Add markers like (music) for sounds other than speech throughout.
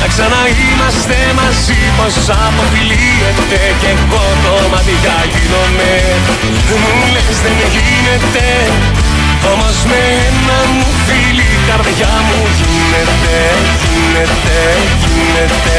να ξαναείμαστε μαζί πως αποφυλίεται Κι εγώ το μάτια γίνομαι. Μου λες δεν γίνεται Όμως με ένα μου φίλη καρδιά μου γίνεται Γίνεται, γίνεται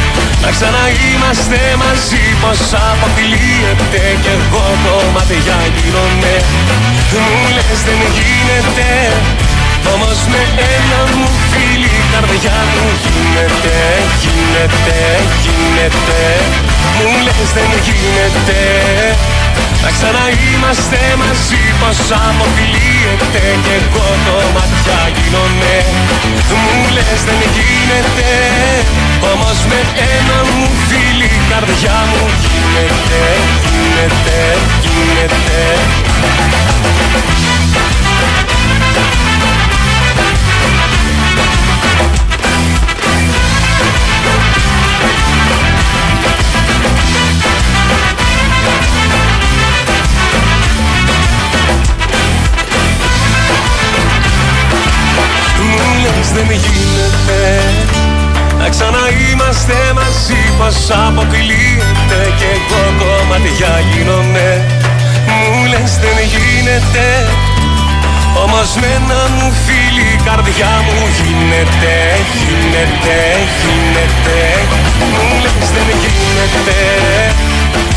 να ξαναείμαστε μαζί πως αποκλείεται Κι εγώ κομμάτια γίνομαι. Μου λες δεν γίνεται Όμως με ένα μου φίλη καρδιά μου γίνεται Γίνεται, γίνεται. Μου λες δεν γίνεται να ξαναείμαστε μαζί πως αποκλείεται Κι εγώ το ματιά γίνομαι. Μου λες δεν γίνεται Όμως με ένα μου φίλη καρδιά μου Γίνεται, γίνεται, γίνεται δεν γίνεται. Να ξαναείμαστε μαζί πως αποκλείεται Κι εγώ κομμάτια γίνομαι. Μου λες δεν γίνεται. Όμως με ένα μου φίλη η καρδιά μου γίνεται, γίνεται, γίνεται Μου λες δεν γίνεται.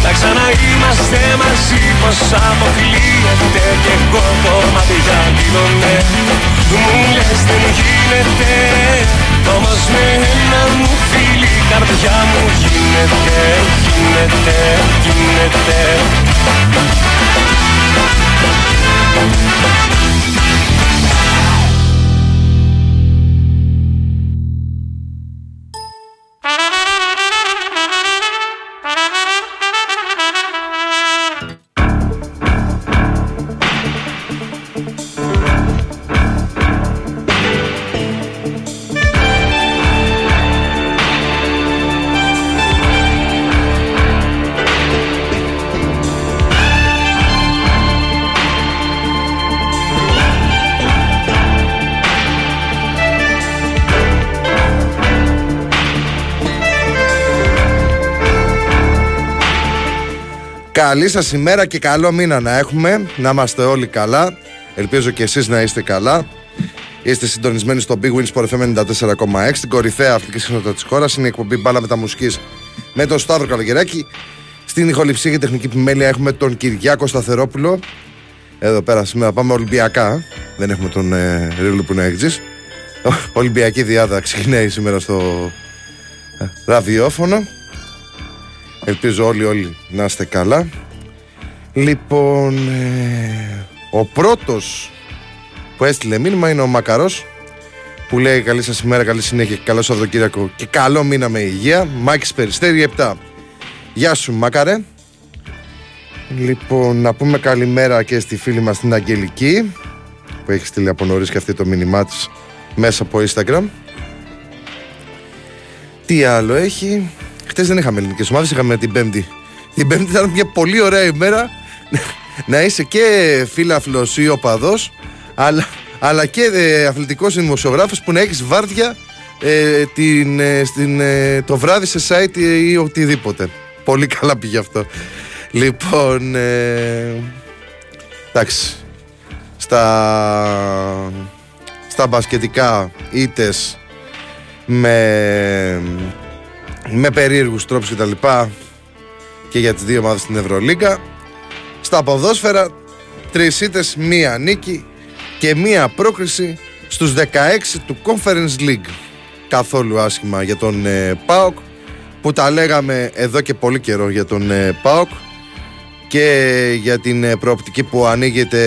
Να ξαναείμαστε μαζί πως αποκλείεται Κι εγώ κομμάτια γίνομαι. Μου λες δεν γίνεται. Όμως με ένα μου φίλη η καρδιά μου γίνεται Γίνεται, γίνεται Καλή σας ημέρα και καλό μήνα να έχουμε. Να είμαστε όλοι καλά. Ελπίζω και εσείς να είστε καλά. Είστε συντονισμένοι στο Big Wins Sport FM 94,6, την κορυφαία αθλητική συχνότητα της χώρας. Είναι η εκπομπή Μπάλα Μεταμουσική με τον Σταύρο Καλογεράκη. Στην ηχοληψία και τεχνική επιμέλεια έχουμε τον Κυριάκο Σταθερόπουλο. Εδώ πέρα σήμερα πάμε Ολυμπιακά. Δεν έχουμε τον ε, Ρίλου που είναι έξι. (laughs) Ολυμπιακή διάδα ξεκινάει σήμερα στο ε, ραδιόφωνο. Ελπίζω όλοι όλοι να είστε καλά. Λοιπόν, ε, ο πρώτος που έστειλε μήνυμα είναι ο Μακαρός που λέει καλή σας ημέρα, καλή συνέχεια και καλό Σαββατοκύριακο και καλό μήνα με υγεία. Μάκης Περιστέρη 7. Γεια σου Μακαρέ. Λοιπόν, να πούμε καλημέρα και στη φίλη μας την Αγγελική που έχει στείλει από νωρίς και αυτή το μήνυμά της μέσα από Instagram. Τι άλλο έχει; Χθε δεν είχαμε ελληνικές ομάδες, είχαμε την Πέμπτη. Την Πέμπτη ήταν μια πολύ ωραία ημέρα να είσαι και φίλαφλο ή οπαδός, αλλά, αλλά και ε, αθλητικός δημοσιογράφος που να έχεις βάρδια ε, την, ε, στην, ε, το βράδυ σε site ή οτιδήποτε. Πολύ καλά πήγε αυτό. Λοιπόν, ε, εντάξει, στα, στα μπασκετικά ήτες με, με περίεργους τρόπους κτλ. Και, και για τις δύο ομάδες στην Ευρωλίγκα. Στα ποδόσφαιρα τρεις ήτες, μία νίκη και μία πρόκριση στους 16 του Conference League. Καθόλου άσχημα για τον ε, ΠΑΟΚ που τα λέγαμε εδώ και πολύ καιρό για τον ε, ΠΑΟΚ και για την ε, προοπτική που ανοίγεται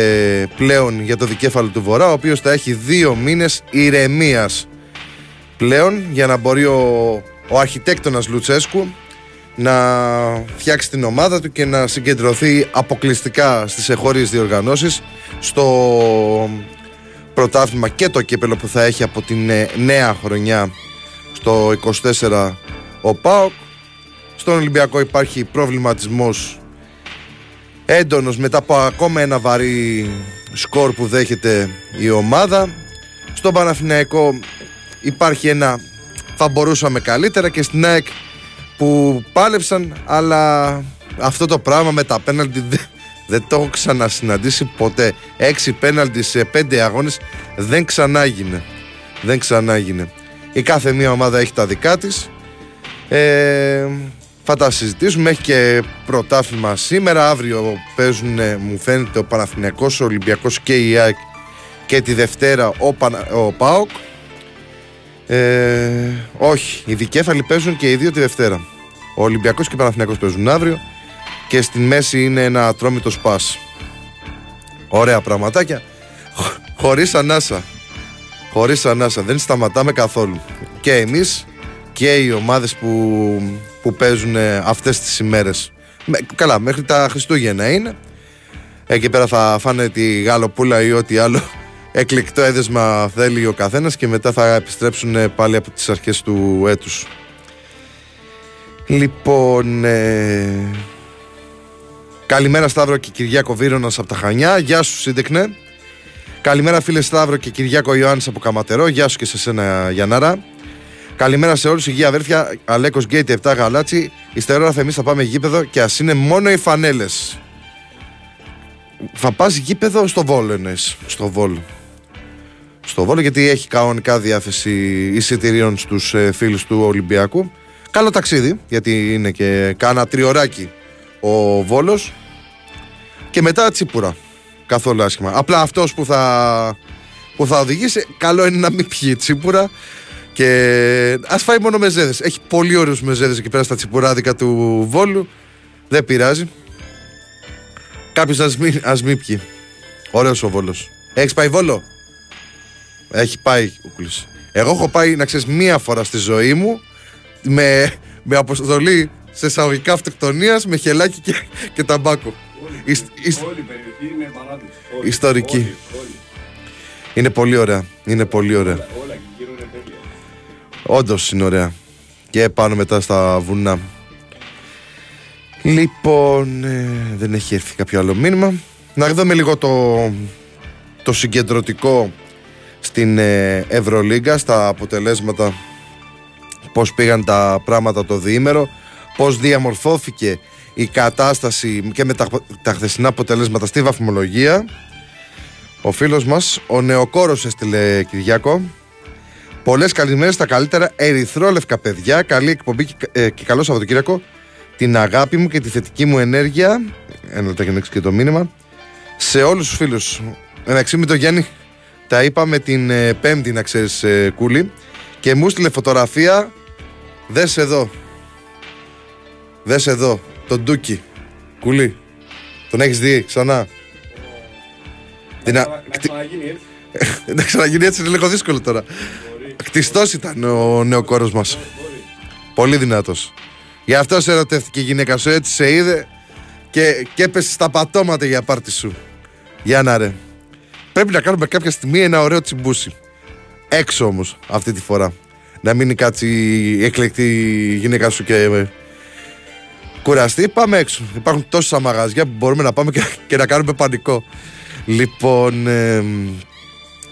πλέον για το δικέφαλο του Βορρά ο οποίος θα έχει δύο μήνες ηρεμίας πλέον για να μπορεί ο, ο αρχιτέκτονας Λουτσέσκου να φτιάξει την ομάδα του και να συγκεντρωθεί αποκλειστικά στις εχώριες διοργανώσεις στο πρωτάθλημα και το κύπελο που θα έχει από την ε, νέα χρονιά στο 24 ο ΠΑΟΚ. Στον Ολυμπιακό υπάρχει προβληματισμός έντονος μετά από ακόμα ένα βαρύ σκορ που δέχεται η ομάδα. Στον Παναθηναϊκό υπάρχει ένα θα μπορούσαμε καλύτερα και στην ΑΕΚ που πάλεψαν αλλά αυτό το πράγμα με τα πέναλτι δεν το έχω ξανασυναντήσει ποτέ. Έξι πέναλτι σε πέντε αγώνες δεν ξανάγινε. Δεν ξανάγινε. Η κάθε μία ομάδα έχει τα δικά της. Ε, θα τα συζητήσουμε. Έχει και πρωτάθλημα σήμερα. Αύριο παίζουν, μου φαίνεται, ο Παναθηναϊκός, ο Ολυμπιακός και η ΑΕΚ και τη Δευτέρα ο, Πανα, ο ΠΑΟΚ. Ε, όχι, οι δικέφαλοι παίζουν και οι δύο τη Δευτέρα. Ο Ολυμπιακός και ο Παναθηναϊκός παίζουν αύριο και στην μέση είναι ένα ατρόμητο σπάς. Ωραία πραγματάκια. Χωρίς ανάσα. Χωρίς ανάσα. Δεν σταματάμε καθόλου. Και εμείς και οι ομάδες που, που παίζουν αυτές τις ημέρες. καλά, μέχρι τα Χριστούγεννα είναι. Εκεί πέρα θα φάνε τη γαλοπούλα ή ό,τι άλλο εκλεκτό έδεσμα θέλει ο καθένας και μετά θα επιστρέψουν πάλι από τις αρχές του έτους. Λοιπόν, ε, Καλημέρα Σταύρο και Κυριάκο Βίρονα από τα Χανιά. Γεια σου, Σύντεκνε. Καλημέρα, φίλε Σταύρο και Κυριάκο Ιωάννης από Καματερό. Γεια σου και σε σένα, Γιανάρα. Καλημέρα σε όλους. Υγεία αδέρφια. Αλέκος Γκέιτι 7 γαλάτσι. Ιστερόγραφα εμείς θα πάμε γήπεδο και ας είναι μόνο οι φανέλες. Θα πας γήπεδο στο Βόλο, εννοείς. Στο Βόλο. Στο Βόλο γιατί έχει κανονικά διάθεση εισιτηρίων στους ε, φίλους του Ολυμπιακού. Καλό ταξίδι, γιατί είναι και κάνα τριωράκι ο Βόλος και μετά Τσίπουρα. Καθόλου άσχημα. Απλά αυτός που θα, που θα οδηγήσει, καλό είναι να μην πιει Τσίπουρα και ας φάει μόνο μεζέδες. Έχει πολύ ωραίους μεζέδες εκεί πέρα στα τσιπουράδικα του Βόλου. Δεν πειράζει. Κάποιος ας μην, ας μην πιει. Ωραίος ο Βόλος. Έχεις πάει Βόλο; Έχει πάει Εγώ έχω πάει, να ξέρεις, μία φορά στη ζωή μου με, με αποστολή σε εισαγωγικά αυτοκτονία με χελάκι και, και ταμπάκο. Όλη, η περιοχή είναι παράδεισο. Ιστορική. Είναι πολύ ωραία. Είναι πολύ ωραία. Όλα, όλα είναι τέλεια. Όντως είναι ωραία. Και πάνω μετά στα βουνά. Λοιπόν, ε, δεν έχει έρθει κάποιο άλλο μήνυμα. Να δούμε λίγο το, το συγκεντρωτικό στην ε, Ευρωλίγκα, στα αποτελέσματα, πώς πήγαν τα πράγματα το διήμερο πώς διαμορφώθηκε η κατάσταση και με τα, τα χθεσινά αποτελέσματα στη βαθμολογία. Ο φίλος μας, ο Νεοκόρος έστειλε Κυριάκο. Πολλές καλημέρες στα καλύτερα ερυθρόλευκα παιδιά. Καλή εκπομπή και, ε, και καλό Σαββατοκύριακο. Την αγάπη μου και τη θετική μου ενέργεια. Ένα λεπτό και και το μήνυμα. Σε όλους τους φίλους. Εντάξει με τον Γιάννη τα είπαμε την ε, Πέμπτη να ξέρεις ε, κούλη. Και μου στείλε φωτογραφία. Δες εδώ. Δες εδώ, τον Ντούκι. Κουλή. Τον έχεις δει ξανά; Να ξαναγίνει (laughs) έτσι είναι λίγο δύσκολο τώρα. Κτιστό ήταν ο νεοκόρος μας. Πολύ δυνατός. Γι' αυτό σε ερωτεύτηκε η γυναίκα σου, έτσι σε είδε και, και έπεσε στα πατώματα για πάρτι σου. Για να ρε. Πρέπει να κάνουμε κάποια στιγμή ένα ωραίο τσιμπούσι. Έξω όμως αυτή τη φορά. Να μην κάτσει η εκλεκτή γυναίκα σου και κουραστεί, πάμε έξω. Υπάρχουν τόσα μαγαζιά που μπορούμε να πάμε και, να κάνουμε πανικό. Λοιπόν, ε,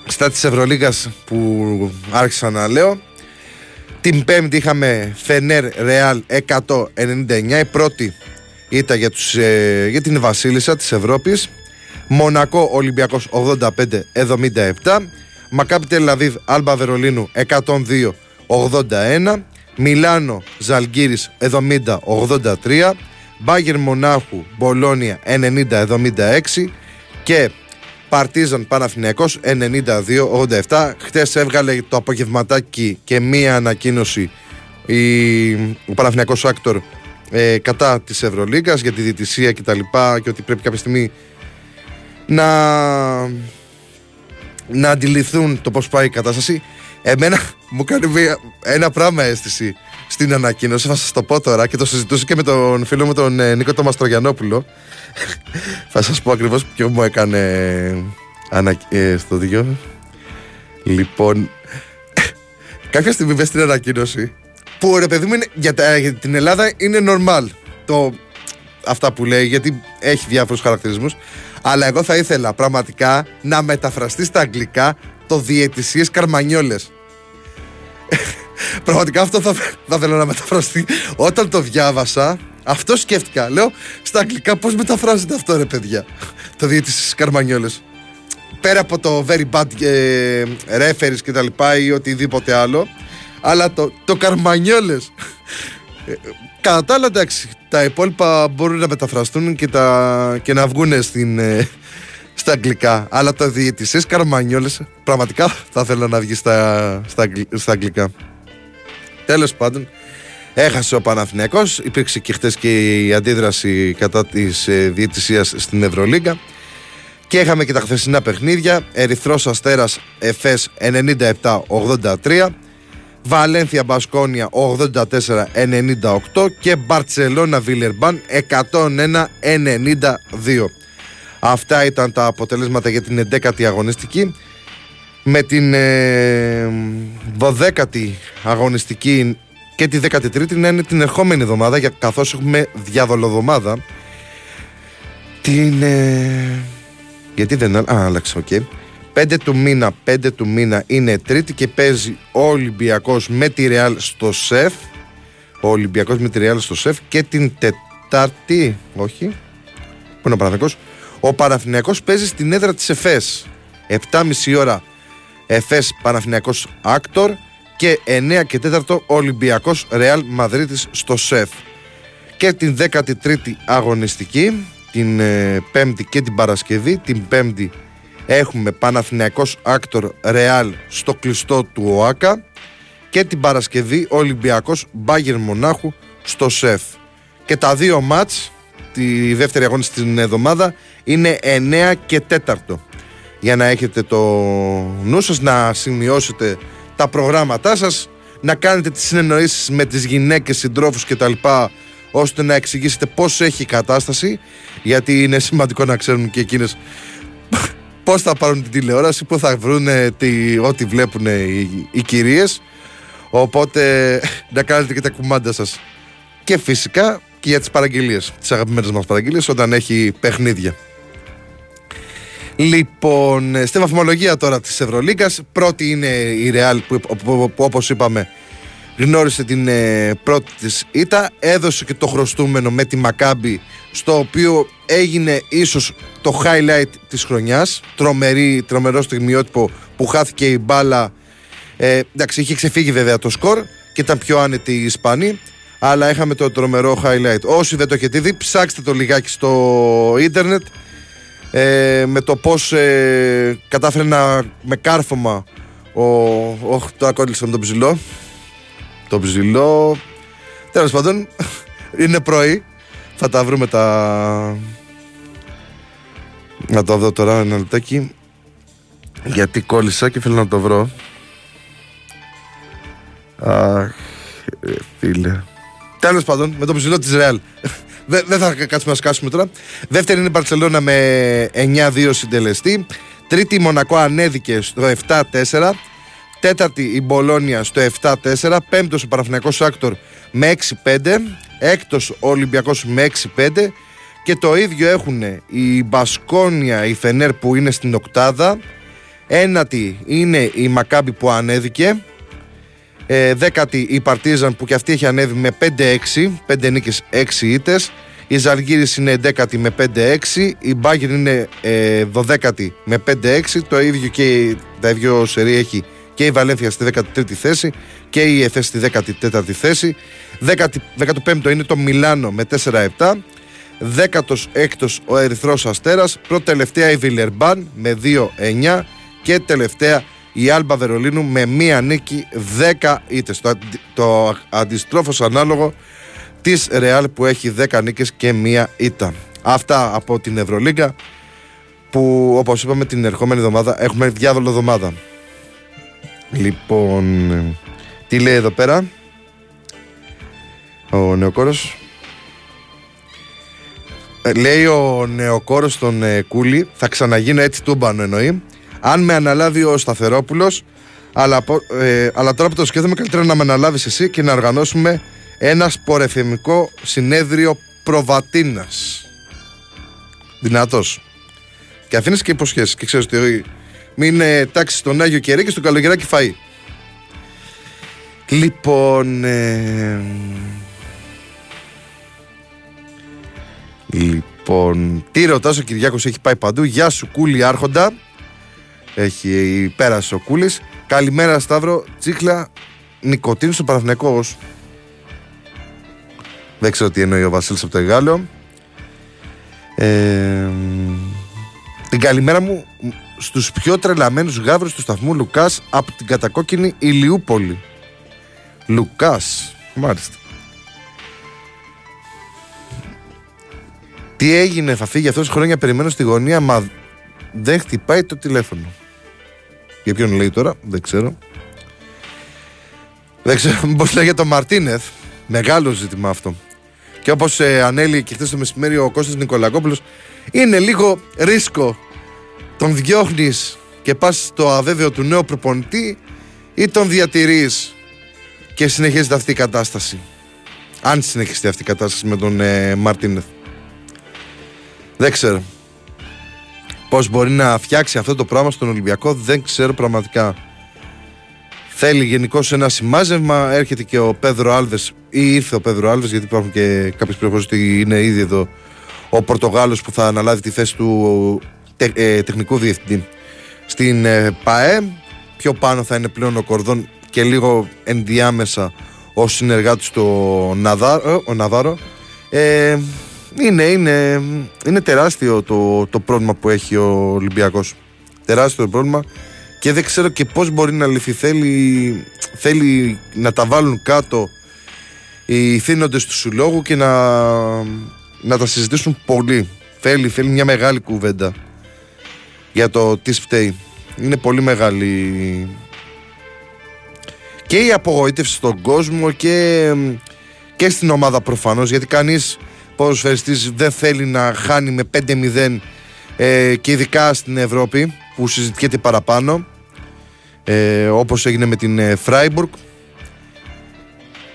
στα της Ευρωλίγας που άρχισα να λέω, την πέμπτη είχαμε Φενέρ Ρεάλ 199, η πρώτη ήταν για, τους, ε, για την Βασίλισσα της Ευρώπης. Μονακό Ολυμπιακός 85-77. Μακάπι Τελαβίβ Άλμπα Βερολίνου 102-81. Μιλάνο Ζαλγκύρης 70-83. Μπάγκερ Μονάχου Μπολόνια 90-76 και Παρτίζαν Παναθηναϊκός 92-87. Χτες έβγαλε το απογευματάκι και μία ανακοίνωση η, ο Παναθηναϊκός Άκτορ ε, κατά της Ευρωλίγκας για τη διαιτησία και τα λοιπά και ότι πρέπει κάποια στιγμή να, να αντιληφθούν το πώς πάει η κατάσταση. Εμένα μου κάνει μία- ένα πράγμα αίσθηση στην ανακοίνωση, θα σας το πω τώρα και το συζητούσα και με τον φίλο μου τον ε, Νίκο τον Μαστρογιανόπουλο. (laughs) θα σας πω ακριβώς ποιο μου έκανε ανα, ε, στο δυο. Λοιπόν, (laughs) κάποια στιγμή μες στην ανακοίνωση που ρε παιδί μου είναι, για, τα- για την Ελλάδα είναι normal το, αυτά που λέει γιατί έχει διάφορους χαρακτηρισμούς αλλά εγώ θα ήθελα πραγματικά να μεταφραστεί στα αγγλικά το διαιτησίες καρμανιόλες (laughs) Πραγματικά αυτό θα, θα θέλω να μεταφραστεί. Όταν το διάβασα, αυτό σκέφτηκα. Λέω στα αγγλικά πώς μεταφράζεται αυτό, ρε παιδιά. Το διαιτησίες στι Καρμανιόλες; Πέρα από το very bad ε, referees και τα λοιπά ή οτιδήποτε άλλο. Αλλά το, το Καρμανιόλες. Κατά τα άλλα, εντάξει, τα υπόλοιπα μπορούν να μεταφραστούν και, τα, και να βγουν στην, ε, στα αγγλικά. Αλλά το διαιτησίες Καρμανιόλες πραγματικά θα ήθελα να βγει στα, στα, αγγλ- στα αγγλικά. Τέλος πάντων, έχασε ο Παναθηναϊκός. Υπήρξε και χτες και η αντίδραση κατά της ε, διαιτησίας στην Ευρωλίγκα. Και είχαμε και τα χθεσινά παιχνίδια. Ερυθρός Αστέρας Εφές 97-83. Βαλένθια Μπασκόνια 84-98 και Μπαρτσελώνα Βιλερμπάν 101-92. Αυτά ήταν τα αποτελέσματα για την 11η αγωνιστική. Με την ε, 12η αγωνιστική και τη 13η να είναι την ερχόμενη εβδομάδα για, καθώς έχουμε διαβολοβδομάδα. Την... ε, γιατί δεν... Α, άλλαξε, οκ. 5 του μήνα, 5 του μήνα είναι τρίτη και παίζει ο Ολυμπιακός με τη Ρεάλ στο ΣΕΦ. Ο Ολυμπιακός με τη Ρεάλ στο ΣΕΦ και την Τετάρτη, όχι, Πού είναι ο Παναθηναϊκός. Ο Παναθηναϊκός παίζει στην έδρα της ΕΦΕΣ. 7,5 ώρα ΕΦΕΣ Παναθηναϊκός Άκτορ και 9 και 4 Ολυμπιακός Ρεάλ Μαδρίτης στο ΣΕΦ. Και την 13η αγωνιστική, την ε, Πέμπτη και την Παρασκευή. Την Πέμπτη έχουμε Παναθηναϊκός Άκτορ Ρεάλ στο κλειστό του ΟΑΚΑ και την Παρασκευή Ολυμπιακός Μπάγερν Μονάχου στο ΣΕΦ. Και τα δύο μάτς τη δεύτερη αγώνιση στην εβδομάδα είναι 9 και 4 για να έχετε το νου σας να σημειώσετε τα προγράμματά σας να κάνετε τις συνεννοήσεις με τις γυναίκες συντρόφους και τα λοιπά ώστε να εξηγήσετε πώς έχει η κατάσταση γιατί είναι σημαντικό να ξέρουν και εκείνες πώς θα πάρουν την τηλεόραση, πού θα βρουν τι, ό,τι βλέπουν οι, οι κυρίες οπότε (laughs) να κάνετε και τα κουμάντα σας και φυσικά και για τις παραγγελίες, τις αγαπημένες μας παραγγελίες όταν έχει παιχνίδια. Λοιπόν, ε, στη βαθμολογία τώρα της Ευρωλίγκας πρώτη είναι η Real που, που, που, που όπως είπαμε γνώρισε την ε, πρώτη της ήττα έδωσε και το χρωστούμενο με τη Μακάμπη στο οποίο έγινε ίσως το highlight της χρονιάς. Τρομερή, τρομερό στιγμιότυπο που χάθηκε η μπάλα. Ε, εντάξει είχε ξεφύγει βέβαια το σκορ και ήταν πιο άνετη οι Ισπανοί αλλά είχαμε το τρομερό highlight. Όσοι δεν το έχετε δει ψάξτε το λιγάκι στο ίντερνετ ε, με το πώς ε, κατάφερε να με κάρφωμα ο, όχι τώρα κόλλησα με τον ψηλό. Το ψηλό τέλος πάντων (laughs) είναι πρωί. Θα τα βρούμε τα να το δω τώρα ένα λεπτάκι γιατί κόλλησα και θέλω να το βρω Αχ, ε, φίλε. Τέλος πάντων, με το ψηλό της Ρεάλ. (laughs) Δεν δεν θα κάτσουμε να σκάσουμε τώρα. Δεύτερη είναι η Μπαρσελόνα με 9-2 συντελεστή. Τρίτη η Μονακό ανέβηκε στο 7-4. Τέταρτη η Μπολόνια στο 7-4. Πέμπτος ο Παναθηναϊκός Άκτορ με 6-5. Έκτος ο Ολυμπιακός με 6-5. Και το ίδιο έχουν η Μπασκόνια, η Φενέρ που είναι στην οκτάδα. Ένατη είναι η Μακάμπη που ανέβηκε. Ε, δέκατη η Παρτίζαν που και αυτή έχει ανέβει με 5-6, 5 νίκες, 6 ήττες. Η Ζαλγίρης είναι 11η με 5-6. Η Μπάγκερ είναι ε, 12η με 5-6. Το ίδιο και τα ίδιο σερή έχει και η Βαλένθια στη 13η θέση και η ΕΦΕΣ στη 14η θέση. 15ο είναι το Μιλάνο με 4-7. 16ο ο Ερυθρός Αστέρας. Πρώτη τελευταία η Βιλερμπάν με 2-9. Και τελευταία η Άλμπα Βερολίνου με μία νίκη 10 ήττες. Το, το αντιστρόφως ανάλογο της Ρεάλ που έχει 10 νίκες και μία ήττα. Αυτά από την Ευρωλίγκα που όπως είπαμε την ερχόμενη εβδομάδα έχουμε διάβολο εβδομάδα. Λοιπόν, τι λέει εδώ πέρα ο νεοκόρος; Ε, λέει ο νεοκόρος στον ε, Κούλι, θα ξαναγίνω έτσι τούμπανο εννοεί. Αν με αναλάβει ο Σταθερόπουλος, αλλά, ε, αλλά τώρα που το σκέφτομαι καλύτερα να με αναλάβεις εσύ και να οργανώσουμε ένα σπορεφημικό συνέδριο προβατίνας. Δυνατός. Και αφήνεις και υποσχέσεις. Και ξέρεις ότι μην ε, τάξει στον Άγιο Κερί και στο καλοκαιράκι φαΐ. Λοιπόν. Ε, λοιπόν. Τι ρωτάς ο Κυριάκος έχει πάει παντού. Γεια σου, Κούλι Άρχοντα. Έχει πέρασε ο Κούλης. Καλημέρα, Σταύρο. Τσίχλα νοικοτήνη στο Παναθηναϊκό. Δεν ξέρω τι εννοεί ο Βασίλης από το Εγάλο. Ε, την καλημέρα μου στους πιο τρελαμένους γάβρους του σταθμού Λουκάς από την κατακόκκινη Ηλιούπολη. Λουκάς, μάλιστα. Τι έγινε, θα φύγει αυτός χρόνια περιμένω στη γωνία, μα δεν χτυπάει το τηλέφωνο. Για ποιον λέει τώρα, δεν ξέρω. Δεν ξέρω, μήπως λέει για τον Μαρτίνεθ. Μεγάλο ζήτημα αυτό. Και όπως ε, ανέλει και χθες το μεσημέρι ο Κώστας Νικολακόπουλος, είναι λίγο ρίσκο τον διώχνεις και πας στο αβέβαιο του νέου προπονητή ή τον διατηρείς και συνεχίζεται αυτή η κατάσταση. Αν συνεχιστεί αυτή η κατάσταση με τον ε, Μαρτίνεθ. Δεν ξέρω. Πώς μπορεί να φτιάξει αυτό το πράγμα στον Ολυμπιακό δεν ξέρω πραγματικά. Θέλει γενικώ ένα σημάζευμα. Έρχεται και ο Πέδρο Άλβες ή ήρθε ο Πέδρο Άλβες, γιατί υπάρχουν και κάποιες πληροφορίες ότι είναι ήδη εδώ ο Πορτογάλος που θα αναλάβει τη θέση του ε, τεχνικού διευθυντή στην ε, ΠαΕ. Πιο πάνω θα είναι πλέον ο Κορδόν και λίγο ενδιάμεσα ο συνεργάτης του Ναδάρο, ο Ναδάρο. Ε, είναι, είναι, είναι τεράστιο το, το πρόβλημα που έχει ο Ολυμπιακός. Τεράστιο το πρόβλημα και δεν ξέρω και πώς μπορεί να λυθεί. Θέλει, θέλει να τα βάλουν κάτω οι θύνοντες του συλλόγου και να, να τα συζητήσουν πολύ. Θέλει, θέλει μια μεγάλη κουβέντα για το τι φταίει. Είναι πολύ μεγάλη και η απογοήτευση στον κόσμο και, και στην ομάδα προφανώς γιατί κανείς ποδοσφαιριστής δεν θέλει να χάνει με 5-0 ε, και ειδικά στην Ευρώπη που συζητιέται παραπάνω ε, όπως έγινε με την ε, Φράιμπουργκ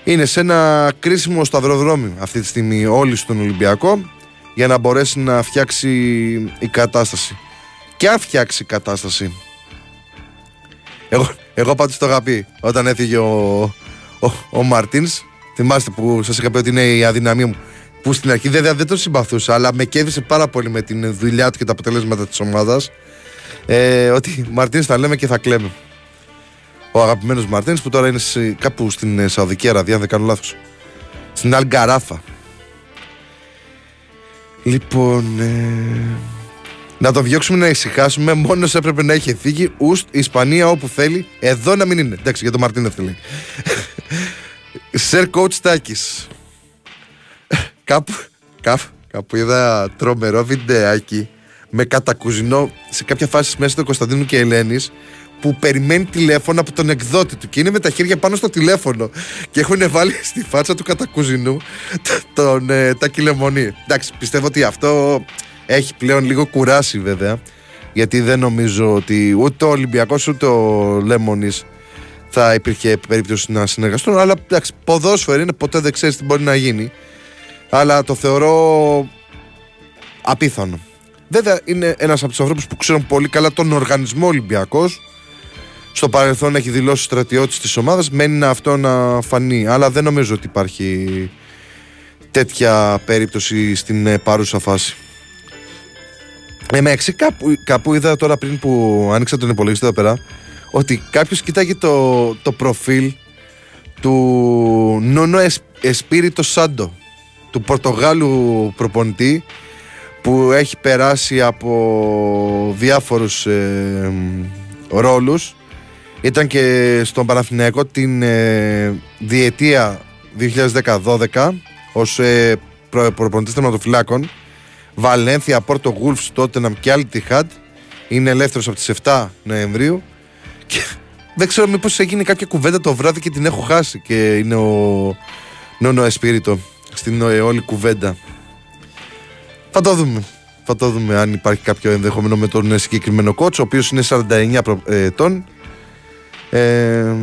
είναι σε ένα κρίσιμο σταυροδρόμι αυτή τη στιγμή όλοι στον Ολυμπιακό για να μπορέσει να φτιάξει η κατάσταση. Και αν φτιάξει κατάσταση. Εγώ, εγώ πάντως το είχα πει όταν έφυγε ο, ο, ο Μαρτίνς. Θυμάστε που σας είχα πει ότι είναι η αδυναμία μου που στην αρχή δεν, δεν τον συμπαθούσα αλλά με κέβησε πάρα πολύ με την δουλειά του και τα αποτελέσματα της ομάδας ε, ότι Μαρτίνς θα λέμε και θα κλαίμε ο αγαπημένος Μαρτίνς που τώρα είναι σε, κάπου στην ε, Σαουδική Αραβία αν δεν κάνω λάθος στην Αλγκαράφα λοιπόν ε, να τον διώξουμε να ησυχάσουμε. Μόνος έπρεπε να έχει φύγει. Ουστ, Ισπανία όπου θέλει. Εδώ να μην είναι. Εντάξει, για τον Μαρτίνεθ λέει. (laughs) Σερ Κόουτ Τάκης. Κάπου, κάπου, κάπου είδα τρομερό βιντεάκι με κατακουζινό σε κάποια φάση μέσα του Κωνσταντίνου και Ελένης που περιμένει τηλέφωνο από τον εκδότη του και είναι με τα χέρια πάνω στο τηλέφωνο και έχουν βάλει στη φάτσα του κατακουζινού τον, ε, τα κυλεμονή. Εντάξει, πιστεύω ότι αυτό έχει πλέον λίγο κουράσει βέβαια. Γιατί δεν νομίζω ότι ούτε ο Ολυμπιακός ούτε ο Λέμονης θα υπήρχε περίπτωση να συνεργαστούν. Αλλά εντάξει, ποδόσφαιρο είναι, ποτέ δεν ξέρεις τι μπορεί να γίνει. Αλλά το θεωρώ απίθανο. Βέβαια είναι ένας από τους ανθρώπους που ξέρουν πολύ καλά τον οργανισμό Ολυμπιακός. Στο παρελθόν έχει δηλώσει στρατιώτης της ομάδας. Μένει αυτό να φανεί. Αλλά δεν νομίζω ότι υπάρχει τέτοια περίπτωση στην ε, παρούσα φάση. Ε, με κάπου, κάπου είδα τώρα πριν που άνοιξα τον υπολογιστή εδώ πέρα ότι κάποιος κοιτάγει το, το προφίλ του Νόνο Εσπίριτο Σάντο του Πορτογάλου προπονητή που έχει περάσει από διάφορους ε, ρόλους. Ήταν και στον Παναθηναϊκό την ε, διετία 2010-12 ως ε, προπονητής τερματοφυλάκων Βαλένθια, Πόρτο Γούλφ, Τότεναμ και άλλη Τιχάντ είναι ελεύθερος από τις 7 Νοεμβρίου. Και δεν ξέρω μήπως έγινε κάποια κουβέντα το βράδυ και την έχω χάσει και είναι ο Νόνο Εσπίριτο στην όλη κουβέντα θα το δούμε. Θα το δούμε αν υπάρχει κάποιο ενδεχόμενο με τον συγκεκριμένο κότσο, ο οποίος είναι 49 ετών. Ε,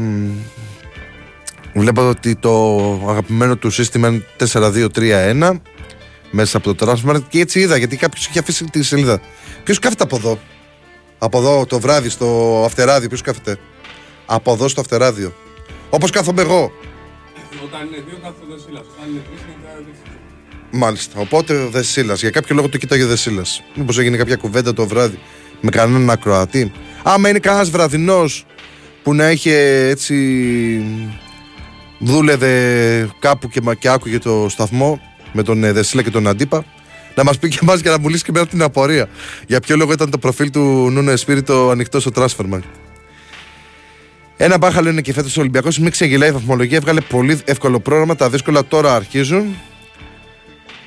βλέπω ότι το αγαπημένο του σύστημα είναι 4-2-3-1 μέσα από το Transmart και έτσι είδα γιατί κάποιος έχει αφήσει τη σελίδα. Ποιος κάθεται από εδώ, από εδώ το βράδυ στο αυτεράδιο, ποιος κάθεται; Από εδώ στο αυτεράδιο. Όπως κάθομαι εγώ. Όταν είναι δύο κάθονται σύλλα. Όταν είναι τρεις είναι Μάλιστα. Οπότε ο Δεσίλας. Για κάποιο λόγο το κοίταγε ο Δεσίλας. Μήπως έγινε κάποια κουβέντα το βράδυ με κανέναν ακροατή. Άμα είναι κανένας βραδινός που να είχε έτσι. δούλευε κάπου και, και άκουγε το σταθμό με τον ε, Δεσίλα και τον Αντίπα, να μας πει και εμάς για να μου λύσει και μέρα την απορία. Για ποιο λόγο ήταν το προφίλ του Νούνο Εσπίριτο ανοιχτό στο Transfermarkt; Ένα μπάχαλο είναι και φέτος ο Ολυμπιακός. Μην ξεγελάει η βαθμολογία. Έβγαλε πολύ εύκολο πρόγραμμα. Τα δύσκολα τώρα αρχίζουν.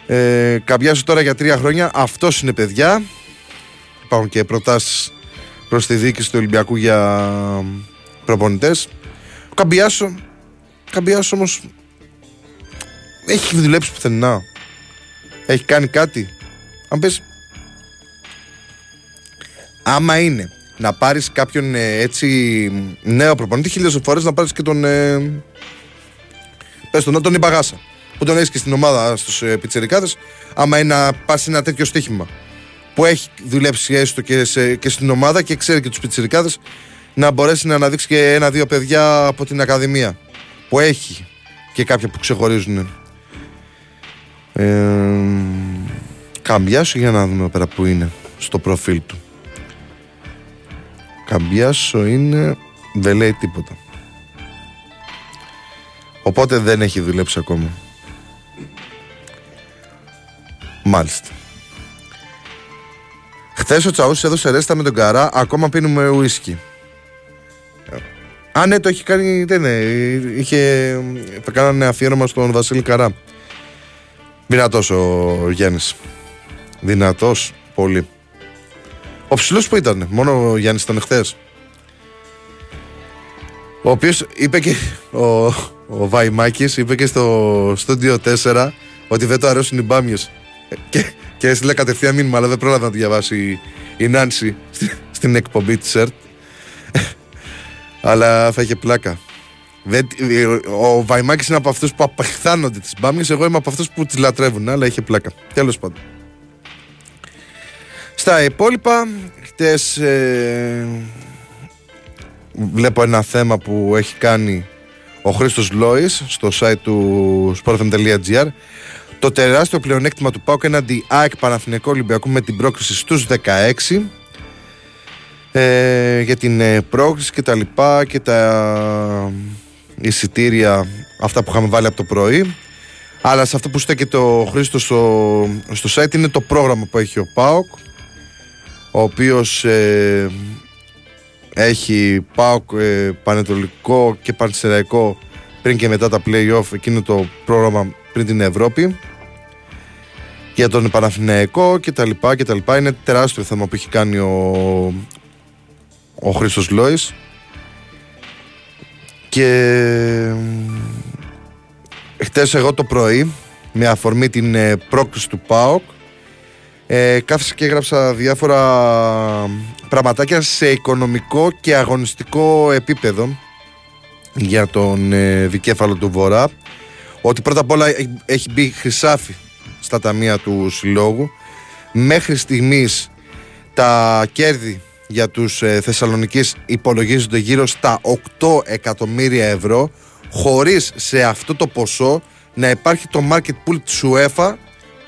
Ε, καμπιάσω τώρα για τρία χρόνια. Αυτός είναι παιδιά. Υπάρχουν και προτάσεις προς τη διοίκηση του Ολυμπιακού για προπονητές. Ο Καμπιάσο, Καμπιάσο όμως έχει δουλέψει πουθενά. Έχει κάνει κάτι. Αν πες άμα είναι να πάρεις κάποιον ε, έτσι νέο προπονητή χίλιες φορές να πάρεις και τον ε, πες τον, τον Ιμπαγάσα που τον έχεις και στην ομάδα στους ε, πιτσερικάδες, άμα είναι να πα σε ένα τέτοιο στοίχημα που έχει δουλέψει έστω και, σε, και στην ομάδα και ξέρει και τους πιτσερικάδες, να μπορέσει να αναδείξει και ένα-δύο παιδιά από την Ακαδημία που έχει και κάποια που ξεχωρίζουν. Ε, Καμπιάσο για να δούμε πέρα που είναι στο προφίλ του. Καμπιάσο είναι δεν λέει τίποτα. Οπότε δεν έχει δουλέψει ακόμα. Μάλιστα. Χθες ο Τσαούσης έδωσε ρέστα με τον Καρά, ακόμα πίνουμε ουίσκι. Α, ναι, το έχει κάνει. Δεν ναι, είχε. Κάνανε αφιέρωμα στον Βασίλη Καρά. Δυνατός ο Γιάννης. Δυνατός, πολύ. Ο ψηλός που ήταν, μόνο ο Γιάννης ήταν χθες. Ο οποίος είπε και. Ο, ο Βαϊμάκης είπε και στο στούντιο 4 ότι δεν το αρέσουν οι μπάμιες και, και έστειλε κατευθείαν μήνυμα, αλλά δεν πρόλαβε να το διαβάσει η Νάνση στην εκπομπή της ΕΡΤ. αλλά θα είχε πλάκα. ο Βαϊμάκης είναι από αυτούς που απεχθάνονται τις μπάμιες. Εγώ είμαι από αυτούς που τις λατρεύουν, αλλά είχε πλάκα. Τέλος πάντων. Στα υπόλοιπα, χτες ε, βλέπω ένα θέμα που έχει κάνει ο Χρήστος Λόης στο site του sportfm.gr το τεράστιο πλεονέκτημα του ΠΑΟΚ έναντι ΑΕΚ Παναθηναϊκού Ολυμπιακού με την πρόκριση στους 16 ε, για την ε, πρόκριση και τα λοιπά και τα εισιτήρια αυτά που είχαμε βάλει από το πρωί. Αλλά σε αυτό που στέκεται ο Χρήστος στο, στο site είναι το πρόγραμμα που έχει ο ΠΑΟΚ ο οποίος ε, έχει ΠΑΟΚ ε, πανετολικό και πανσεραϊκό πριν και μετά τα play-off εκείνο το πρόγραμμα πριν την Ευρώπη για τον Παναθηναϊκό και τα λοιπά και τα λοιπά. Είναι τεράστιο θέμα που έχει κάνει ο, ο Χρήστος Λόης και χτες εγώ το πρωί με αφορμή την ε, πρόκληση του ΠΑΟΚ ε, κάθισα και έγραψα διάφορα πραγματάκια σε οικονομικό και αγωνιστικό επίπεδο για τον ε, δικέφαλο του Βορρά ότι πρώτα απ' όλα έχει μπει χρυσάφι στα ταμεία του συλλόγου. Μέχρι στιγμής τα κέρδη για τους ε, Θεσσαλονικείς υπολογίζονται γύρω στα 8 εκατομμύρια ευρώ χωρίς σε αυτό το ποσό να υπάρχει το market pool της UEFA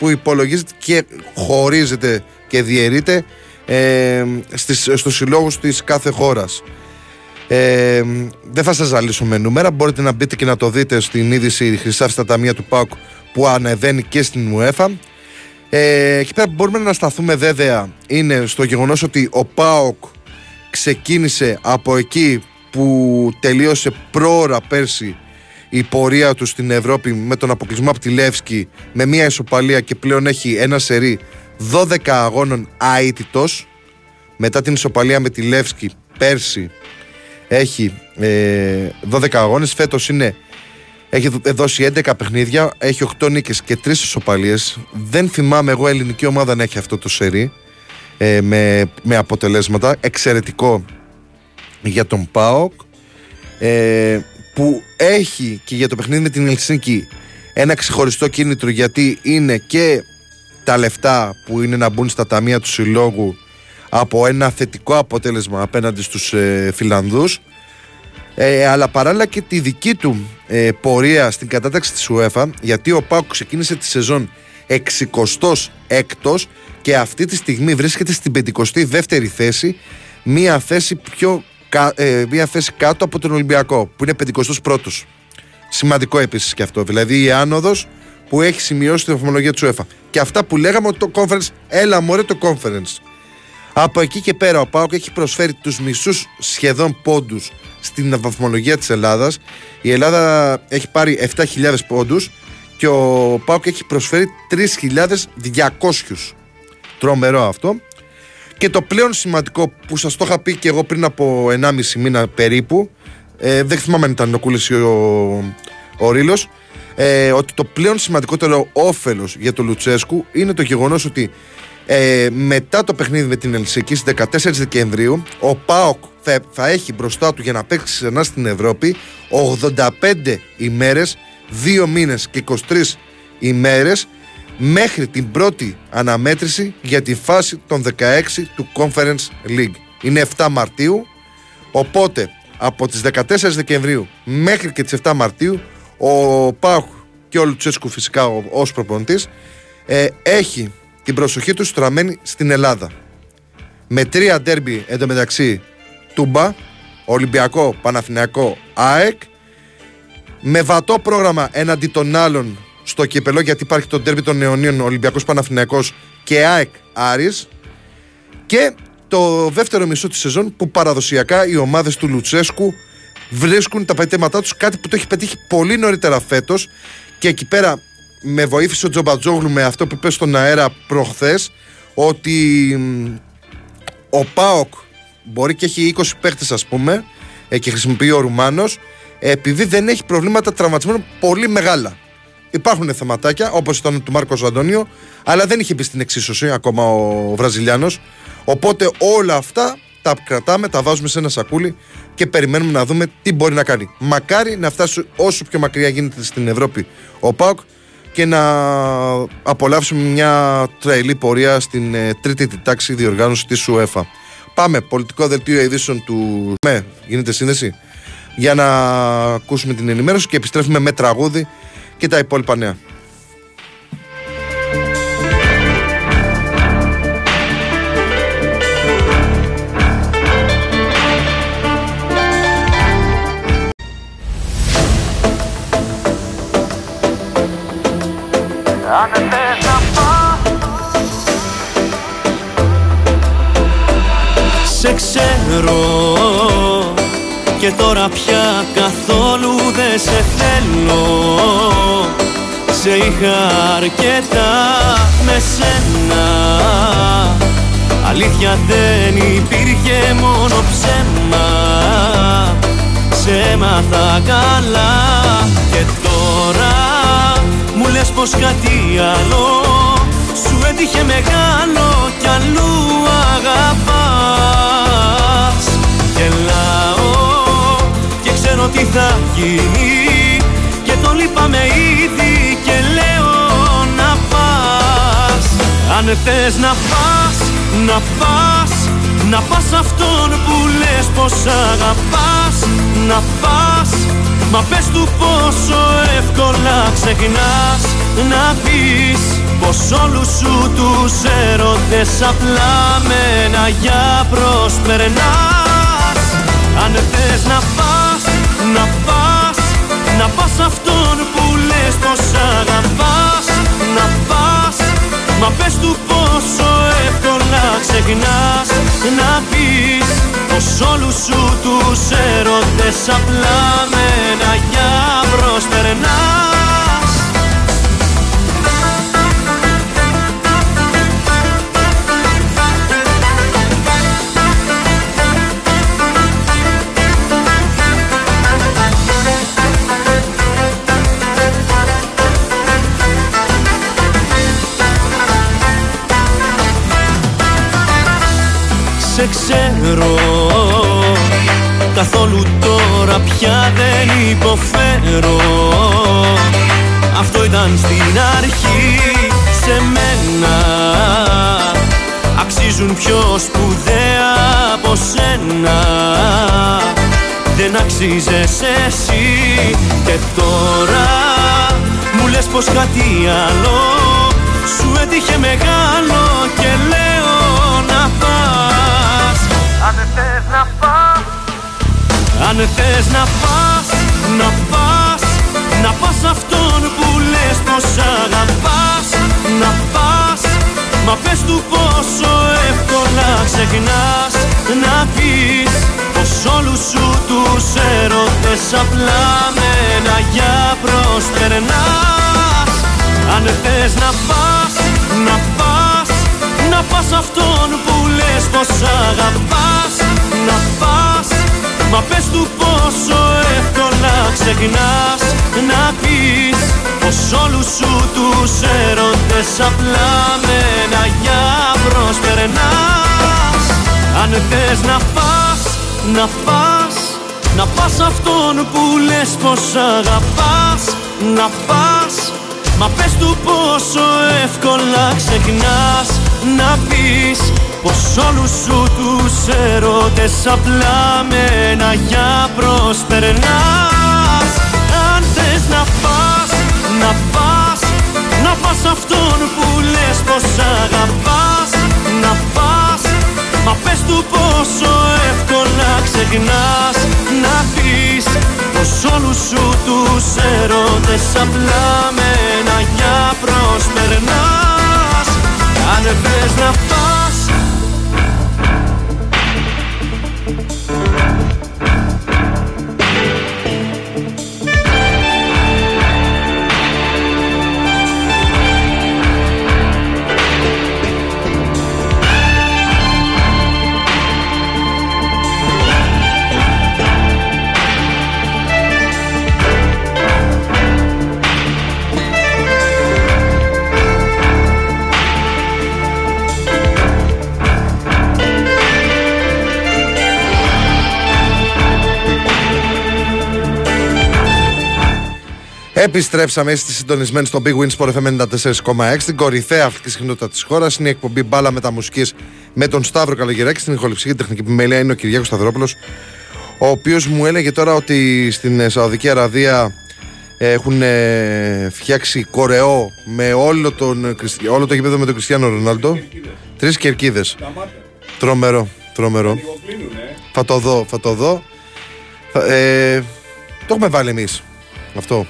που υπολογίζεται και χωρίζεται και διαιρείται ε, στις, στους συλλόγους της κάθε χώρας. Ε, δεν θα σας ζαλίσω με νούμερα, μπορείτε να μπείτε και να το δείτε στην είδηση Χρυσά στα ταμεία του ΠΑΟΚ που ανεβαίνει και στην UEFA. Ε, εκεί πέρα που μπορούμε να σταθούμε βέβαια είναι στο γεγονός ότι ο ΠΑΟΚ ξεκίνησε από εκεί που τελείωσε πρόωρα πέρσι η πορεία του στην Ευρώπη με τον αποκλεισμό από τη Λεύσκη με μια ισοπαλία και πλέον έχει ένα σερί 12 αγώνων αίτητος μετά την ισοπαλία με τη Λεύσκη πέρσι έχει ε, 12 αγώνες φέτος είναι έχει δώσει 11 παιχνίδια, έχει 8 νίκες και 3 ισοπαλίες. Δεν θυμάμαι εγώ ελληνική ομάδα να έχει αυτό το σερί ε, με, με αποτελέσματα. Εξαιρετικό για τον ΠΑΟΚ. Ε, που έχει και για το παιχνίδι με την Ελσίνκη ένα ξεχωριστό κίνητρο γιατί είναι και τα λεφτά που είναι να μπουν στα ταμεία του συλλόγου από ένα θετικό αποτέλεσμα απέναντι στους ε, Φιλανδούς. Ε, αλλά παράλληλα και τη δική του ε, πορεία στην κατάταξη της UEFA γιατί ο Πάουκ ξεκίνησε τη σεζόν 66ος και αυτή τη στιγμή βρίσκεται στην 52η θέση μία θέση πιο ε, μια θέση κάτω από τον Ολυμπιακό, που είναι 51ο. Σημαντικό επίσης και αυτό. Δηλαδή η άνοδος που έχει σημειώσει την βαθμολογία του UEFA. Και αυτά που λέγαμε ότι το conference, έλα μωρέ το conference. Από εκεί και πέρα ο Πάοκ έχει προσφέρει τους μισούς σχεδόν πόντους στην βαθμολογία της Ελλάδας. Η Ελλάδα έχει πάρει 7.000 πόντους και ο Πάοκ έχει προσφέρει 3.200. Τρομερό αυτό. Και το πλέον σημαντικό που σας το είχα πει και εγώ πριν από 1,5 μήνα περίπου, ε, δεν θυμάμαι αν ήταν ο Κούλης ή ο, ο Ρήλος, ε, ότι το πλέον σημαντικότερο όφελος για τον Λουτσέσκου είναι το γεγονός ότι ε, μετά το παιχνίδι με την Ελσίκη στις 14 Δεκεμβρίου, ο ΠΑΟΚ θα, θα έχει μπροστά του για να παίξει ξανά στην Ευρώπη 85 ημέρες, 2 μήνες και 23 ημέρες μέχρι την πρώτη αναμέτρηση για τη φάση των 16 του Conference League. Είναι 7 Μαρτίου, οπότε από τις 14 Δεκεμβρίου μέχρι και τις 7 Μαρτίου ο Πάουκ και ο Λουτσέσκου φυσικά ως προπονητής ε, έχει την προσοχή τους στραμμένη στην Ελλάδα. Με τρία ντέρμπι εντωμεταξύ Τούμπα, Ολυμπιακό, Παναθηναϊκό, ΑΕΚ με βατό πρόγραμμα έναντι των άλλων στο κυπελό γιατί υπάρχει το τέρμι των Νεωνίων Ολυμπιακός Παναθηναϊκός και ΑΕΚ Άρης και το δεύτερο μισό της σεζόν που παραδοσιακά οι ομάδες του Λουτσέσκου βρίσκουν τα πετήματά τους κάτι που το έχει πετύχει πολύ νωρίτερα φέτος και εκεί πέρα με βοήθησε ο Τζομπατζόγλου με αυτό που είπε στον αέρα προχθές ότι ο ΠΑΟΚ μπορεί και έχει 20 παίχτες ας πούμε ε, και χρησιμοποιεί ο Ρουμάνος επειδή δεν έχει προβλήματα τραυματισμένων πολύ μεγάλα. Υπάρχουν θεματάκια όπως ήταν του Μάρκος Αντώνιο, αλλά δεν είχε μπει στην εξίσωση ακόμα ο Βραζιλιάνος. Οπότε όλα αυτά τα κρατάμε, τα βάζουμε σε ένα σακούλι και περιμένουμε να δούμε τι μπορεί να κάνει. Μακάρι να φτάσει όσο πιο μακριά γίνεται στην Ευρώπη ο Πάοκ και να απολαύσουμε μια τρελή πορεία στην ε, τρίτη τάξη διοργάνωση της UEFA. Πάμε, πολιτικό δελτίο ειδήσεων του ΜΕ, γίνεται σύνδεση, για να ακούσουμε την ενημέρωση και επιστρέφουμε με τραγούδι και τα υπόλοιπα νέα. Σε ξέρω και τώρα πια καθόλου δεν σε θέλω. Σε είχα αρκετά με σένα. Αλήθεια δεν υπήρχε μόνο ψέμα. Σε μάθα καλά. Και τώρα Μου λες πως κάτι άλλο Σου έτυχε μεγάλο κι αλλού αγαπάς. Γελάω ξέρω τι θα γίνει. Και το λείπαμε ήδη και λέω να πας. Αν θες να πας, να πας Να πας αυτόν που λες πως αγαπάς. Να πας, Μα πες του πόσο εύκολα ξεχνάς. Να πεις πως όλους σου τους έρωτες Απλά με ένα για προσπερνάς Αν θες να πας, να πας Να πας αυτόν που λες πως αγαπάς. Να πας, μα πες του πόσο εύκολα ξεχνάς. Να πεις πως όλους σου τους έρωτες απλά με ένα για προσπερνάς τώρα πια δεν υποφέρω. Αυτό ήταν στην αρχή σε μένα. Αξίζουν πιο σπουδαία από σένα. Δεν αξίζες εσύ. Και τώρα μου λες πως κάτι άλλο Σου έτυχε μεγάλο και λέω να πας. Αν θες να πας αν θες να πας, να πας Να πας αυτόν που λες πως αγαπάς Να πας, μα πες του πόσο εύκολα ξεχνάς Να πεις πως όλους σου τους έρωτες Απλά με ένα για προσπερνάς Αν θες να πας, να πας Να πας αυτόν που λες πως αγαπάς Να πας Μα πες του πόσο εύκολα ξεχνάς Να πεις πως όλους σου τους έρωτες Απλά με ένα για προσπερνάς. Αν θες να πας, να πας Να πας αυτόν που λες πως αγαπάς Να πας. Μα πες του πόσο εύκολα ξεχνάς Να πεις πως όλους σου τους έρωτες απλά με ένα για προσπερνάς. Αν θες να πας, να πας, να πας αυτόν που λες πως αγαπάς. Να πας, μα πες του πόσο εύκολα ξεχνάς. Να πεις πως όλους σου τους έρωτες απλά με ένα για προσπερνάς. Αν θες να πας Επιστρέψαμε, είστε συντονισμένοι στο Big Win Sport FM 94,6 την κορυφαία αυτή συχνότητα της χώρας. Είναι η εκπομπή μπάλα μεταμουσική με τον Σταύρο Καλογεράκη. Στην ηχοληψία και τεχνική επιμέλεια είναι ο Κυριάκος Σταυρόπουλος, ο οποίος μου έλεγε τώρα ότι στην Σαουδική Αραβία έχουν ε, φτιάξει κορεό με όλο, τον, όλο το γήπεδο με τον Κριστιανό Ρονάλντο. Τρεις κερκίδες. Τρομερό, τρομερό. Θα το δω, θα το δω. Ε, το έχουμε βάλει εμείς αυτό.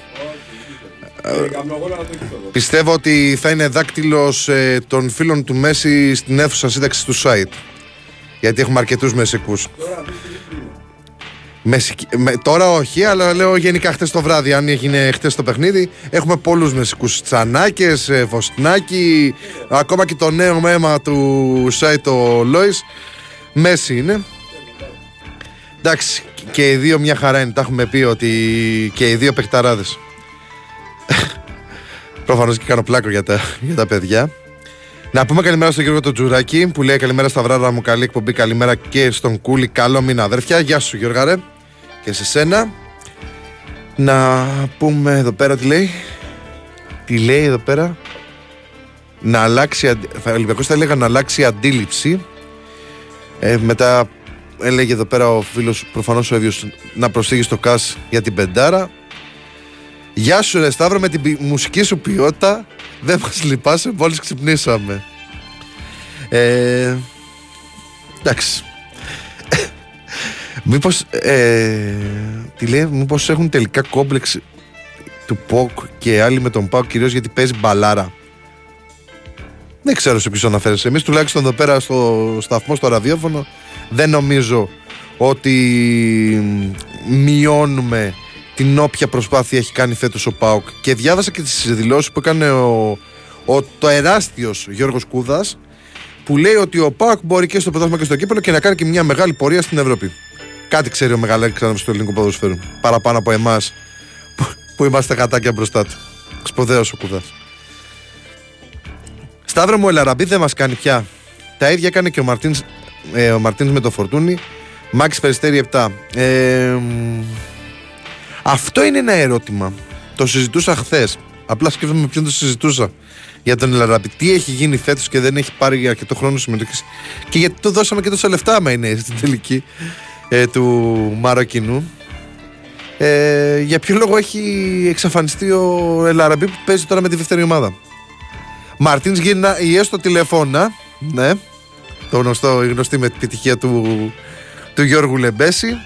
Πιστεύω ότι θα είναι δάκτυλος ε, των φίλων του Μέση στην αίθουσα σύνταξης του site. Γιατί έχουμε αρκετούς μεσικούς. τώρα όχι, αλλά λέω γενικά χτες το βράδυ. Αν έγινε χτες το παιχνίδι, έχουμε πολλούς μεσικούς. Τσανάκες, ε, Φωστινάκη, ακόμα και το νέο μέμα του site ο Λόις. Μέση είναι. Εντάξει, και οι δύο μια χαρά είναι. Τα έχουμε πει ότι και οι δύο παιχταράδες. Προφανώς και κάνω πλάκο για τα, για τα παιδιά. Να πούμε καλημέρα στον Γιώργο τον Τζουράκη που λέει καλημέρα στα βράδια μου. Καλή εκπομπή. Καλημέρα και στον Κούλι. Καλό μήνα, αδέρφια. Γεια σου, Γιώργα, ρε. Και σε σένα. Να πούμε εδώ πέρα τι λέει. Τι λέει εδώ πέρα. Να αλλάξει. Ο Ολυμπιακός θα έλεγα να αλλάξει αντίληψη. Ε, μετά έλεγε εδώ πέρα ο φίλος, προφανώς ο ίδιος, να προσφύγει στο ΚΑΣ για την πεντάρα. Γεια σου, Ρε Σταύρο, με την πι- μουσική σου ποιότητα δεν μας λυπάσαι μόλις ξυπνήσαμε. Ε, εντάξει. (laughs) Μήπως, ε, τι λέει, μήπως έχουν τελικά κόμπλεξ του ΠΟΚ και άλλοι με τον ΠΑΟΚ κυρίως γιατί παίζει μπαλάρα. Δεν ξέρω σε ποιο αναφέρεσαι. Εμείς τουλάχιστον εδώ πέρα στο σταθμό, στο ραδιόφωνο, δεν νομίζω ότι μειώνουμε την όποια προσπάθεια έχει κάνει φέτος ο Πάοκ. Και διάβασα και τις δηλώσεις που έκανε ο, ο το εράστιος Γιώργος Κούδας, που λέει ότι ο Πάοκ μπορεί και στο πρωτάθλημα και στο κύπελο και να κάνει και μια μεγάλη πορεία στην Ευρώπη. Κάτι ξέρει ο Μεγαλέξανδρος στο ελληνικό ποδοσφαίρο. Παραπάνω από εμάς που, που είμαστε κατάκια μπροστά του. Σπουδαίος ο Κούδας. Σταύρο μου, ο Ελαραμπή δεν μας κάνει πια. Τα ίδια έκανε και ο Μαρτίνς ε, ο Μαρτίνς με το Φορτούνι. Μάξι Περιστέρη 7. Ε, μ, αυτό είναι ένα ερώτημα. Το συζητούσα χθες. Απλά σκέφτομαι με ποιον το συζητούσα. Για τον Ελαραμπή. Τι έχει γίνει φέτος και δεν έχει πάρει αρκετό χρόνο συμμετοχής. Και γιατί το δώσαμε και τόσα λεφτά, άμα είναι στην τελική ε, του Μαροκινού. Ε, για ποιο λόγο έχει εξαφανιστεί ο Ελαραμπή που παίζει τώρα με τη δεύτερη ομάδα. Μαρτίνς Γίνα ή έστω τηλεφώνα. Ναι. Το γνωστό, η γνωστή με επιτυχία του, του Γιώργου Λεμπέση.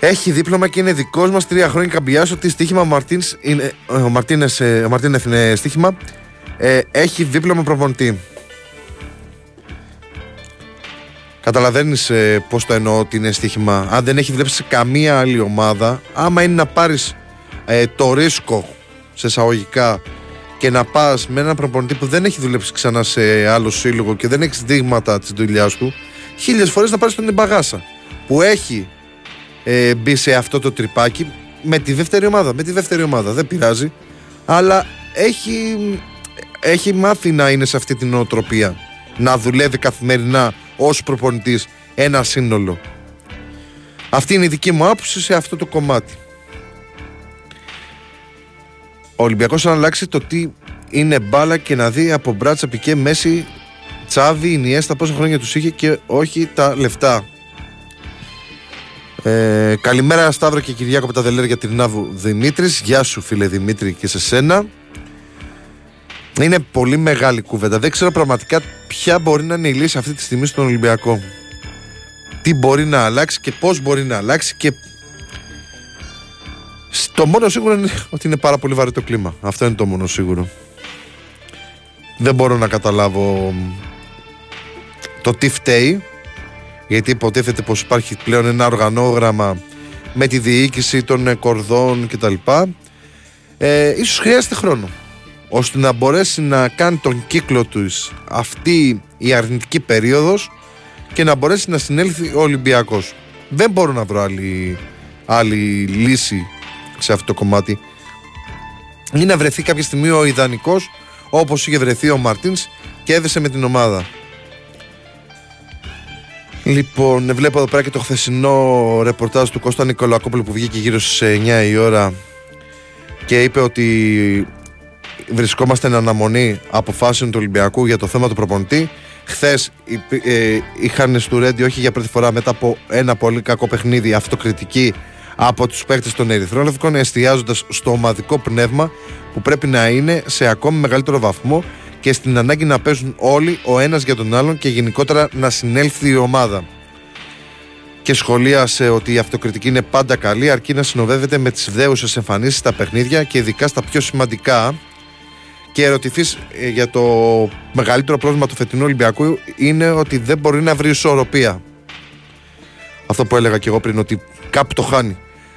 Έχει δίπλωμα και είναι δικός μας τρία χρόνια καμπιά. Ότι στοίχημα ο Μαρτίνς είναι, ο Μαρτίνες, ε, ο Μαρτίνεθ είναι στοίχημα. Ε, έχει δίπλωμα προπονητή. Καταλαβαίνεις ε, πώς το εννοώ ότι είναι στοίχημα. Αν δεν έχει δουλέψει σε καμία άλλη ομάδα, άμα είναι να πάρεις ε, το ρίσκο σε εισαγωγικά και να πας με έναν προπονητή που δεν έχει δουλέψει ξανά σε άλλο σύλλογο και δεν έχει δείγματα της δουλειάς του, χίλιες φορές να πάρεις τον Ιμπαγάσα που έχει ε, μπει σε αυτό το τρυπάκι με τη δεύτερη ομάδα. Με τη δεύτερη ομάδα δεν πειράζει, αλλά έχει, έχει μάθει να είναι σε αυτή την νοοτροπία. Να δουλεύει καθημερινά ως προπονητής ένα σύνολο. Αυτή είναι η δική μου άποψη σε αυτό το κομμάτι. Ο Ολυμπιακός να αλλάξει το τι είναι μπάλα και να δει από μπράτσα πικέ μέση Τσάβη, Ινιέστα πόσα χρόνια τους είχε και όχι τα λεφτά. Ε, καλημέρα Σταύρο και Κυριάκο από τα Δελέρια Τρινάβου Δημήτρης. Γεια σου φίλε Δημήτρη και σε σένα. Είναι πολύ μεγάλη κουβέντα. Δεν ξέρω πραγματικά ποια μπορεί να είναι η λύση αυτή τη στιγμή στον Ολυμπιακό. Τι μπορεί να αλλάξει και πώς μπορεί να αλλάξει Και το μόνο σίγουρο είναι ότι είναι πάρα πολύ βαρύ το κλίμα. Αυτό είναι το μόνο σίγουρο. Δεν μπορώ να καταλάβω το τι φταίει γιατί υποτίθεται πως υπάρχει πλέον ένα οργανόγραμμα με τη διοίκηση των ε, κορδών κτλ. Ε, ίσως χρειάζεται χρόνο ώστε να μπορέσει να κάνει τον κύκλο τους αυτή η αρνητική περίοδος και να μπορέσει να συνέλθει ο Ολυμπιακός. Δεν μπορώ να βρω άλλη, άλλη λύση σε αυτό το κομμάτι. Ή να βρεθεί κάποια στιγμή ο ιδανικός όπως είχε βρεθεί ο Μαρτίνς και έδεσε με την ομάδα. Λοιπόν, βλέπω εδώ πέρα και το χθεσινό ρεπορτάζ του Κώστα Νικολακόπουλου που βγήκε γύρω στις 9 η ώρα και είπε ότι βρισκόμαστε εν αναμονή αποφάσεων του Ολυμπιακού για το θέμα του προπονητή. Χθες ε, είχαν στο Ρέντι, όχι για πρώτη φορά, μετά από ένα πολύ κακό παιχνίδι, αυτοκριτική από τους παίκτες των Ερυθρόλευκων, εστιάζοντας στο ομαδικό πνεύμα που πρέπει να είναι σε ακόμη μεγαλύτερο βαθμό και στην ανάγκη να παίζουν όλοι ο ένας για τον άλλον και γενικότερα να συνέλθει η ομάδα. Και σχολίασε ότι η αυτοκριτική είναι πάντα καλή αρκεί να συνοδεύεται με τις δέουσες εμφανίσεις στα παιχνίδια και ειδικά στα πιο σημαντικά και ερωτηθείς ε, για το μεγαλύτερο πρόβλημα του φετινού Ολυμπιακού είναι ότι δεν μπορεί να βρει ισορροπία. Αυτό που έλεγα και εγώ πριν ότι κάπου το χάνει.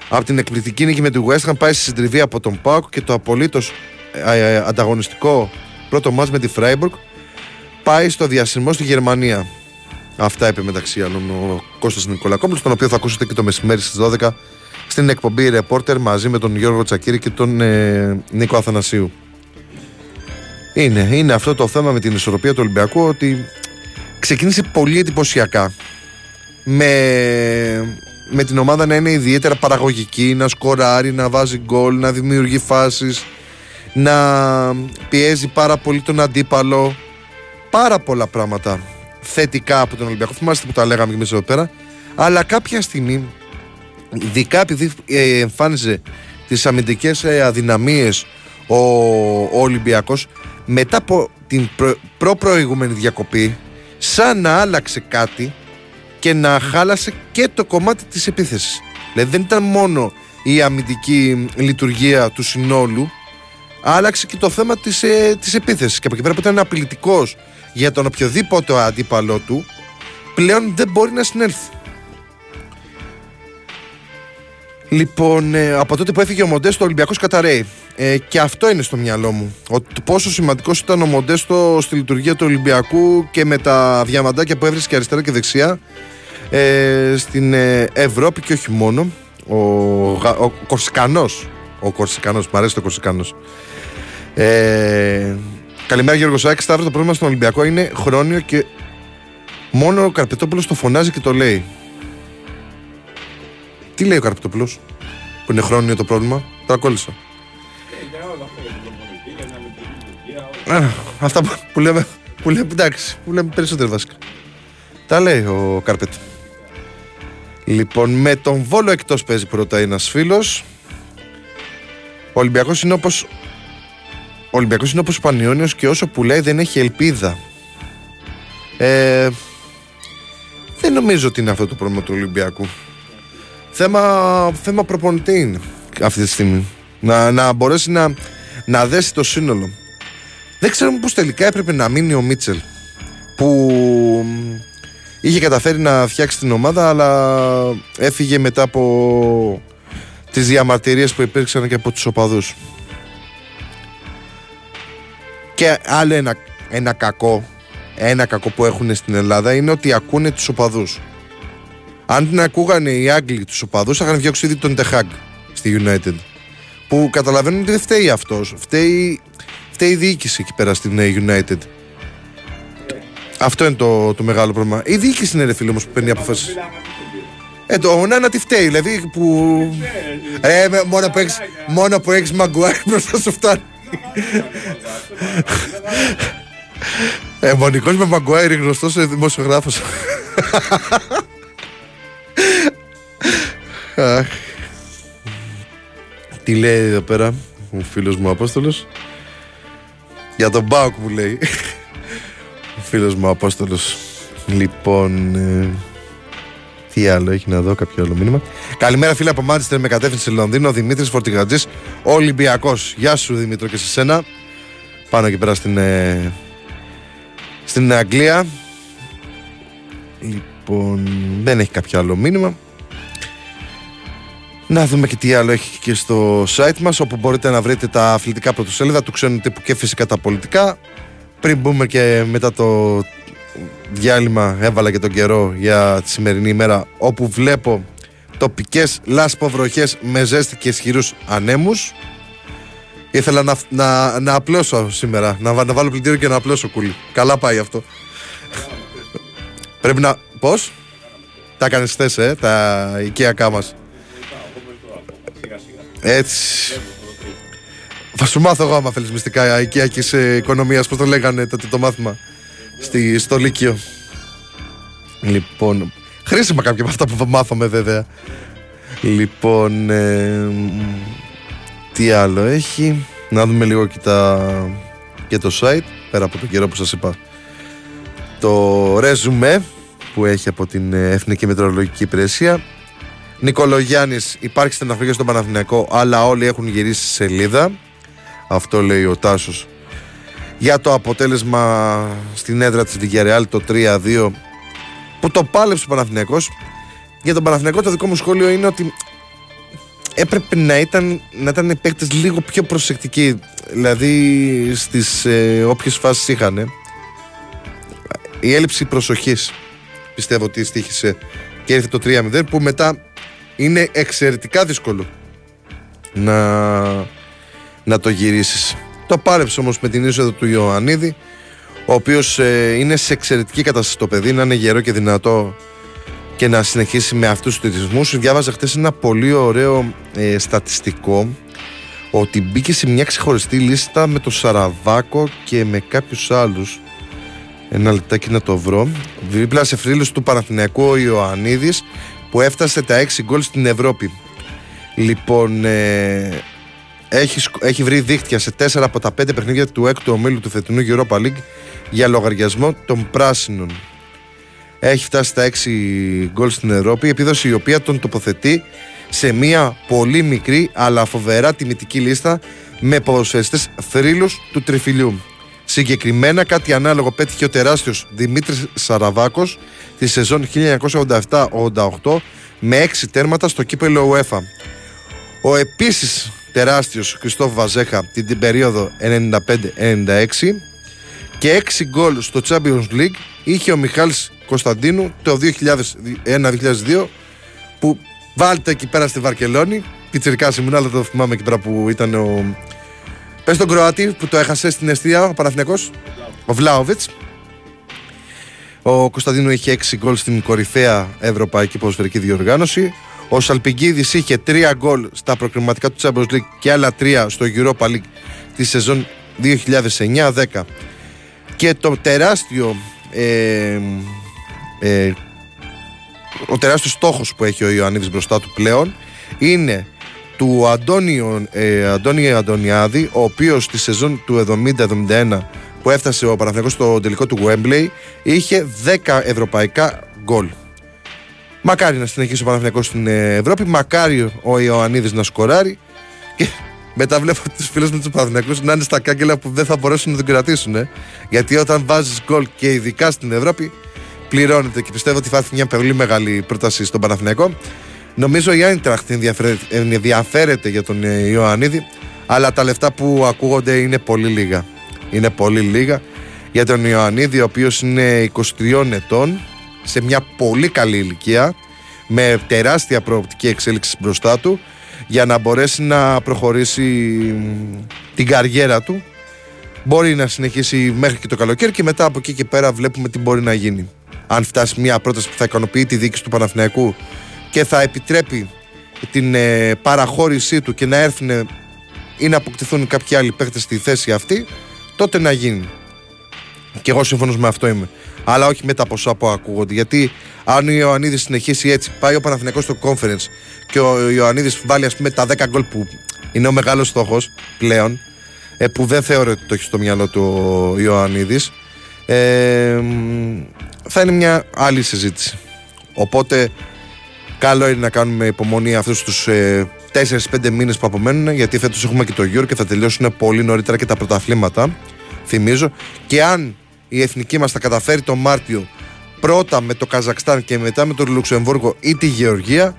Από την εκπληκτική νίκη με τη West Ham πάει στη συντριβή από τον Πάουκ και το απολύτως ε, ε, ανταγωνιστικό πρώτο μάτς με τη Φράιμπουργκ πάει στο διασυνμό στη Γερμανία. Αυτά είπε μεταξύ άλλων ο Κώστας Νικολακόπουλος, τον οποίο θα ακούσετε και το μεσημέρι στις 12 στην εκπομπή Reporter μαζί με τον Γιώργο Τσακύρη και τον ε, Νίκο Αθανασίου. Είναι, είναι αυτό το θέμα με την ισορροπία του Ολυμπιακού ότι ξεκίνησε πολύ εντυπωσιακά με, με την ομάδα να είναι ιδιαίτερα παραγωγική, να σκοράρει, να βάζει γκολ, να δημιουργεί φάσεις να πιέζει πάρα πολύ τον αντίπαλο πάρα πολλά πράγματα θετικά από τον Ολυμπιακό. Θυμάστε που τα λέγαμε και εμείς εδώ πέρα. Αλλά κάποια στιγμή, ειδικά επειδή ε, εμφάνιζε τις αμυντικές αδυναμίες ο, ο Ολυμπιακός μετά από την προ, προ-προηγούμενη διακοπή σαν να άλλαξε κάτι και να χάλασε και το κομμάτι της επίθεσης. Δηλαδή δεν ήταν μόνο η αμυντική λειτουργία του συνόλου άλλαξε και το θέμα της, ε, της επίθεσης και από εκεί πέρα που ήταν απειλητικός για τον οποιοδήποτε αντίπαλό του πλέον δεν μπορεί να συνέλθει. Λοιπόν, ε, από τότε που έφυγε ο Μοντέστο, ο Ολυμπιακός καταραίει. Ε, και αυτό είναι στο μυαλό μου. Ότι πόσο σημαντικός ήταν ο Μοντέστο στη λειτουργία του Ολυμπιακού και με τα διαμαντάκια που έβρισκε αριστερά και δεξιά ε, στην ε, Ευρώπη και όχι μόνο. Ο, ο Κορσικανός. Ο Κορσικανός, μου αρέσει το Κορσικανός. Ε, καλημέρα Γιώργο Σάκης. Σταύρο, το πρόβλημα στον Ολυμπιακό είναι χρόνιο και μόνο ο Καρπετόπουλος το φωνάζει και το λέει. Τι λέει ο Καρπετόπουλος, που είναι χρόνιο το πρόβλημα, τρακόλλησα. Α, αυτά που λέμε, που λέμε, εντάξει, που λέμε περισσότερο βασικά. Τα λέει ο Καρπέτ. Λοιπόν, με τον Βόλο εκτός παίζει πρώτα ένας φίλος. Ο Ολυμπιακός είναι όπως ο Ολυμπιακός είναι όπως ο Πανιόνιος και όσο που λέει δεν έχει ελπίδα. Ε, δεν νομίζω ότι είναι αυτό το πρόβλημα του Ολυμπιακού. Θέμα, θέμα προπονητή είναι αυτή τη στιγμή. Να, να μπορέσει να, να δέσει το σύνολο. Δεν ξέρω πως τελικά έπρεπε να μείνει ο Μίτσελ που είχε καταφέρει να φτιάξει την ομάδα αλλά έφυγε μετά από τις διαμαρτυρίες που υπήρξαν και από τους οπαδούς. Και άλλο ένα, ένα κακό ένα κακό που έχουν στην Ελλάδα είναι ότι ακούνε τους οπαδούς. Αν την ακούγανε οι Άγγλοι τους οπαδούς, θα είχαν διώξει ήδη τον Τεχάγκ στη United. Που καταλαβαίνουν ότι δεν φταίει αυτός. Φταίει, φταίει η διοίκηση εκεί πέρα στην ε, United. Αυτό είναι το, το μεγάλο πρόβλημα. Η διοίκηση είναι ρε φίλε όμως που παίρνει αποφάσεις. Ε, το να τι φταίει, δηλαδή που. Ε, μόνο που έχεις, μόνο που έχεις Μαγκουάρ μπροστά σου φτάνει. Ε, μονικός με Μαγκουάρ γνωστός δημοσιογράφος. Τι λέει εδώ πέρα ο φίλος μου Απόστολος; Για τον Μπάουκ που λέει. Ο φίλος μου Απόστολος. Λοιπόν ε, Τι άλλο έχει να δω κάποιο άλλο μήνυμα. Καλημέρα φίλε από Μάντσεστερ με κατεύθυνση Λονδίνο. Δημήτρης Φορτηγατζής Ολυμπιακός. Γεια σου Δημήτρο και σε σένα. Πάνω εκεί πέρα στην ε, Στην Αγγλία. Λοιπόν δεν έχει κάποιο άλλο μήνυμα. Να δούμε και τι άλλο έχει και στο site μας όπου μπορείτε να βρείτε τα αθλητικά πρωτοσέλιδα του ξένου τύπου και φυσικά τα πολιτικά. Πριν μπούμε και μετά το διάλειμμα έβαλα και τον καιρό για τη σημερινή ημέρα όπου βλέπω τοπικές λάσποβροχές με ζέστη και ισχυρούς ανέμους. Ήθελα να, να, να απλώσω σήμερα, να, να βάλω πλυντήριο και να απλώσω κούλι. Καλά πάει αυτό. Πρέπει να... Πώς; Τα έκανες θες, ε, τα οικιακά μας. Έτσι. Θα σου μάθω εγώ άμα θέλεις μυστικά οικιακής ε, οικονομίας Πώς το λέγανε τότε το μάθημα στη, Στο Λύκειο. Λοιπόν Χρήσιμα κάποια από αυτά που μάθαμε βέβαια. Λοιπόν ε, Τι άλλο έχει. Να δούμε λίγο και, τα, και το site Πέρα από το καιρό που σας είπα. Το ρεζουμέ Που έχει από την ε, Εθνική Μετεωρολογική Υπηρεσία. Νικολογιάννης, υπάρχει στεναχωρία στον Παναθηναϊκό, αλλά όλοι έχουν γυρίσει σελίδα. Αυτό λέει ο Τάσος. Για το αποτέλεσμα στην έδρα της Βιγιαρεάλ το 3-2 που το πάλεψε ο Παναθηναϊκός. Για τον Παναθηναϊκό το δικό μου σχόλιο είναι ότι έπρεπε να ήταν, να ήταν οι παίκτες λίγο πιο προσεκτικοί. Δηλαδή στις ε, όποιες φάσεις είχαν η έλλειψη προσοχής πιστεύω ότι στήχησε και ήρθε το 3-0 που μετά είναι εξαιρετικά δύσκολο να, να το γυρίσεις. Το πάρεψε όμως με την είσοδο του Ιωαννίδη, ο οποίος ε, είναι σε εξαιρετική κατάσταση το παιδί, να είναι γερό και δυνατό και να συνεχίσει με αυτούς τους ρυθμούς. Διάβαζα χθες ένα πολύ ωραίο ε, στατιστικό ότι μπήκε σε μια ξεχωριστή λίστα με το Σαραβάκο και με κάποιους άλλους Ένα λεπτάκι να το βρω. Δίπλα σε φρύλους του Παναθηναϊκού ο Ιωαννίδης που έφτασε τα 6 γκολ στην Ευρώπη. Λοιπόν, ε, έχει, σκ- έχει βρει δίχτυα σε 4 από τα 5 παιχνίδια του έκτου ομίλου του φετινού Europa League για λογαριασμό των πράσινων. Έχει φτάσει στα 6 γκολ στην Ευρώπη, επίδοση η οποία τον τοποθετεί σε μια πολύ μικρή αλλά φοβερά τιμητική λίστα με ποδοσφαιριστές θρύλους του τριφυλιού. Συγκεκριμένα κάτι ανάλογο πέτυχε ο τεράστιος Δημήτρης Σαραβάκος τη σεζόν 1987-88 με 6 τέρματα στο κύπελο UEFA. Ο επίσης τεράστιος Χριστόφ Βαζέχα την, την περίοδο 95-96 και 6 γκολ στο Champions League είχε ο Μιχάλης Κωνσταντίνου το 2001-2002 που βάλτε εκεί πέρα στη Βαρκελόνη πιτσιρικάς ήμουν αλλά το θυμάμαι εκεί πέρα που ήταν ο πες τον Κροάτη που το έχασε στην αιστεία ο Παναθηναϊκός ο Βλάοβιτς ο Κωνσταντίνου είχε 6 γκολ στην κορυφαία ευρωπαϊκή ποδοσφαιρική διοργάνωση. Ο Σαλπιγκίδης είχε 3 γκολ στα προκριματικά του Champions League και άλλα 3 στο Europa League της σεζόν 2009-10. Και το τεράστιο ε, ε, ο τεράστιος στόχος που έχει ο Ιωαννίδης μπροστά του πλέον είναι του Αντώνιο, ε, Αντώνη Αντωνιάδη ο οποίος στη σεζόν του 70-71 που έφτασε ο Παναθηναϊκός στο τελικό του Wembley είχε 10 ευρωπαϊκά γκολ. Μακάρι να συνεχίσει ο Παναθηναϊκός στην ε, Ευρώπη, μακάρι ο Ιωαννίδης να σκοράρει και (laughs) μετά βλέπω τους φίλους μου τους Παναθηναϊκούς να είναι στα κάγκελα που δεν θα μπορέσουν να τον κρατήσουν. ε. Γιατί όταν βάζεις γκολ και ειδικά στην Ευρώπη πληρώνεται και πιστεύω ότι θα έρθει μια πολύ μεγάλη πρόταση στον Παναθηναϊκό. Νομίζω η Άιντραχτ ενδιαφέρεται, ενδιαφέρεται για τον ε, Ιωαννίδη, αλλά τα λεφτά που ακούγονται είναι πολύ λίγα. Είναι πολύ λίγα για τον Ιωαννίδη, ο οποίος είναι 23 ετών, σε μια πολύ καλή ηλικία, με τεράστια προοπτική εξέλιξη μπροστά του, για να μπορέσει να προχωρήσει μ, την καριέρα του. Μπορεί να συνεχίσει μέχρι και το καλοκαίρι και μετά από εκεί και πέρα βλέπουμε τι μπορεί να γίνει. Αν φτάσει μια πρόταση που θα ικανοποιεί τη δίκη του Παναθηναϊκού και θα επιτρέπει την ε, παραχώρησή του και να έρθουν ε, ή να αποκτηθούν κάποιοι άλλοι παίχτε στη θέση αυτή, τότε να γίνει. Και εγώ σύμφωνο με αυτό είμαι. Αλλά όχι με τα ποσά που ακούγονται. Γιατί αν ο Ιωαννίδης συνεχίσει έτσι, πάει ο Παναθηναϊκός στο conference και ο Ιωαννίδης βάλει ας πούμε τα 10 γκολ που είναι ο μεγάλος στόχος πλέον, ε, που δεν θεωρώ ότι το έχει στο μυαλό του ο Ιωαννίδης, ε, μ, θα είναι μια άλλη συζήτηση. Οπότε Καλό είναι να κάνουμε υπομονή αυτούς τους ε, 4-5 μήνες που απομένουν, γιατί φέτος έχουμε και το Euro και θα τελειώσουν πολύ νωρίτερα και τα πρωταθλήματα. Θυμίζω. Και αν η εθνική μας θα καταφέρει τον Μάρτιο πρώτα με το Καζακστάν και μετά με το Λουξεμβούργο ή τη Γεωργία,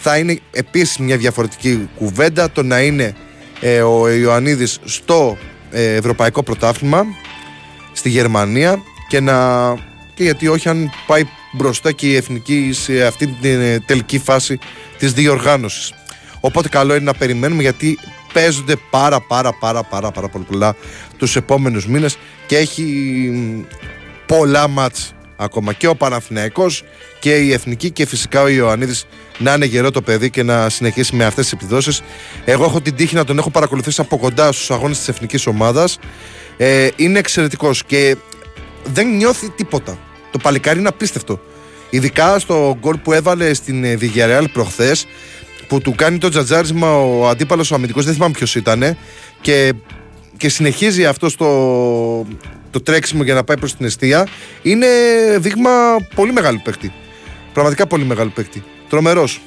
θα είναι επίσης μια διαφορετική κουβέντα το να είναι ε, ο Ιωαννίδης στο ε, Ευρωπαϊκό Πρωτάθλημα στη Γερμανία και να. και γιατί όχι αν πάει μπροστά και η εθνική σε αυτή την ε, τελική φάση της διοργάνωσης. Οπότε καλό είναι να περιμένουμε γιατί παίζονται πάρα πάρα πάρα πάρα πάρα πολύ πολλά τους επόμενους μήνες και έχει μ, πολλά μάτς ακόμα και ο Παναθηναϊκός και η Εθνική και φυσικά ο Ιωαννίδης να είναι γερό το παιδί και να συνεχίσει με αυτές τις επιδόσεις. Εγώ έχω την τύχη να τον έχω παρακολουθήσει από κοντά στους αγώνες της Εθνικής Ομάδας. Ε, είναι εξαιρετικός και δεν νιώθει τίποτα. Το παλικάρι είναι απίστευτο. Ειδικά στο γκολ που έβαλε στην ε, Villarreal προχθές που του κάνει το τζατζάρισμα ο αντίπαλος ο αμυντικός, δεν θυμάμαι ποιος ήταν και, και συνεχίζει αυτό στο, το τρέξιμο για να πάει προς την αιστεία είναι δείγμα πολύ μεγάλου παίκτη. Πραγματικά πολύ μεγάλου παίκτη. Τρομερός.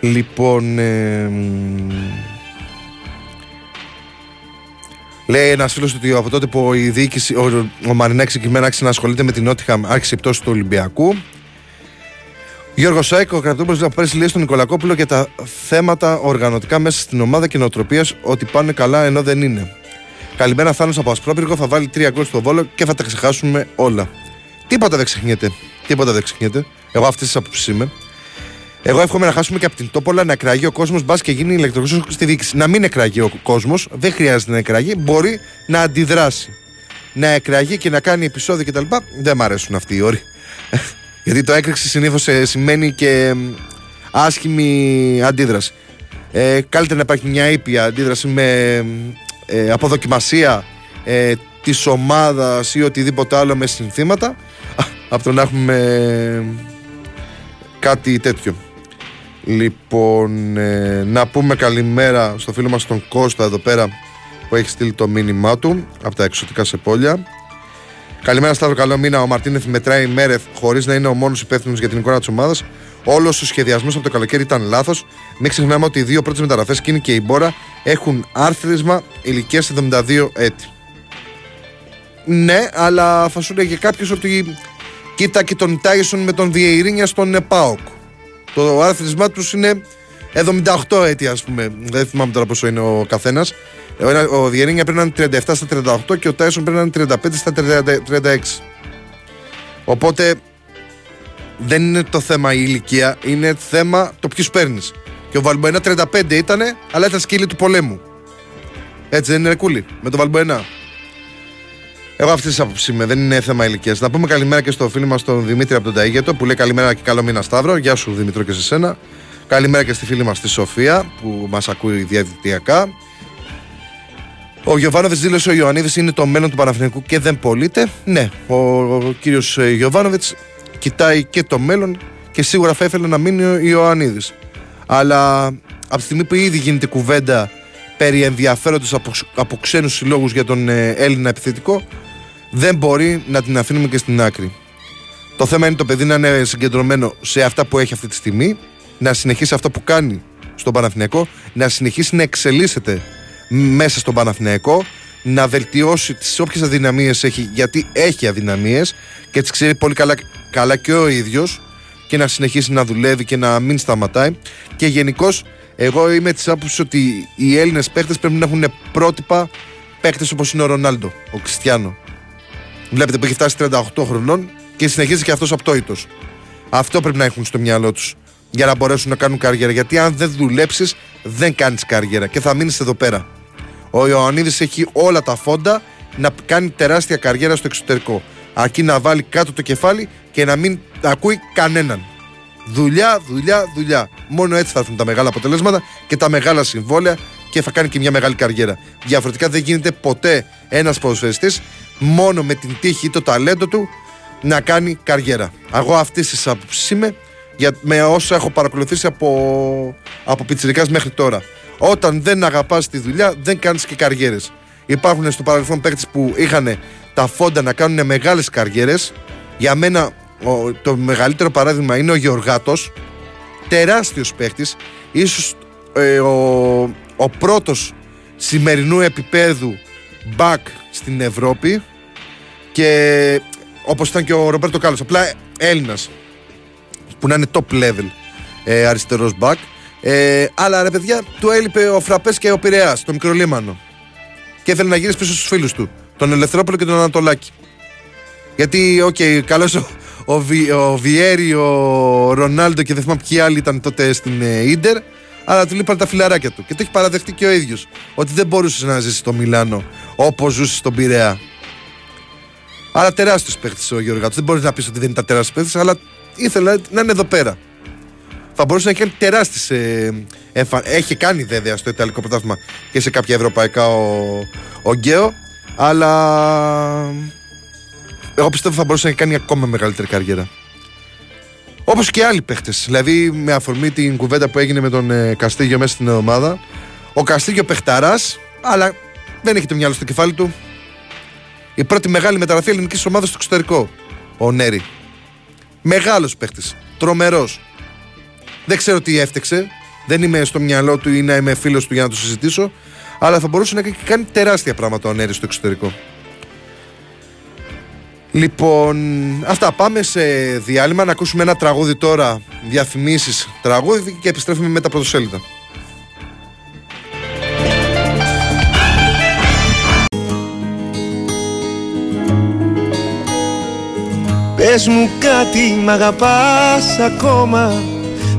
Λοιπόν, ε, μ, Λέει ένας φίλος ότι από τότε που η διοίκηση, ο, ο Μαρινάκη συγκεκριμένα άρχισε να ασχολείται με την Νότιχαμ, άρχισε η πτώση του Ολυμπιακού. Γιώργος Σάικο, ο κρατούμενος από πέρσι λέει στον Νικολακόπουλο για τα θέματα οργανωτικά μέσα στην ομάδα και νοοτροπία ότι πάνε καλά ενώ δεν είναι. Καλημέρα, Θάνος από Ασπρόπυργο. Θα βάλει τρία γκολ στο βόλο και θα τα ξεχάσουμε όλα. Τίποτα δεν ξεχνιέται. Τίποτα δεν ξεχνιέται. Εγώ αυτής της άποψης είμαι. Εγώ εύχομαι να χάσουμε και από την Τόπολα να εκραγεί ο κόσμος, μπας και γίνει ηλεκτρικό στη διοίκηση. Να μην εκραγεί ο κόσμος, δεν χρειάζεται να εκραγεί, μπορεί να αντιδράσει. Να εκραγεί και να κάνει επεισόδιο κτλ. Δεν μ' αρέσουν αυτοί οι όροι. Γιατί το έκρηξη συνήθως σημαίνει και μ, άσχημη αντίδραση. Ε, καλύτερα να υπάρχει μια ήπια αντίδραση με ε, αποδοκιμασία, ε, της ομάδας ή οτιδήποτε άλλο με συνθήματα από το να έχουμε κάτι τέτοιο. Λοιπόν, ε, να πούμε καλημέρα στο φίλο μας τον Κώστα εδώ πέρα που έχει στείλει το μήνυμά του από τα εξωτικά σε πόλια. Καλημέρα, Σταύρο. Καλό μήνα. Ο Μαρτίνεθ μετράει μέρε χωρίς να είναι ο μόνος υπεύθυνος για την εικόνα της ομάδας. Όλος ο σχεδιασμός από το καλοκαίρι ήταν λάθος. Μην ξεχνάμε ότι οι δύο πρώτες μεταγραφές, εκείνη και η Μπόρα, έχουν άρθρισμα ηλικίας 72 έτη. Ναι, αλλά θα σου λέγε κάποιος ότι κοίτα και τον Τάισον με τον Διεϊρίνια στον ΕΠΑΟΚ. Το άρθρισμά τους είναι 78 έτη, ας πούμε. Δεν θυμάμαι τώρα πόσο είναι ο καθένας. Ο Διερίνια πρέπει να είναι 37 στα 38 και ο Τάισον πρέπει να είναι 35 στα 36. Οπότε δεν είναι το θέμα η ηλικία, είναι θέμα το ποιους παίρνεις. Και ο Βαλμποενά 35 ήταν, αλλά ήταν σκύλι του πολέμου. Έτσι δεν είναι κούλι με τον Βαλμποενά. Εγώ αυτή της άποψης είμαι, δεν είναι θέμα ηλικίας. Να πούμε καλημέρα και στο φίλο μας τον Δημήτρη από τον Ταίγετο που λέει καλημέρα και καλό μήνα Σταύρο. Γεια σου Δημήτρο και σε σένα. Καλημέρα και στη φίλη μας τη Σοφία που μας ακούει διαδικτυακά. Ο Γιωβάνοβιτς δήλωσε ο Ιωαννίδης είναι το μέλλον του Παναθηνικού και δεν πωλείται. Ναι, ο, ο κύριος Γιωβάνοβιτς κοιτάει και το μέλλον και σίγουρα θα ήθελε να μείνει ο Ιωαννίδης. Αλλά από τη στιγμή που ήδη γίνεται κουβέντα περί ενδιαφέροντος από, από ξένους συλλόγους για τον ε, Έλληνα επιθετικό δεν μπορεί να την αφήνουμε και στην άκρη. Το θέμα είναι το παιδί να είναι συγκεντρωμένο σε αυτά που έχει αυτή τη στιγμή, να συνεχίσει αυτό που κάνει στον Παναθηναϊκό, να συνεχίσει να εξελίσσεται μέσα στον Παναθηναϊκό, να βελτιώσει τις όποιες αδυναμίες έχει, γιατί έχει αδυναμίες και τις ξέρει πολύ καλά, καλά και ο ίδιος και να συνεχίσει να δουλεύει και να μην σταματάει και γενικώ εγώ είμαι της άποψης ότι οι Έλληνες παίχτε πρέπει να έχουν πρότυπα παίχτε όπως είναι ο Ρονάλντο, ο Κριστιανό. Βλέπετε που έχει φτάσει 38 χρονών και συνεχίζει και αυτός απτόητος. Αυτό πρέπει να έχουν στο μυαλό τους για να μπορέσουν να κάνουν καριέρα. Γιατί αν δεν δουλέψεις, δεν κάνεις καριέρα και θα μείνεις εδώ πέρα. Ο Ιωαννίδης έχει όλα τα φόντα να κάνει τεράστια καριέρα στο εξωτερικό. Αρκεί να βάλει κάτω το κεφάλι και να μην ακούει κανέναν. Δουλειά, δουλειά, δουλειά. Μόνο έτσι θα έρθουν τα μεγάλα αποτελέσματα και τα μεγάλα συμβόλαια και θα κάνει και μια μεγάλη καριέρα. Διαφορετικά δεν γίνεται ποτέ ένας ποδοσφαιριστής μόνο με την τύχη ή το ταλέντο του να κάνει καριέρα. Εγώ αυτής της άποψης είμαι για, με όσα έχω παρακολουθήσει από, από μέχρι τώρα. Όταν δεν αγαπάς τη δουλειά, δεν κάνεις και καριέρες. Υπάρχουν στο παρελθόν παίκτες που είχαν τα φόντα να κάνουν μεγάλες καριέρες. Για μένα, το μεγαλύτερο παράδειγμα είναι ο Γεωργάτος. Τεράστιος παίκτης. ίσως ε, ο, ο πρώτος σημερινού επίπεδου back στην Ευρώπη και όπως ήταν και ο Ρομπέρτο Κάλλος απλά Έλληνας που να είναι top level ε, αριστερός back ε, αλλά ρε παιδιά του έλειπε ο Φραπές και ο Πειραιάς το μικρολίμανο και ήθελε να γυρίσει πίσω στους φίλους του τον Ελευθερόπουλο και τον Ανατολάκη γιατί ok okay, καλώς ο, ο, Βι, ο Βιέρη, ο Ρονάλντο και δεν θυμάμαι ποιοι άλλοι ήταν τότε στην Ίντερ αλλά του λείπαν τα φιλαράκια του. Και το έχει παραδεχτεί και ο ίδιος. Ότι δεν μπορούσες να ζήσεις στο Μιλάνο όπως ζούσες στον Πειραιά. Αλλά τεράστιος παίχτης ο Γιώργο Δεν μπορείς να πεις ότι δεν ήταν τεράστιος παίχτης, αλλά ήθελε να είναι εδώ πέρα. Θα μπορούσε να κάνει τεράστιες. Ε, Έχει κάνει βέβαια στο Ιταλικό πρωτάθλημα και σε κάποια ευρωπαϊκά ο, ο Γκέο. Αλλά εγώ πιστεύω θα μπορούσε να κάνει ακόμα μεγαλύτερη καριέρα. Όπως και άλλοι παίχτες. Δηλαδή, με αφορμή την κουβέντα που έγινε με τον ε, Καστίγιο μέσα στην ομάδα. Ο Καστίγιο παιχταράς, αλλά δεν έχει το μυαλό στο κεφάλι του. Η πρώτη μεγάλη μεταγραφή ελληνικής ομάδας στο εξωτερικό. Ο Νέρη. Μεγάλος παίχτης. Τρομερός. Δεν ξέρω τι έφτεξε. Δεν είμαι στο μυαλό του ή να είμαι φίλος του για να το συζητήσω. Αλλά θα μπορούσε να κάνει τεράστια πράγματα ο Νέρης στο εξωτερικό. Λοιπόν, αυτά πάμε σε διάλειμμα να ακούσουμε ένα τραγούδι τώρα, διαφημίσεις τραγούδι και επιστρέφουμε με τα πρωτοσέλιδα. Πες μου κάτι, μ' αγαπάς ακόμα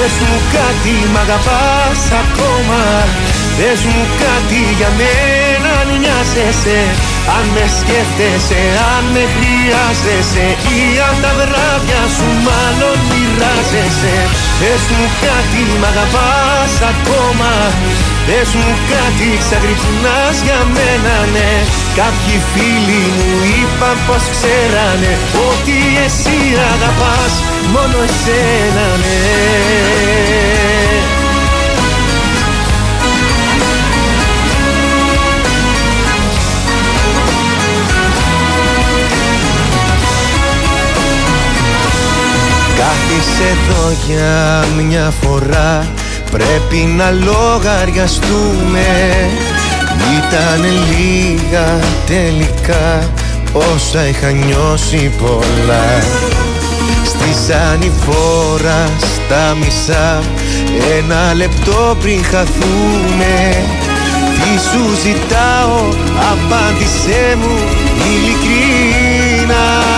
Πες μου κάτι μ' αγαπάς ακόμα. Πες μου κάτι για μένα αν νοιάζεσαι. Αν με σκέφτεσαι, αν με χρειάζεσαι Ή αν τα βράδια σου μάλλον μοιράζεσαι. Πες μου κάτι μ' αγαπάς ακόμα. Πες μου κάτι ξαγρυπνάς για μένα ναι. Κάποιοι φίλοι μου είπαν πως ξέρανε Ότι εσύ αγαπάς μόνο εσένα ναι Κάθισε εδώ για μια φορά. Πρέπει να λογαριαστούμε. Ήταν λίγα τελικά. Όσα είχα νιώσει πολλά. Στη ανηφόρα στα μισά. Ένα λεπτό πριν χαθούμε. Τι σου ζητάω Απάντησέ μου ειλικρίνα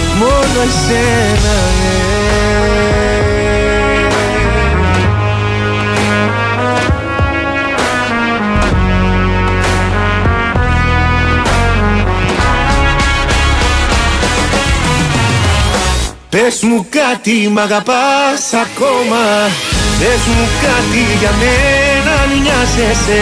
μόνο εσένα ναι. Πες μου κάτι μ' αγαπάς ακόμα. Πες μου κάτι για μένα αν νοιάζεσαι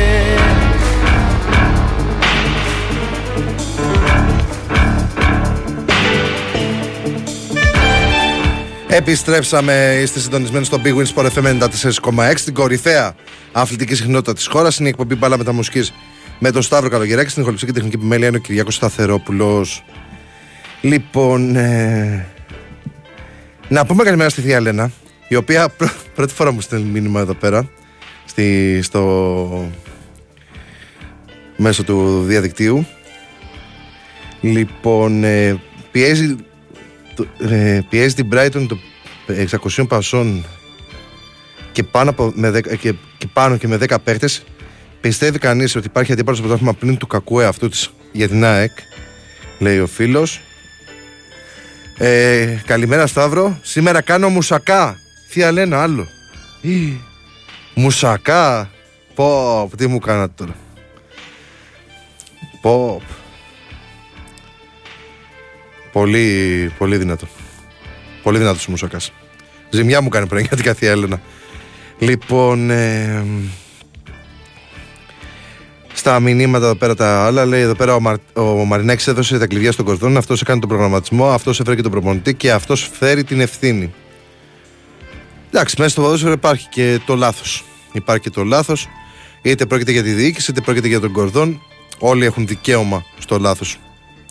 Επιστρέψαμε, είστε συντονισμένοι στο Big Win Sport FM 94,6 την κορυφαία αθλητική συχνότητα της χώρας. Είναι η εκπομπή Μπάλα Μεταμουσική με τον Σταύρο Καλογεράκη. Στην ηχοληψία και τεχνική επιμέλεια είναι ο Κυριακό Σταθερόπουλος. Λοιπόν, ε, να πούμε καλημέρα στη Θεία Λένα, η οποία πρώτη φορά μου στέλνει μήνυμα εδώ πέρα στη, στο μέσω του διαδικτύου. Λοιπόν, ε, πιέζει, ε, πιέζει την Brighton το 600 πασών και πάνω, από, με 10, και, και πάνω και με 10 παίχτες Πιστεύει κανείς ότι υπάρχει αντίπαλος στο πρωτάθλημα πλην του κακού εαυτού της για την ΑΕΚ, λέει ο φίλος. Ε, καλημέρα Σταύρο. Σήμερα κάνω μουσακά. Θεία Λένα, άλλο. Ή, μουσακά. Πω, τι μου κάνατε τώρα. Πω. Πολύ, πολύ δυνατό. Πολύ δυνατός μουσακάς. Ζημιά μου κάνει πριν (laughs) γιατί καθία Έλενα. Λοιπόν, ε, στα μηνύματα εδώ πέρα τα άλλα. Λέει εδώ πέρα ο, Μαρ, ο Μαρινάκη έδωσε τα κλειδιά στον κορδόν. Αυτός έκανε τον προγραμματισμό. Αυτός έφερε και τον προπονητή και αυτός φέρει την ευθύνη. Εντάξει, μέσα στο ποδόσφαιρο υπάρχει και το λάθος. Υπάρχει και το λάθος. Είτε πρόκειται για τη διοίκηση, είτε πρόκειται για τον κορδόν. Όλοι έχουν δικαίωμα στο λάθος.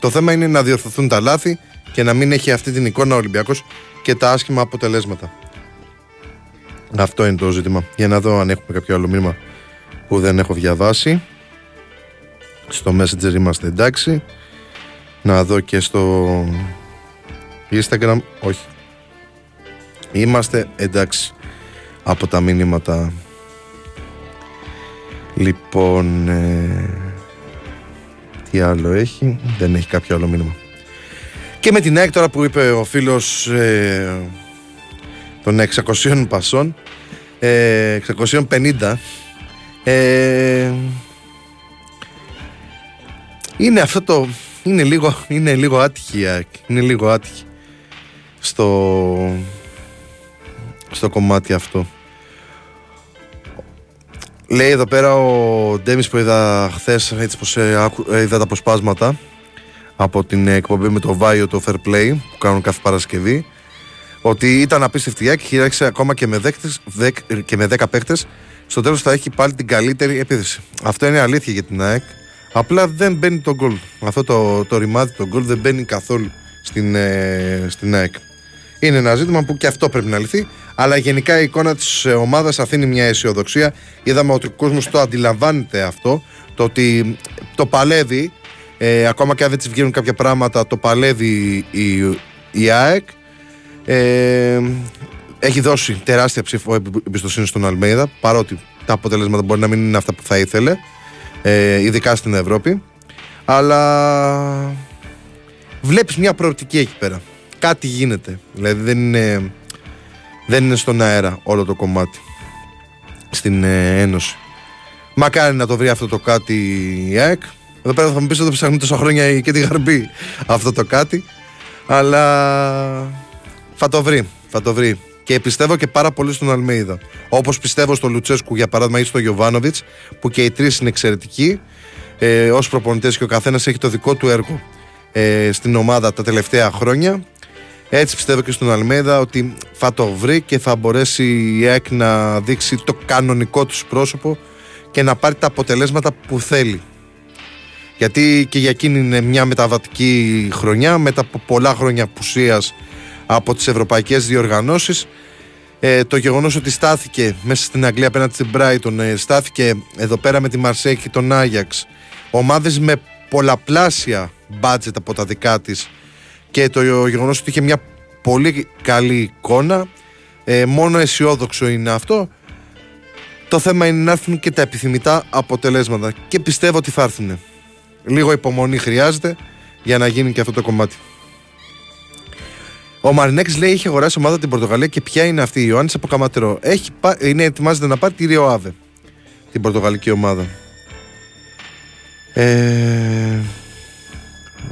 Το θέμα είναι να διορθωθούν τα λάθη και να μην έχει αυτή την εικόνα ο Ολυμπιακός και τα άσχημα αποτελέσματα. Αυτό είναι το ζήτημα. Για να δω αν έχουμε κάποιο άλλο μήνυμα που δεν έχω διαβάσει. Στο Messenger είμαστε εντάξει. Να δω και στο Instagram. Όχι. Είμαστε εντάξει από τα μήνυματα. Λοιπόν, ε, τι άλλο έχει. Δεν έχει κάποιο άλλο μήνυμα. Και με την ΑΕΚ τώρα που είπε ο φίλος ε, των 600 πασών, ε, 650, ε, είναι αυτό το, είναι λίγο, είναι λίγο άτυχη η ΑΕΚ, είναι λίγο άτυχη στο, στο κομμάτι αυτό. Λέει εδώ πέρα ο Ντέμις που είδα χθες, έτσι πως ε, ε, είδα τα αποσπάσματα από την εκπομπή με το Βάιο το Fair Play που κάνουν κάθε Παρασκευή ότι ήταν απίστευτη η ΑΕΚ χειράξε ακόμα και με, δέκτες, και με 10 παίχτες στο τέλος θα έχει πάλι την καλύτερη επίθεση. Αυτό είναι αλήθεια για την ΑΕΚ. Απλά δεν μπαίνει το γκολ. Αυτό το, το ρημάδι το γκολ δεν μπαίνει καθόλου στην, ε, στην ΑΕΚ. Είναι ένα ζήτημα που και αυτό πρέπει να λυθεί αλλά γενικά η εικόνα της ομάδας αφήνει μια αισιοδοξία είδαμε ότι ο κόσμος το αντιλαμβάνεται αυτό το ότι το παλεύει ε, ακόμα και αν δεν της βγαίνουν κάποια πράγματα, το παλεύει η, η ΑΕΚ. Ε, έχει δώσει τεράστια ψήφο εμπιστοσύνη στον Αλμέιδα, παρότι τα αποτελέσματα μπορεί να μην είναι αυτά που θα ήθελε, ε, ειδικά στην Ευρώπη. Αλλά βλέπεις μια προοπτική εκεί πέρα. Κάτι γίνεται. Δηλαδή δεν είναι, δεν είναι στον αέρα όλο το κομμάτι στην ε, Ένωση. Μακάρι να το βρει αυτό το κάτι η ΑΕΚ. Εδώ πέρα θα μου πεις ότι ψάχνει τόσα χρόνια και τη γαρμπή αυτό το κάτι. Αλλά θα το βρει. Θα το βρει. Και πιστεύω και πάρα πολύ στον Αλμέιδα. Όπως πιστεύω στο Λουτσέσκου για παράδειγμα ή στο Γιωβάνοβιτς, που και οι τρεις είναι εξαιρετικοί. Ε, Ω προπονητές και ο καθένας έχει το δικό του έργο ε, στην ομάδα τα τελευταία χρόνια. Έτσι πιστεύω και στον Αλμέδα ότι θα το βρει και θα μπορέσει η ΑΕΚ να δείξει το κανονικό τους πρόσωπο και να πάρει τα αποτελέσματα που θέλει. Γιατί και για εκείνη είναι μια μεταβατική χρονιά μετά από πολλά χρόνια απουσίας από τις ευρωπαϊκές διοργανώσεις ε, το γεγονός ότι στάθηκε μέσα στην Αγγλία απέναντι στην Brighton ε, στάθηκε εδώ πέρα με τη Μαρσέη και τον Άγιαξ ομάδες με πολλαπλάσια μπάτζετ από τα δικά της και το γεγονός ότι είχε μια πολύ καλή εικόνα ε, μόνο αισιόδοξο είναι αυτό το θέμα είναι να έρθουν και τα επιθυμητά αποτελέσματα και πιστεύω ότι θα έρθουν. Λίγο υπομονή χρειάζεται για να γίνει και αυτό το κομμάτι. Ο Μαρινέκης λέει: Έχει αγοράσει ομάδα την Πορτογαλία και ποια είναι αυτή η Ιωάννης από Καματερό. Έχει, είναι, ετοιμάζεται να πάρει τη Ρίο Άβε, την Πορτογαλική ομάδα. Ε,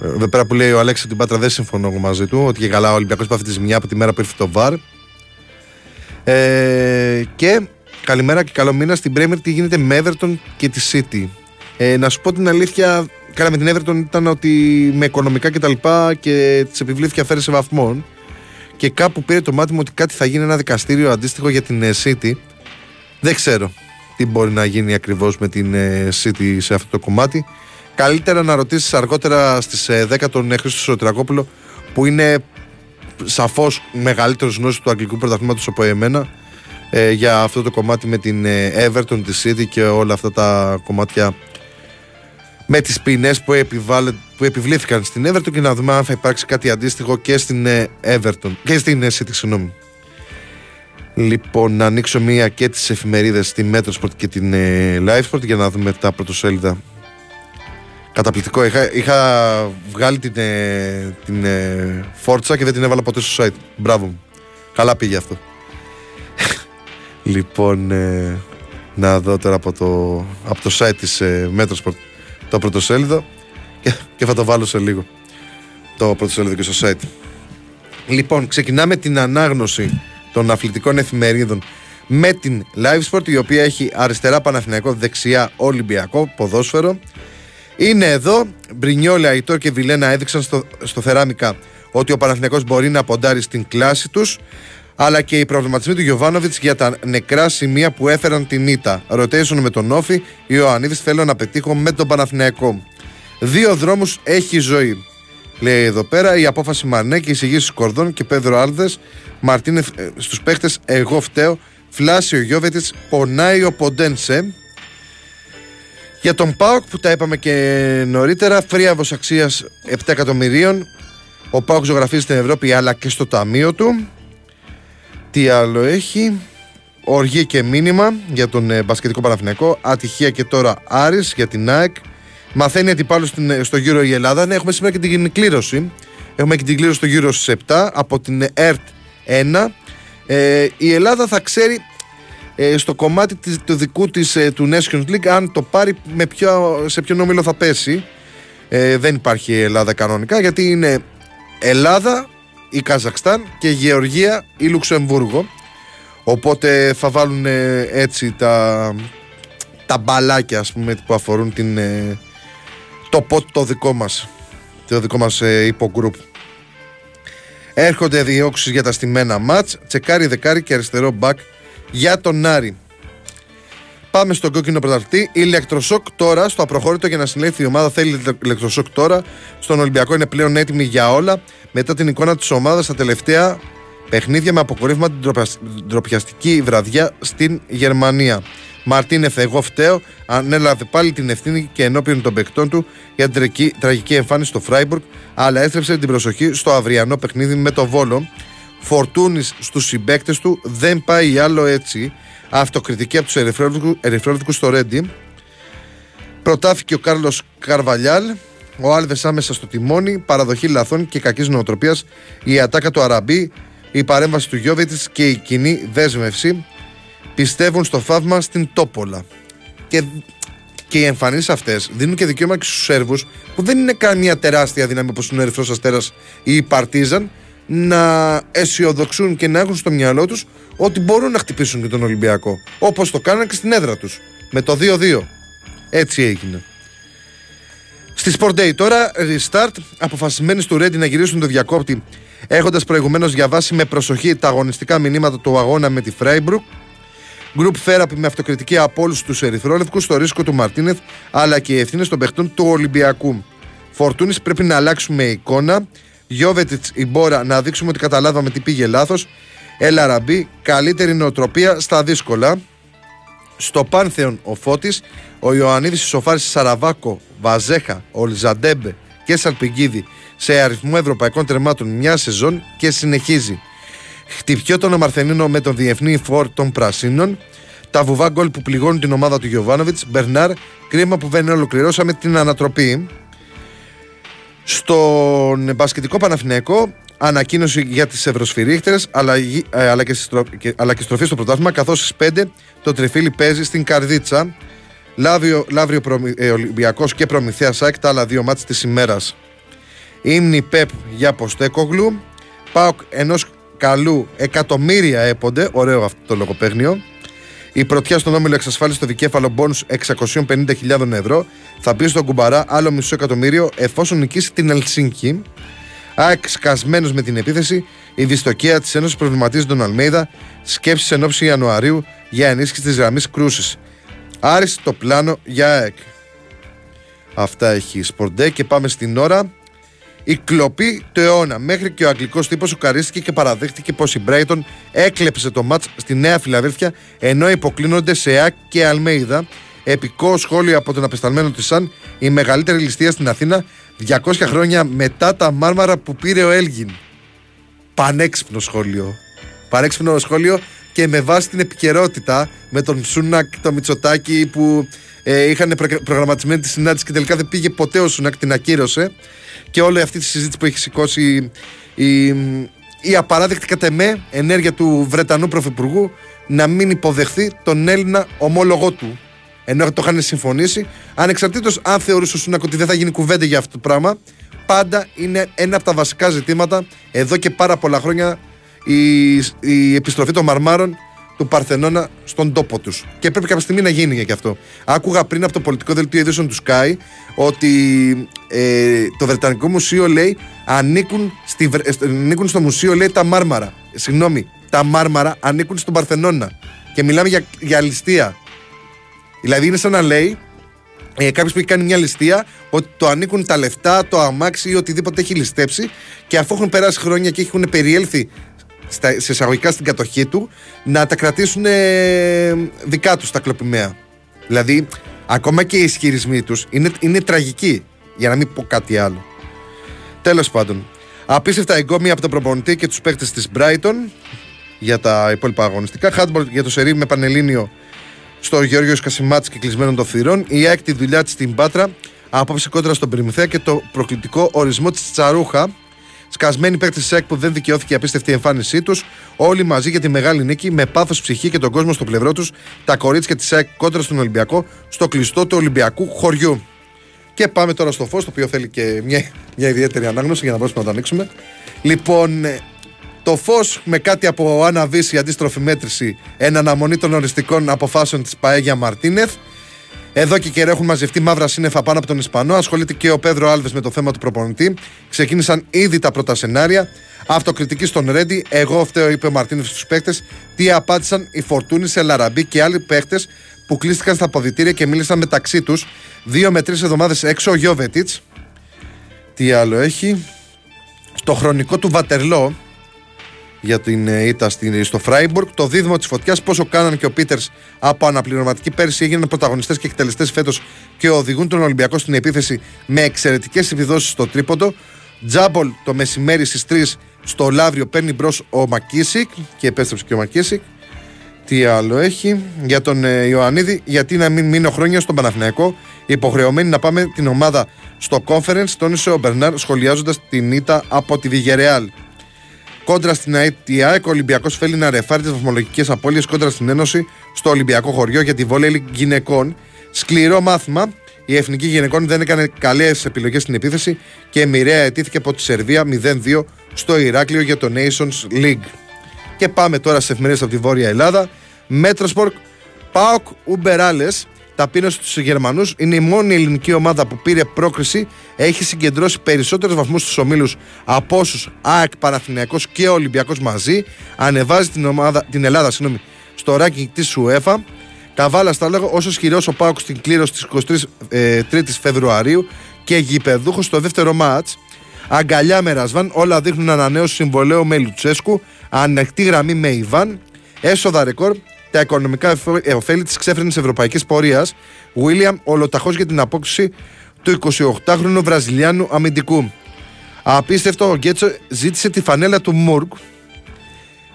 εδώ πέρα που λέει ο Αλέξης την Πάτρα δεν συμφωνώ μαζί του ότι και καλά ο Ολυμπιακός πάει τη ζημιά από τη μέρα που ήρθε το Βαρ. Ε, και καλημέρα και καλό μήνα στην Πρέμερ τι γίνεται με Everton και τη City. Ε, να σου πω την αλήθεια, Καλά, με την Everton ήταν ότι με οικονομικά κτλ. Και, και τη επιβλήθηκε αφαίρεση βαθμών. Και κάπου πήρε το μάτι μου ότι κάτι θα γίνει ένα δικαστήριο αντίστοιχο για την ε, City. Δεν ξέρω τι μπορεί να γίνει ακριβώς με την ε, City σε αυτό το κομμάτι. Καλύτερα να ρωτήσεις αργότερα στις 10 ε, τον Χρήστο Σωτρακόπουλο που είναι σαφώς μεγαλύτερος γνώση του αγγλικού πρωταθλήματος από εμένα για αυτό το κομμάτι με την Everton, τη City και όλα αυτά τα κομμάτια με τις ποινές που, που επιβλήθηκαν στην Everton και να δούμε αν θα υπάρξει κάτι αντίστοιχο και στην ε, Everton και στην ε, City, συγγνώμη. Λοιπόν, να ανοίξω μία και τις εφημερίδες τη Metrosport και την ε, Livesport για να δούμε τα πρωτοσέλιδα. Καταπληκτικό. Είχα, είχα βγάλει την, ε, την ε, φόρτσα και δεν την έβαλα ποτέ στο site. Μπράβο μου. Καλά πήγε αυτό. λοιπόν, να δω τώρα από το, από το site της Metrosport το πρωτοσέλιδο και, και θα το βάλω σε λίγο το πρωτοσέλιδο και στο site. Λοιπόν, ξεκινάμε την ανάγνωση των αθλητικών εφημερίδων με την Live Sport η οποία έχει αριστερά Παναθηναϊκό, δεξιά Ολυμπιακό, ποδόσφαιρο. Είναι εδώ, Μπρινιόλη, Αϊτόρ και Βιλένα έδειξαν στο, στο Θεράμικα ότι ο Παναθηναϊκός μπορεί να ποντάρει στην κλάση τους αλλά και οι προβληματισμοί του Γιωβάνοβιτς για τα νεκρά σημεία που έφεραν την ήττα. Ρωτήσουν με τον Όφη, Ιωαννίδης θέλω να πετύχω με τον Παναθηναϊκό. Δύο δρόμους έχει η ζωή. Λέει εδώ πέρα η απόφαση Μαρνέ και η εισηγήσεις Κορδόν και Πέδρο Άλδε. Μαρτίνε ε, στους παίχτε, εγώ φταίω. Φλάσι ο Γιώβετης, πονάει ο Ποντένσε. Για τον Πάοκ που τα είπαμε και νωρίτερα, φρίαβος αξίας 7 εκατομμυρίων. Ο Πάοκ ζωγραφίζει στην Ευρώπη αλλά και στο ταμείο του. Τι άλλο έχει; Οργή και μήνυμα για τον ε, μπασκετικό Παναθηναϊκό. Ατυχία και τώρα Άρης για την ΑΕΚ. Μαθαίνει αντιπάλου στην- ε, στο γύρο η Ελλάδα. Ναι, έχουμε σήμερα και την κλήρωση. Έχουμε και την κλήρωση στο γύρο στις 7 από την ΕΡΤ 1. Ε, η Ελλάδα θα ξέρει ε, στο κομμάτι της, του δικού της ε, του Nations League αν το πάρει με ποιο, σε ποιον όμιλο θα πέσει. Ε, δεν υπάρχει η Ελλάδα κανονικά γιατί είναι Ελλάδα η Καζακστάν και Γεωργία ή Λουξεμβούργο. Οπότε θα βάλουν ε, έτσι τα, τα μπαλάκια ας πούμε που αφορούν την, ε, το πότ το δικό μας το δικό μας ε, υπογκρουπ. Έρχονται διώξεις για τα στημένα μάτς τσεκάρι δεκάρι και αριστερό μπακ για τον Άρη. Πάμε στον κόκκινο πρωταθλητή. Ηλεκτροσόκ τώρα στο απροχώρητο για να συλλέξει η ομάδα. Θέλει ηλεκτροσόκ τώρα. Στον Ολυμπιακό είναι πλέον έτοιμη για όλα. Μετά την εικόνα της ομάδας στα τελευταία παιχνίδια με αποκορύφημα την ντροπιασ- ντροπιαστική βραδιά στην Γερμανία. Μαρτίνεθ, εγώ φταίω, ανέλαβε πάλι την ευθύνη και ενώπιον των παικτών του για την τραγική, τραγική εμφάνιση στο Φράιμπουργκ, αλλά έστρεψε την προσοχή στο αυριανό παιχνίδι με το Βόλο. Φορτούνης στους συμπαίκτες του δεν πάει άλλο έτσι. Αυτοκριτική από τους ερυθρόλευκου στο Ρέντι. Προτάθηκε ο Κάρλος Καρβαλιάλ. Ο Άλβες άμεσα στο τιμόνι. Παραδοχή λαθών και κακής νοοτροπίας. Η ατάκα του Αραμπί. Η παρέμβαση του Γιώβετ και η κοινή δέσμευση. Πιστεύουν στο θαύμα στην Τόπολα. Και, και οι εμφανίσεις αυτές δίνουν και δικαίωμα και στους Σέρβους που δεν είναι καμία τεράστια δύναμη όπως είναι ο Ερυθρός Αστέρας ή η Παρτίζαν να αισιοδοξούν και να έχουν στο μυαλό τους ότι μπορούν να χτυπήσουν και τον Ολυμπιακό. Όπως το κάναν και στην έδρα τους. Με το 2-2. Έτσι έγινε. Στη Sport Day τώρα, restart, αποφασισμένοι του Ρέντη να γυρίσουν το διακόπτη, έχοντας προηγουμένως διαβάσει με προσοχή τα αγωνιστικά μηνύματα του αγώνα με τη Φράιμπουργκ. Group therapy με αυτοκριτική από όλους τους Ερυθρόλευκους, στο ρίσκο του Μαρτίνεθ, αλλά και οι ευθύνες των παιχτών του Ολυμπιακού. Φορτούνης πρέπει να αλλάξουμε εικόνα. Γιώβετιτς η Μπόρα να δείξουμε ότι καταλάβαμε τι πήγε λάθος. Έλα ραμπή, καλύτερη νοοτροπία στα δύσκολα. Στο Πάνθεον ο Φώτης, ο Ιωαννίδης ισοφάρισε Σαραβάκο, Βαζέχα, Ολζαντέμπε και Σαλπιγκίδη σε αριθμό ευρωπαϊκών τερμάτων μια σεζόν και συνεχίζει. Χτυπιό τον Αμαρθενίνο με τον διεθνή φόρ των Πρασίνων. Τα βουβά γκολ που πληγώνουν την ομάδα του Γιωβάνοβιτς. Μπερνάρ, κρίμα που δεν ολοκληρώσαμε την ανατροπή. Στον μπασκετικό Παναθηναϊκό, ανακοίνωση για τις ευρωσφυρίχτερες αλλά, ε, αλλά, και, στη στρο- και- αλλά και στροφή στο πρωτάθλημα. Καθώς στις 5 το τριφύλι παίζει στην Καρδίτσα. Λάβριο, Λαύριο Προμη, ε, Ολυμπιακός και Προμηθέα ΣΑΚ, τα άλλα δύο μάτς της ημέρας. Ήμνη ΠΕΠ για Ποστέκογλου. ΠΑΟΚ ενός καλού εκατομμύρια έπονται. Ωραίο αυτό το λογοπαίγνιο. Η πρωτιά στον όμιλο εξασφάλισε το δικέφαλο μπόνους 650.000 ευρώ. Θα μπει στον κουμπαρά άλλο μισό εκατομμύριο εφόσον νικήσει την Ελσίνκη. ΑΕΚ σκασμένος με την επίθεση. Η δυστοκία της Ένωσης προβληματίζει τον Αλμέιδα. Σκέψεις εν ώψη Ιανουαρίου για ενίσχυση της γραμμής κρούσης. Άριστο το πλάνο για ΑΕΚ. Αυτά έχει η Σπορντέ και πάμε στην ώρα. Η κλοπή του αιώνα. Μέχρι και ο αγγλικός τύπος σοκαρίστηκε και παραδέχτηκε πως η Brighton έκλεψε το μάτς στη Νέα Φιλαδέλφια ενώ υποκλίνονται σε ΑΕΚ και Αλμέιδα. Επικό σχόλιο από τον απεσταλμένο της Σαν, η μεγαλύτερη ληστεία στην Αθήνα 200 χρόνια μετά τα μάρμαρα που πήρε ο Έλγιν. Πανέξυπνο σχόλιο. Πανέξυπνο σχόλιο και με βάση την επικαιρότητα με τον Σούνακ, το Μητσοτάκι που ε, είχαν προ- προγραμματισμένη τη συνάντηση και τελικά δεν πήγε ποτέ ο Σούνακ, την ακύρωσε. Και όλη αυτή τη συζήτηση που έχει σηκώσει η, η απαράδεκτη κατά εμέ ενέργεια του Βρετανού Πρωθυπουργού να μην υποδεχθεί τον Έλληνα ομόλογό του. Ενώ το είχαν συμφωνήσει, ανεξαρτήτως αν θεωρούσε ο Σούνακ ότι δεν θα γίνει κουβέντα για αυτό το πράγμα, πάντα είναι ένα από τα βασικά ζητήματα εδώ και πάρα πολλά χρόνια η, η επιστροφή των μαρμάρων του Παρθενώνα στον τόπο τους. Και πρέπει κάποια στιγμή να γίνει και αυτό. Άκουγα πριν από το πολιτικό δελτίο ειδήσεων του Sky ότι ε, το Βρετανικό Μουσείο λέει ανήκουν, στη, Βρε- ε, ανήκουν στο μουσείο λέει τα μάρμαρα. Συγγνώμη, τα μάρμαρα ανήκουν στον Παρθενώνα. Και μιλάμε για, για ληστεία. Δηλαδή είναι σαν να λέει ε, κάποιος που έχει κάνει μια ληστεία ότι το ανήκουν τα λεφτά, το αμάξι ή οτιδήποτε έχει ληστέψει και αφού έχουν περάσει χρόνια και έχουν περιέλθει στα, σε εισαγωγικά στην κατοχή του να τα κρατήσουν ε, δικά τους τα κλοπημαία. Δηλαδή, ακόμα και οι ισχυρισμοί τους είναι, είναι τραγικοί, για να μην πω κάτι άλλο. Τέλος πάντων, απίστευτα εγκόμια από τον προπονητή και τους παίκτες της Brighton για τα υπόλοιπα αγωνιστικά. Χάντμπορ για το σερί με πανελίνιο στο Γεώργιος Κασιμάτης και κλεισμένων των θυρών. Η έκτη δουλειά της στην Πάτρα απόψε κόντρα στον Πριμηθέα και το προκλητικό ορισμό της Τσαρούχα. Σκασμένοι παίκτες της ΕΚ που δεν δικαιώθηκε η απίστευτη εμφάνισή τους. Όλοι μαζί για τη μεγάλη νίκη με πάθος ψυχή και τον κόσμο στο πλευρό τους. Τα κορίτσια της ΕΚ κόντρα στον Ολυμπιακό στο κλειστό του Ολυμπιακού χωριού. Και πάμε τώρα στο φως, το οποίο θέλει και μια, μια ιδιαίτερη ανάγνωση για να μπορέσουμε να το ανοίξουμε. Λοιπόν, ε, το φως με κάτι από αναβίση αντίστροφη μέτρηση εν αναμονή των οριστικών αποφάσεων της Παέγια Μαρτίνεθ. Εδώ και καιρό έχουν μαζευτεί μαύρα σύννεφα πάνω από τον Ισπανό. Ασχολείται και ο Πέδρο Άλβες με το θέμα του προπονητή. Ξεκίνησαν ήδη τα πρώτα σενάρια. Αυτοκριτική στον Ρέντι. Εγώ φταίω, είπε ο Μαρτίνεθ στους παίκτες. Τι απάντησαν οι Φορτούνης, Ελαραμπή και άλλοι παίκτε που κλείστηκαν στα ποδητήρια και μίλησαν μεταξύ τους. Δύο με τρεις εβδομάδες έξω ο Γιώβετιτς. Τι άλλο έχει; Στο χρονικό του Βατερλό, για την ε, ήττα στο Φράιμπουργκ. Το δίδυμο της φωτιάς, πόσο κάναν και ο Πίτερς από αναπληρωματική πέρσι έγιναν πρωταγωνιστές και εκτελεστές φέτος και οδηγούν τον Ολυμπιακό στην επίθεση με εξαιρετικές επιδόσεις στο τρίποντο. Τζάμπολ το μεσημέρι στις 3 στο Λαύριο παίρνει μπρος ο Μακίσικ και επέστρεψε και ο Μακίσικ. Τι άλλο έχει για τον ε, Ιωαννίδη, γιατί να μην μείνω χρόνια στον Παναθηναϊκό, υποχρεωμένοι να πάμε την ομάδα στο conference, τόνισε ο Μπερνάρ σχολιάζοντας την ήττα από τη Βιγερεάλ. Κόντρα στην ΑΕΤ, ο Ολυμπιακός φέλει να ρεφάρει τις βαθμολογικές απώλειες κόντρα στην Ένωση στο Ολυμπιακό χωριό για τη βόλεϊ γυναικών. Σκληρό μάθημα. Η εθνική γυναικών δεν έκανε καλές επιλογές στην επίθεση και μοιραία αιτήθηκε από τη Σερβία 0-2 στο Ηράκλειο για το Nations League. Και πάμε τώρα σε εφημερίδες από τη Βόρεια Ελλάδα. Μέτροσπορκ, Πάοκ, Ουμπεράλε. Ταπείνωση του Γερμανούς είναι η μόνη ελληνική ομάδα που πήρε πρόκριση. Έχει συγκεντρώσει περισσότερους βαθμούς στους ομίλους από όσους ΑΕΚ, Παναθηναϊκός και Ολυμπιακός μαζί. Ανεβάζει την, ομάδα, την Ελλάδα συγγνώμη, στο ranking της UEFA. Καβάλα στα λέγω όσο ισχυρός ο Πάοκ στην κλήρωση της 23 ε, Φεβρουαρίου και γηπεδούχος στο δεύτερο μάτς. Αγκαλιά με Ρασβάν, όλα δείχνουν ανανέωση συμβολέου με Λουτσέσκου. Ανοιχτή γραμμή με Ιβάν. Έσοδα ρεκόρ τα οικονομικά ωφέλη της ξέφρενης ευρωπαϊκής πορείας. Βίλιαμ ολοταχώς για την απόκτηση του 28χρονου Βραζιλιάνου αμυντικού. Απίστευτο, ο Γκέτσο ζήτησε τη φανέλα του Μουρκ.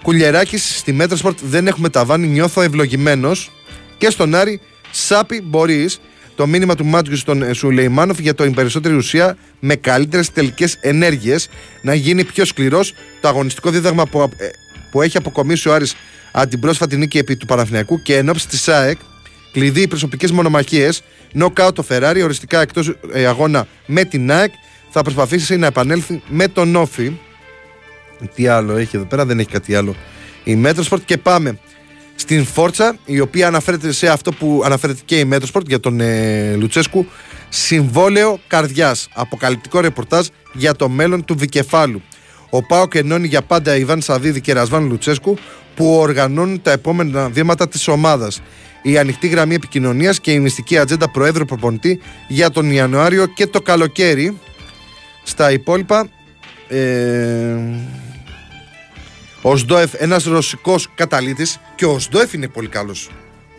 Κουλιεράκη στη Μέτροσπορτ δεν έχουμε ταβάνι, νιώθω ευλογημένος. Και στον Άρη, Σάπι μπορείς το μήνυμα του Μάτζου στον Σουλεϊμάνοφ για το περισσότερη ουσία με καλύτερες τελικές ενέργειες να γίνει πιο σκληρός. Το αγωνιστικό δίδαγμα που, ε, που έχει αποκομίσει ο Άρης από την πρόσφατη νίκη επί του Παναθηναϊκού και εν ώψη της ΣΑΕΚ, κλειδί οι προσωπικές μονομαχίες, νοκάουτ το Φεράρι, οριστικά εκτός ε, αγώνα με την ΑΕΚ, θα προσπαθήσει να επανέλθει με τον ΟΦΗ. Τι άλλο έχει εδώ πέρα, δεν έχει κάτι άλλο. Η Μέτροσπορτ και πάμε στην Φόρτσα, η οποία αναφέρεται σε αυτό που αναφέρεται και η Μέτροσπορτ για τον ε, Λουτσέσκου. Συμβόλαιο καρδιάς. Αποκαλυπτικό ρεπορτάζ για το μέλλον του Δικεφάλου. Ο ΠΑΟΚ ενώνει για πάντα Ιβάν Σαββίδη και Ρασβάν Λουτσέσκου που οργανώνουν τα επόμενα βήματα της ομάδας. Η ανοιχτή γραμμή επικοινωνίας και η μυστική ατζέντα Προέδρου Προπονητή για τον Ιανουάριο και το καλοκαίρι. Στα υπόλοιπα, ε, ο Σντόεφ, ένας ρωσικός καταλήτης, και ο Σντόεφ είναι πολύ καλός.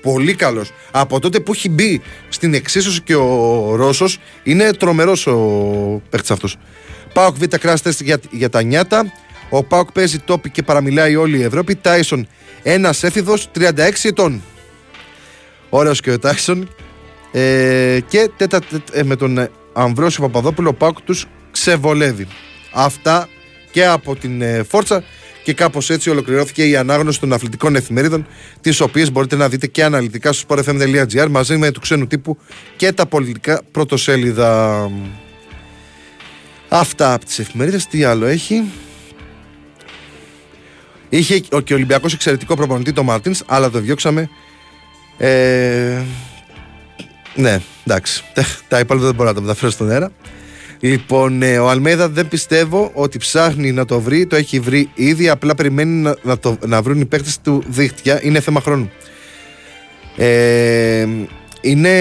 Πολύ καλός. Από τότε που έχει μπει στην εξίσωση και ο Ρώσος, είναι τρομερός ο παίχτη αυτός. Πάοκ Β κράστες για, για τα νιάτα. Ο Πάοκ παίζει τόπι και παραμιλάει όλη η Ευρώπη. Τάισον, ένας έφηβος 36 ετών. Ωραίος και ο Τάισον. Ε, και τέτα, ε, με τον ε, Αμβρόσιο Παπαδόπουλο, ο Πάοκ τους ξεβολεύει. Αυτά και από την ε, Φόρτσα. Και κάπως έτσι ολοκληρώθηκε η ανάγνωση των αθλητικών εφημερίδων, τις οποίες μπορείτε να δείτε και αναλυτικά στο sportfm.gr μαζί με του ξένου τύπου και τα πολιτικά πρωτοσέλιδα. Αυτά από τις εφημερίδες. Τι άλλο έχει; Είχε και ο Ολυμπιακός εξαιρετικό προπονητή το Μάρτινς, αλλά το διώξαμε. Ε, ναι, εντάξει. Τα υπόλοιπα δεν μπορώ να τα μεταφέρω στον αέρα. Λοιπόν, ε, ο Αλμέδα δεν πιστεύω ότι ψάχνει να το βρει, το έχει βρει ήδη. Απλά περιμένει να, να, το, να βρουν οι παίκτες του δίχτυα. Είναι θέμα χρόνου. Ε, είναι,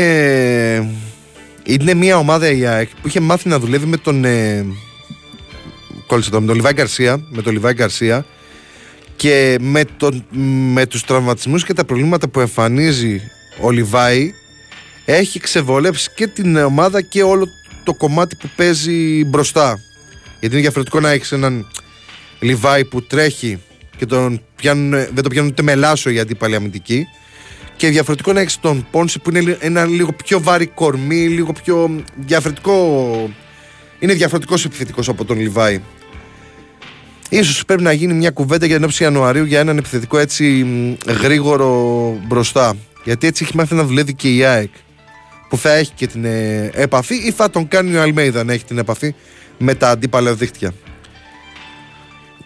είναι μια ομάδα η ΑΕΚ που είχε μάθει να δουλεύει με τον. Ε, με τον Λιβάη Γκαρσία. Με τον Λιβάη Γκαρσία και με, τον, με τους τραυματισμούς και τα προβλήματα που εμφανίζει ο Λιβάη έχει ξεβολέψει και την ομάδα και όλο το κομμάτι που παίζει μπροστά. Γιατί είναι διαφορετικό να έχεις έναν Λιβάη που τρέχει και τον πιάνουν, δεν το πιάνουν ούτε με λάσο οι αντίπαλοι αμυντικοί. Και διαφορετικό να έχεις τον Πόνση που είναι ένα λίγο πιο βάρη κορμί, λίγο πιο διαφορετικό. Είναι διαφορετικός επιθετικός από τον Λιβάη. Ίσως πρέπει να γίνει μια κουβέντα για την όψη Ιανουαρίου για έναν επιθετικό έτσι γρήγορο μπροστά. Γιατί έτσι έχει μάθει να δουλεύει και η ΑΕΚ που θα έχει και την ε, επαφή ή θα τον κάνει ο Αλμέιδα να έχει την επαφή με τα αντίπαλα δίχτυα.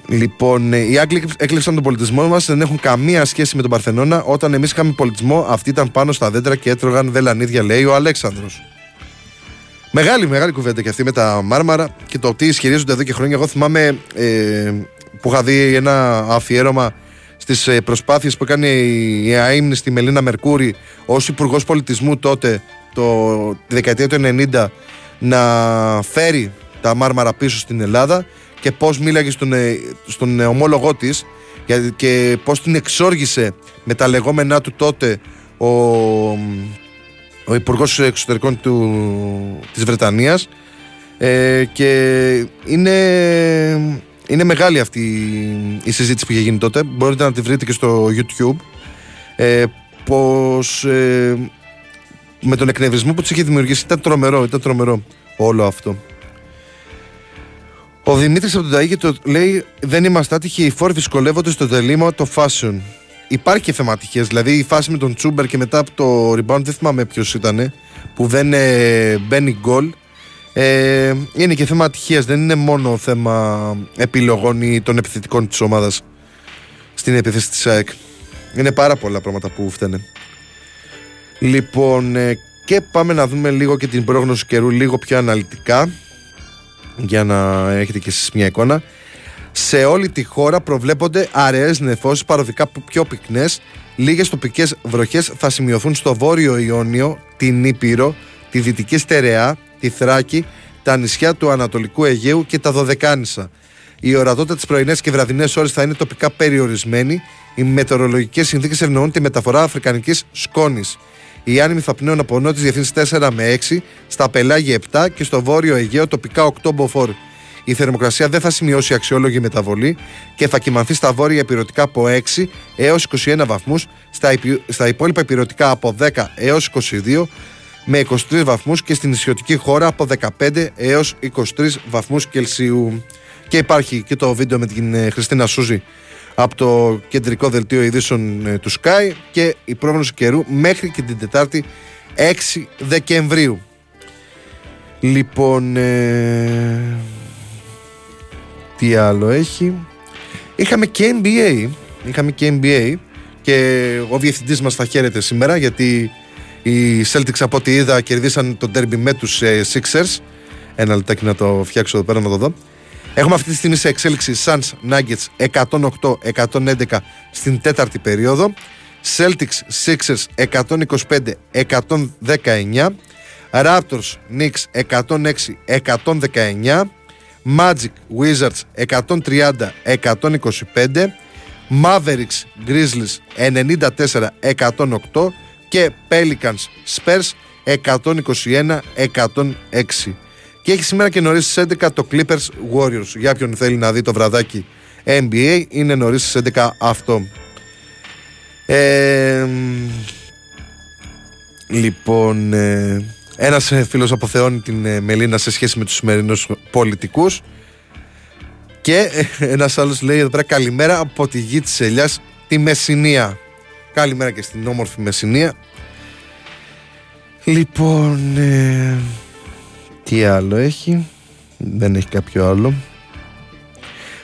Λοιπόν, ε, οι Άγγλοι έκλεισαν τον πολιτισμό μας, δεν έχουν καμία σχέση με τον Παρθενώνα. Όταν εμείς είχαμε πολιτισμό, αυτοί ήταν πάνω στα δέντρα και έτρωγαν βελανίδια, λέει ο Αλέξανδρος. Μεγάλη, μεγάλη κουβέντα και αυτή με τα Μάρμαρα και το τι ισχυρίζονται εδώ και χρόνια. Εγώ θυμάμαι ε, που είχα δει ένα αφιέρωμα στις ε, προσπάθειες που έκανε η ΑΕΜΝ στη Μελίνα Μερκούρη ως Υπουργός Πολιτισμού τότε, το, τη δεκαετία του 90, να φέρει τα Μάρμαρα πίσω στην Ελλάδα και πώς μίλαγε στον, ε, στον ομόλογό της και πώς την εξόργησε με τα λεγόμενά του τότε ο, ο Υπουργός Εξωτερικών του, της Βρετανίας ε, και είναι, είναι μεγάλη αυτή η συζήτηση που είχε γίνει τότε μπορείτε να τη βρείτε και στο YouTube ε, πως ε, με τον εκνευρισμό που του είχε δημιουργήσει ήταν τρομερό, ήταν τρομερό όλο αυτό ο Δημήτρης από τον Ταΐγη λέει: Δεν είμαστε άτυχοι. Οι φόροι δυσκολεύονται στο τελείωμα το fashion. Υπάρχει και θεματικές. Δηλαδή η φάση με τον Τσούμπερ και μετά από το rebound, δεν θυμάμαι ποιος ήταν, που δεν ε, μπαίνει γκολ. Ε, είναι και θέμα ατυχίας. Δεν είναι μόνο θέμα επιλογών ή των επιθετικών της ομάδας στην επίθεση της ΑΕΚ. Είναι πάρα πολλά πράγματα που φταίνε. Λοιπόν, ε, και πάμε να δούμε λίγο και την πρόγνωση καιρού λίγο πιο αναλυτικά για να έχετε και εσείς μια εικόνα. Σε όλη τη χώρα προβλέπονται αραιές νεφώσεις παροδικά πιο πυκνές. Λίγες τοπικές βροχές θα σημειωθούν στο βόρειο Ιόνιο, την Ήπειρο, τη Δυτική Στερεά, τη Θράκη, τα νησιά του Ανατολικού Αιγαίου και τα Δωδεκάνησα. Η ορατότητα τι πρωινές και βραδινές ώρες θα είναι τοπικά περιορισμένη. Οι μετεωρολογικές συνθήκες ευνοούν τη μεταφορά αφρικανικής σκόνης. Οι άνεμοι θα πνέουν από νότιε διευθύνσεις 4 με 6, στα πελάγια 7 και στο βόρειο Αιγαίο τοπικά 8 μποφόρ. Η θερμοκρασία δεν θα σημειώσει αξιόλογη μεταβολή και θα κοιμανθεί στα βόρεια υπηρετικά από 6 έως 21 βαθμούς, στα, στα υπόλοιπα υπηρετικά από 10 έως 22 με 23 βαθμούς και στην νησιωτική χώρα από 15 έως 23 βαθμούς Κελσίου. Και υπάρχει και το βίντεο με την ε, Χριστίνα Σούζη από το κεντρικό δελτίο ειδήσεων ε, του Sky και η πρόγνωση καιρού μέχρι και την Τετάρτη 6 Δεκεμβρίου. Λοιπόν, ε, τι άλλο έχει. Είχαμε και NBA. Είχαμε και NBA και ο διευθυντής μας θα χαίρεται σήμερα γιατί οι Celtics από ό,τι είδα κερδίσαν τον derby με τους ε, Sixers. Ένα λεπτάκι να το φτιάξω εδώ πέρα να το δω. Έχουμε αυτή τη στιγμή σε εξέλιξη Suns Nuggets 108-111 στην τέταρτη περίοδο. Celtics Sixers 125-119. Raptors Knicks 106-119. Magic Wizards 130-125. Mavericks Grizzlies 94-108 και Pelicans Spurs 121-106. Και έχει σήμερα και νωρίς στις 11 το Clippers Warriors. Για ποιον θέλει να δει το βραδάκι NBA, είναι νωρίς στις 11 αυτό. Ε, λοιπόν, ε, ένας φίλος αποθεώνει την ε, Μελίνα σε σχέση με τους σημερινούς πολιτικούς και ε, ένας άλλος λέει εδώ πέρα καλημέρα από τη γη της Ελιάς τη Μεσσηνία. Καλημέρα και στην όμορφη Μεσσηνία. Λοιπόν, ε, τι άλλο έχει; Δεν έχει κάποιο άλλο.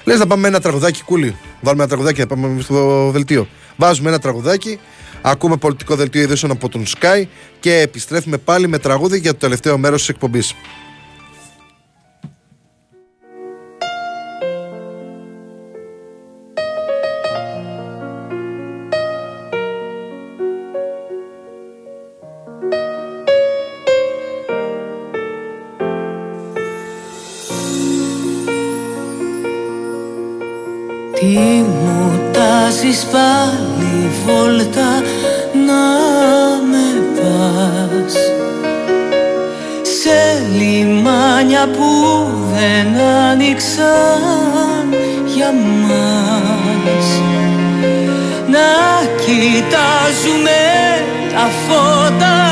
Λες να πάμε ένα τραγουδάκι κούλι. Βάλουμε ένα τραγουδάκι να πάμε στο δελτίο. Βάζουμε ένα τραγουδάκι. Ακούμε πολιτικό δελτίο ειδήσεων από τον Sky και επιστρέφουμε πάλι με τραγούδι για το τελευταίο μέρος της εκπομπής. Τι μου τα κάνεις πάλι; Βόλτα να με πας. Σε λιμάνια που δεν άνοιξαν για μας. Να κοιτάζουμε τα φώτα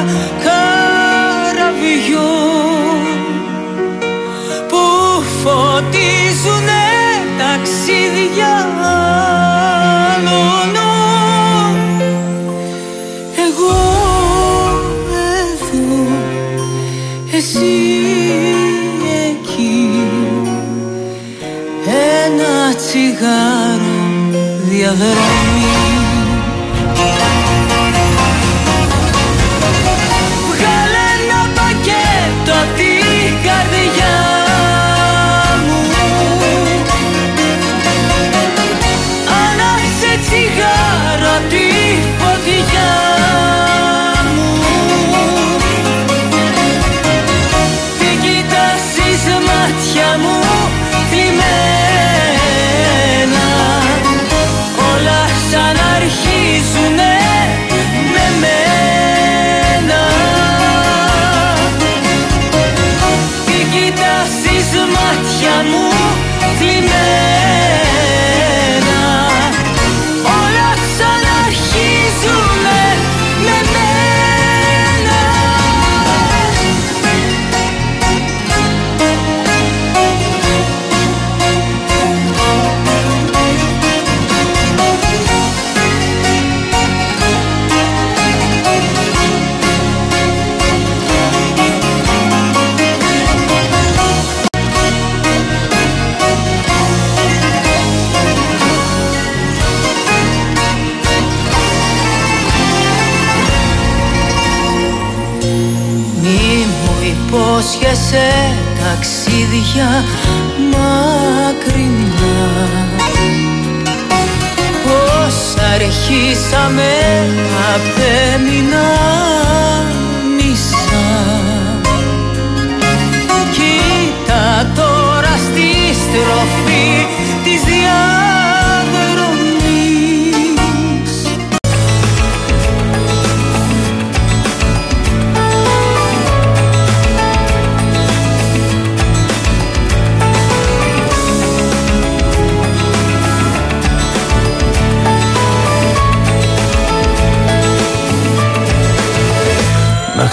διαδρομή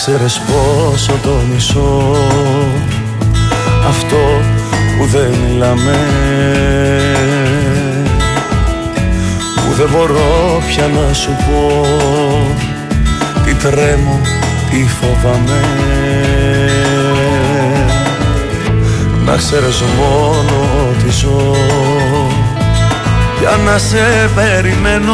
ξέρεις πόσο το μισό Αυτό που δεν μιλάμε. Που δεν μπορώ πια να σου πω Τι τρέμω, τι φοβάμαι. Να ξέρεις μόνο ότι ζω Για να σε περιμένω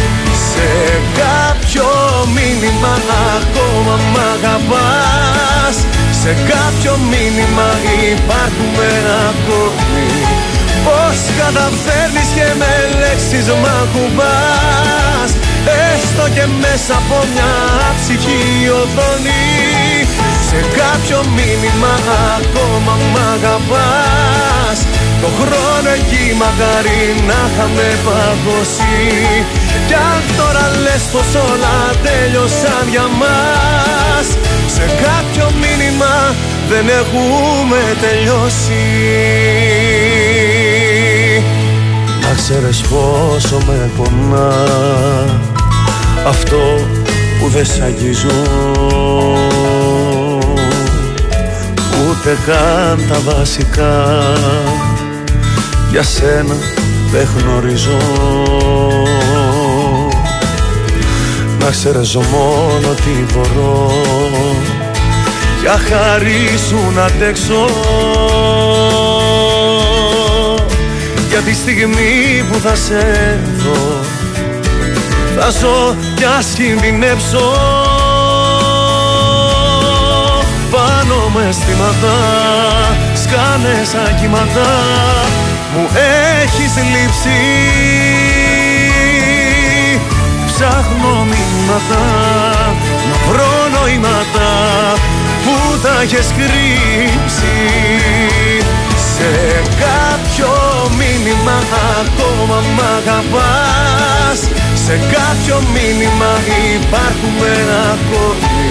σε κάποιο μήνυμα ακόμα μ' αγαπάς. Σε κάποιο μήνυμα υπάρχουμε ακόμη Πώς καταφέρνεις και με λέξεις μ' ακουμπάς. Έστω και μέσα από μια ψυχή οθόνη. Σε κάποιο μήνυμα ακόμα μ' αγαπάς Το χρόνο εκεί μακάρι να είχαμε παγώσει. Κι αν τώρα λες πως όλα τέλειωσαν για μας Σε κάποιο μήνυμα δεν έχουμε τελειώσει. Να ξέρεις πόσο με πονά Αυτό που δεν σ' αγγίζω. Ούτε καν τα βασικά Για σένα δεν γνωρίζω. Να ξέρεις μόνο τι μπορώ. Για χάρη σου να αντέξω. Για τη στιγμή που θα σε δω Θα ζω κι ας κινδυνεύσω Πάνω μες αισθήματα σκάνε σαν κύματα Μου έχεις λείψει. Ψάχνω μηνύματα να βρω νοήματα που τα έχεις κρύψει. Σε κάποιο μήνυμα ακόμα μ' αγαπάς. Σε κάποιο μήνυμα υπάρχουμε ακόμη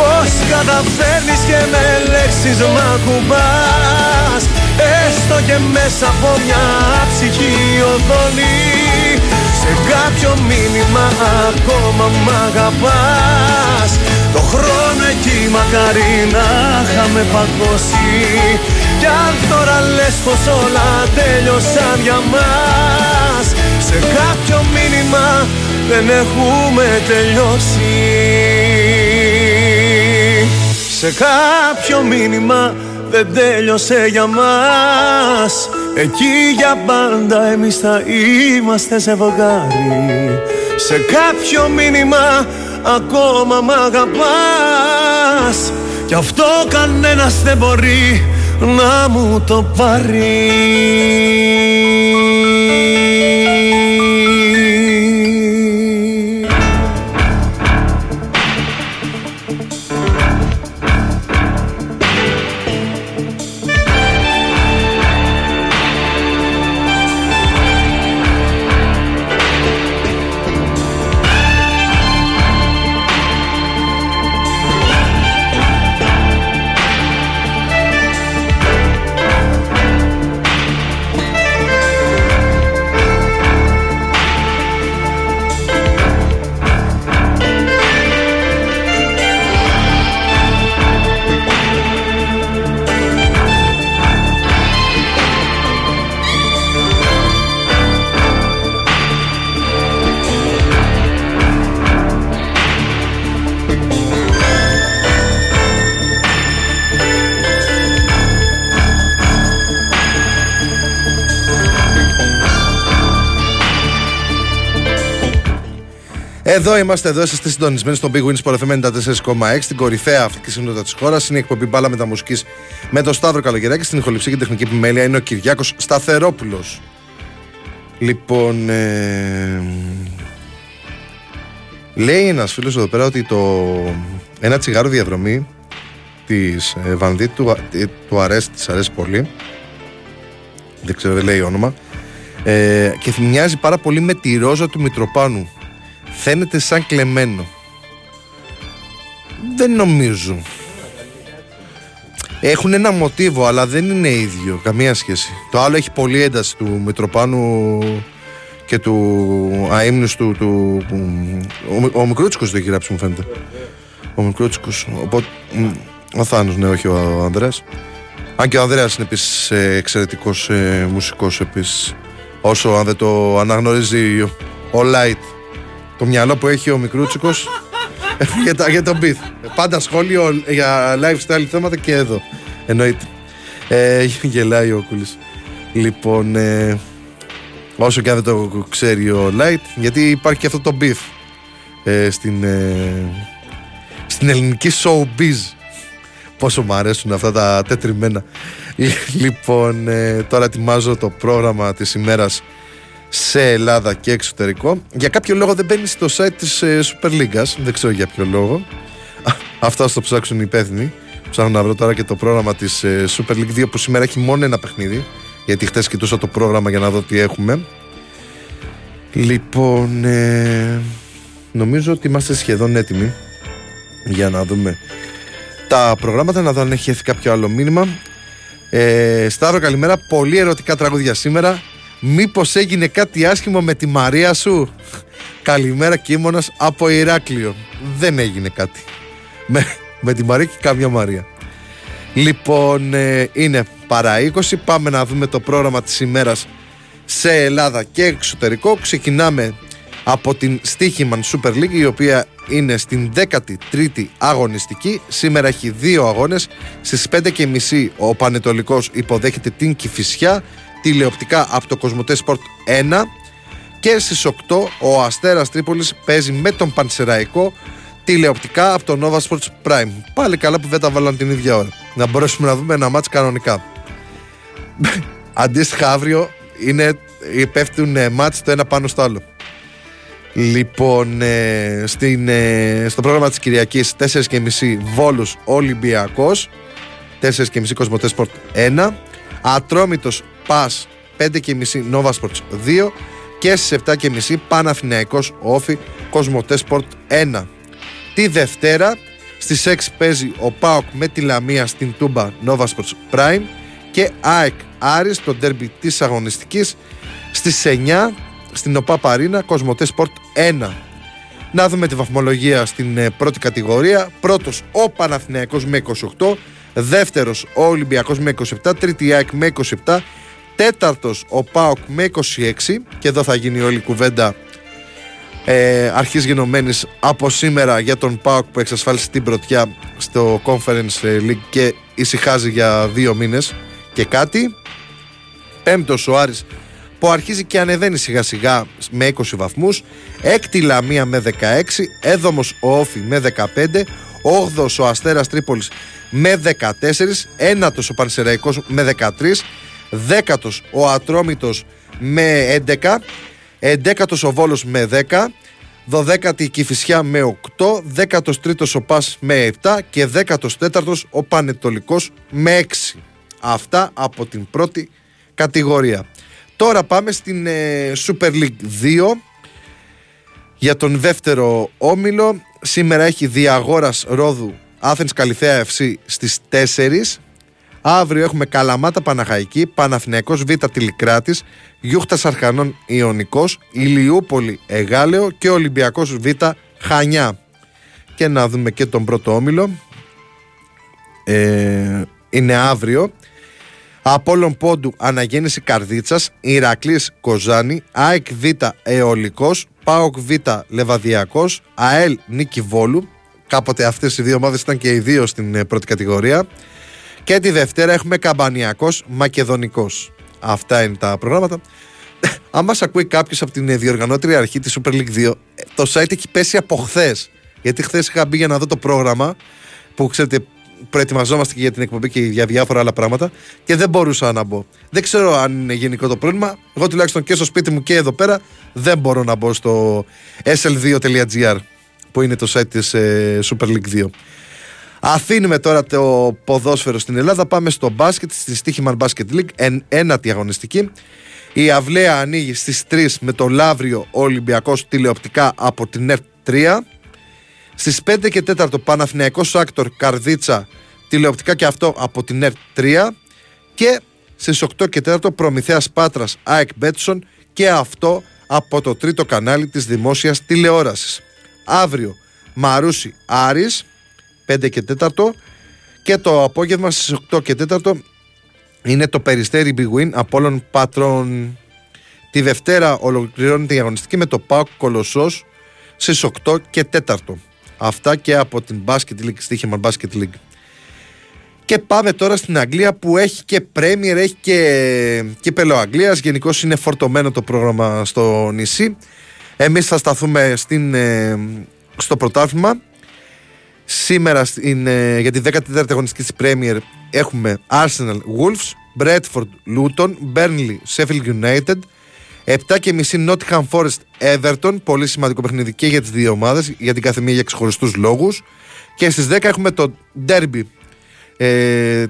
Πώς καταφέρνεις και με λέξεις μ' ακουμπάς; Έστω και μέσα από μια ψυχή οθόνη Σε κάποιο μήνυμα ακόμα μ' αγαπάς. Το χρόνο εκεί μακάρι να είχαμε παγώσει. Κι αν τώρα λες πως όλα τέλειωσαν για μας Σε κάποιο μήνυμα δεν έχουμε τελειώσει σε κάποιο μήνυμα δεν τέλειωσε για μας. Εκεί για πάντα εμείς θα είμαστε ζευγάρι Σε κάποιο μήνυμα ακόμα μ' αγαπάς. Κι αυτό κανένας δεν μπορεί να μου το πάρει Εδώ είμαστε, εδώ είστε συντονισμένοι στο Big Win Sport FM 94,6 στην κορυφαία αυτική συνότητα της χώρας. Είναι η εκπομπή μπάλα μεταμουσική με τον Σταύρο Καλογεράκη. Στην ηχοληψία και τεχνική επιμέλεια είναι ο Κυριάκος Σταθερόπουλος. Λοιπόν, ε, λέει ένας φίλος εδώ πέρα ότι το ένα τσιγάρο διαδρομή της ε, Βανδί του, ε, του αρέσει, της αρέσει πολύ. Δεν ξέρω, δεν λέει όνομα. Ε, και μοιάζει πάρα πολύ με τη ρόζα του Μητροπάνου φαίνεται σαν κλεμμένο. Δεν νομίζω. Έχουν ένα μοτίβο, αλλά δεν είναι ίδιο. Καμία σχέση. Το άλλο έχει πολύ ένταση του Μητροπάνου και του αείμνους του. του ο, ο Μικρούτσικος δεν έχει γράψει, μου φαίνεται. Ο Μικρούτσικος. Οπότε, ο Θάνος, ναι, όχι ο Ανδρέας. Αν και ο Ανδρέας είναι επίσης ε, εξαιρετικός ε, μουσικός επίσης. Όσο αν δεν το αναγνωρίζει ο Light το μυαλό που έχει ο Μικρούτσικος για, τα, για τον beat. Πάντα σχόλιο για lifestyle θέματα και εδώ. Εννοείται. Ε, γελάει ο Κούλης. Λοιπόν, ε, όσο και αν δεν το ξέρει ο Light, γιατί υπάρχει και αυτό το beef ε, στην, ε, στην ελληνική showbiz. Πόσο μου αρέσουν αυτά τα τετριμένα. Λοιπόν, ε, τώρα ετοιμάζω το πρόγραμμα της ημέρας σε Ελλάδα και εξωτερικό. Για κάποιο λόγο δεν μπαίνει στο site της ε, Super League. Δεν ξέρω για ποιο λόγο. Αυτό θα το ψάξουν οι υπεύθυνοι. Ψάχνω να βρω τώρα και το πρόγραμμα της ε, Super League 2 που σήμερα έχει μόνο ένα παιχνίδι. Γιατί χτες κοιτούσα το πρόγραμμα για να δω τι έχουμε. Λοιπόν, ε, νομίζω ότι είμαστε σχεδόν έτοιμοι για να δούμε τα προγράμματα, να δω αν έχει έρθει κάποιο άλλο μήνυμα. Ε, Σταύρο, καλημέρα. Πολύ ερωτικά τραγούδια σήμερα. Μήπως έγινε κάτι άσχημο με τη Μαρία σου; Καλημέρα Κίμωνας από Ηράκλειο. Δεν έγινε κάτι. Με, με τη Μαρία και καμιά Μαρία. Λοιπόν ε, είναι παρά 20 Πάμε να δούμε το πρόγραμμα της ημέρας Σε Ελλάδα και εξωτερικό. Ξεκινάμε από την Στίχημαν Super League η οποία είναι στην 13η αγωνιστική. Σήμερα έχει δύο αγώνες. Στις 5.30 ο Πανετολικός υποδέχεται την Κηφισιά τηλεοπτικά από το Κοσμοτέ Sport 1 και στις 8 ο Αστέρας Τρίπολης παίζει με τον Πανσεραϊκό τηλεοπτικά από το Nova Sports Prime. Πάλι καλά που δεν τα βάλαν την ίδια ώρα. Να μπορέσουμε να δούμε ένα μάτς κανονικά. (laughs) Αντίστοιχα αύριο είναι, πέφτουν ε, μάτς το ένα πάνω στο άλλο. Λοιπόν, ε, στην, ε, στο πρόγραμμα της Κυριακής 4.30 Βόλους Ολυμπιακός 4.30 Κοσμοτέ Sport 1 Ατρόμητος Πας 5.30 Nova Sports 2 και στις 7.30 Παναθηναϊκός Όφη Κοσμοτέ Sport 1 Τη Δευτέρα στις 6 παίζει ο ΠΑΟΚ με τη Λαμία στην Τούμπα Nova Sports Prime και ΑΕΚ Άρης το ντέρμπι της αγωνιστικής στις 9 στην ΟΠΑ Παρίνα Κοσμοτέ Sport 1. Να δούμε τη βαθμολογία στην ε, πρώτη κατηγορία. Πρώτος ο Παναθηναϊκός με 28, δεύτερος ο Ολυμπιακός με 27, τρίτη η ΑΕΚ με 27, τέταρτος ο ΠΑΟΚ με 26 και εδώ θα γίνει όλη η κουβέντα ε, αρχής γενομένης από σήμερα για τον ΠΑΟΚ που εξασφάλισε την πρωτιά στο Conference League και ησυχάζει για δύο μήνες. Και κάτι. Πέμπτος ο Άρης που αρχίζει και ανεβαίνει σιγά σιγά με 20 βαθμούς. Έκτη Λαμία με 16 έδομος ο Όφη με 15 όγδος ο Αστέρας Τρίπολης με 14 ένατος ο Πανσεραϊκός με 13 δέκατος ο Ατρόμητος με 11 εντέκατος ο Βόλος με 10 δωδέκατη η Κηφισιά με 8 δέκατος τρίτος ο Πας με 7 και δέκατος τέταρτος ο Πανετολικός με 6 αυτά από την πρώτη κατηγορία Τώρα πάμε στην ε, Super League 2 για τον δεύτερο όμιλο. Σήμερα έχει διαγόρας Ρόδου Άθενς Καλυθέα FC στις 4. Αύριο έχουμε Καλαμάτα Παναχαϊκή, Παναθηναϊκός Β Τηλικράτης, Γιούχτας Αρχανών Ιωνικός, Ηλιούπολη Εγάλεο και Ολυμπιακός Β Χανιά. Και να δούμε και τον πρώτο όμιλο. Ε, είναι αύριο. Απόλλων Πόντου Αναγέννηση Καρδίτσας, Ηρακλής Κοζάνη, ΑΕΚ Β Εολικός, ΠΑΟΚ Β Λεβαδιακός, ΑΕΛ Νίκη Βόλου. Κάποτε αυτές οι δύο ομάδες ήταν και οι δύο στην ε, πρώτη κατηγορία. Και τη Δευτέρα έχουμε Καμπανιακός Μακεδονικός. Αυτά είναι τα προγράμματα. (coughs) Αν μας ακούει κάποιος από την ε, διοργανώτρια αρχή της Super League 2, ε, το site έχει πέσει από χθες. Γιατί χθες είχα μπει για να δω το πρόγραμμα που ξέρετε προετοιμαζόμαστε και για την εκπομπή και για διάφορα άλλα πράγματα και δεν μπορούσα να μπω. Δεν ξέρω αν είναι γενικό το πρόβλημα. Εγώ τουλάχιστον και στο σπίτι μου και εδώ πέρα δεν μπορώ να μπω στο sl2.gr που είναι το site της ε, Super League 2. Αφήνουμε τώρα το ποδόσφαιρο στην Ελλάδα. Πάμε στο μπάσκετ, στη Stoiximan Basket League, εν, ένατη αγωνιστική. Η Αυλαία ανοίγει στις 3 με το Λαύριο Ολυμπιακός τηλεοπτικά από την ΕΡΤ 3. Στις 5 και 4 Παναθηναϊκός Άκτορ Καρδίτσα τηλεοπτικά και αυτό από την ΕΡΤ 3 και στις 8 και 4 Προμηθέας Πάτρας ΑΕΚ Μπέτσον και αυτό από το τρίτο κανάλι της δημόσιας τηλεόρασης. Αύριο Μαρούσι Άρης 5 και 4 και το απόγευμα στις 8 και 4 είναι το Περιστέρι Big Win Απόλλων Πατρών. Τη Δευτέρα ολοκληρώνεται η αγωνιστική με το ΠΑΟΚ Κολοσσός στις 8 και 4. Αυτά και από την Basket League, στοίχημα Basket League. Και πάμε τώρα στην Αγγλία που έχει και Premier, έχει και, και Αγγλίας. Γενικώς είναι φορτωμένο το πρόγραμμα στο νησί. Εμείς θα σταθούμε στην, ε, στο πρωτάθλημα. Σήμερα στην, ε, για τη 14η αγωνιστική της Premier έχουμε Arsenal Wolves, Bradford Luton, Burnley Sheffield United, 7 και μισή Nottingham Forest Everton. Πολύ σημαντικό παιχνίδι και για τις δύο ομάδες, για την κάθε μία για ξεχωριστούς λόγους. Και στις 10 έχουμε το Derby. Ε,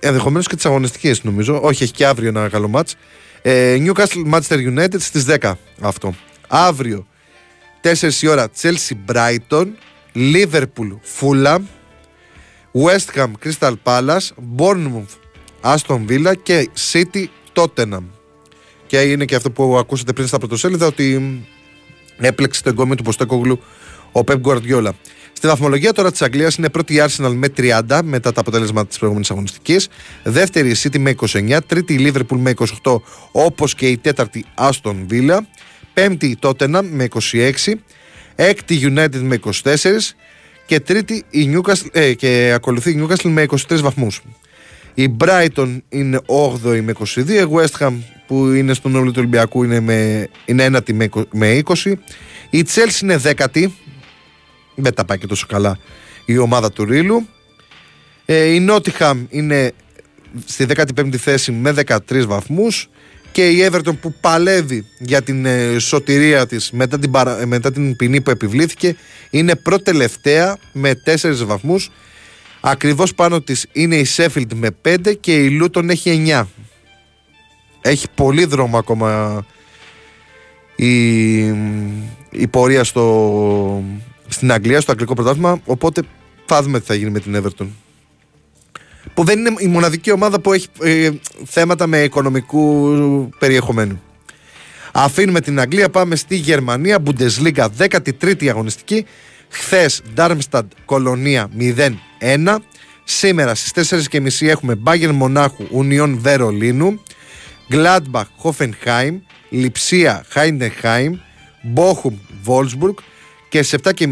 Ενδεχομένως και τις αγωνιστικές νομίζω. Όχι, έχει και αύριο ένα καλό μάτ. Ε, Newcastle Manchester United στις 10 αυτό. Αύριο 4 η ώρα Chelsea Brighton, Liverpool Fulham, West Ham Crystal Palace, Bournemouth Aston Villa και City Tottenham. Και είναι και αυτό που ακούσατε πριν στα πρωτοσέλιδα ότι έπλεξε το εγκόμιο του Ποστέκογλου ο Πεπ Γκουαρδιόλα. Στη βαθμολογία τώρα της Αγγλίας είναι πρώτη η Arsenal με 30 μετά τα αποτέλεσματα της προηγούμενης αγωνιστικής. Δεύτερη η City με 29. Τρίτη η Liverpool με 28 όπως και η τέταρτη Aston Villa. Πέμπτη η Tottenham με 26. Έκτη η United με 24. Και τρίτη η Newcastle, ε, και ακολουθεί η Newcastle με 23 βαθμούς. Η Brighton είναι 8η με 22. Η West Ham που είναι στον όμιλο του Ολυμπιακού είναι, με, είναι ένατη με, με 20. Η Chelsea είναι 10η. Δεν τα πάει και τόσο καλά η ομάδα του Ρίλου. Ε, η Nottingham είναι στη 15η θέση με 13 βαθμούς και η Everton που παλεύει για την ε, σωτηρία της μετά την, παρα, μετά την ποινή που επιβλήθηκε είναι προτελευταία με 4 βαθμούς. Ακριβώς πάνω της είναι η Sheffield με 5 και η Luton έχει 9 έχει πολύ δρόμο ακόμα η, η πορεία στο, στην Αγγλία, στο αγγλικό πρωτάθλημα οπότε θα δούμε τι θα γίνει με την Everton που δεν είναι η μοναδική ομάδα που έχει ε, θέματα με οικονομικού περιεχομένου. Αφήνουμε την Αγγλία, πάμε στη Γερμανία, Bundesliga 13η αγωνιστική. Χθες Darmstadt Κολονία 0-1. Σήμερα στις 4.30 έχουμε Bayern Μονάχου Union Βερολίνου. Gladbach Hoffenheim. Λιψία Heidenheim. Bochum Wolfsburg. Και σε 7.30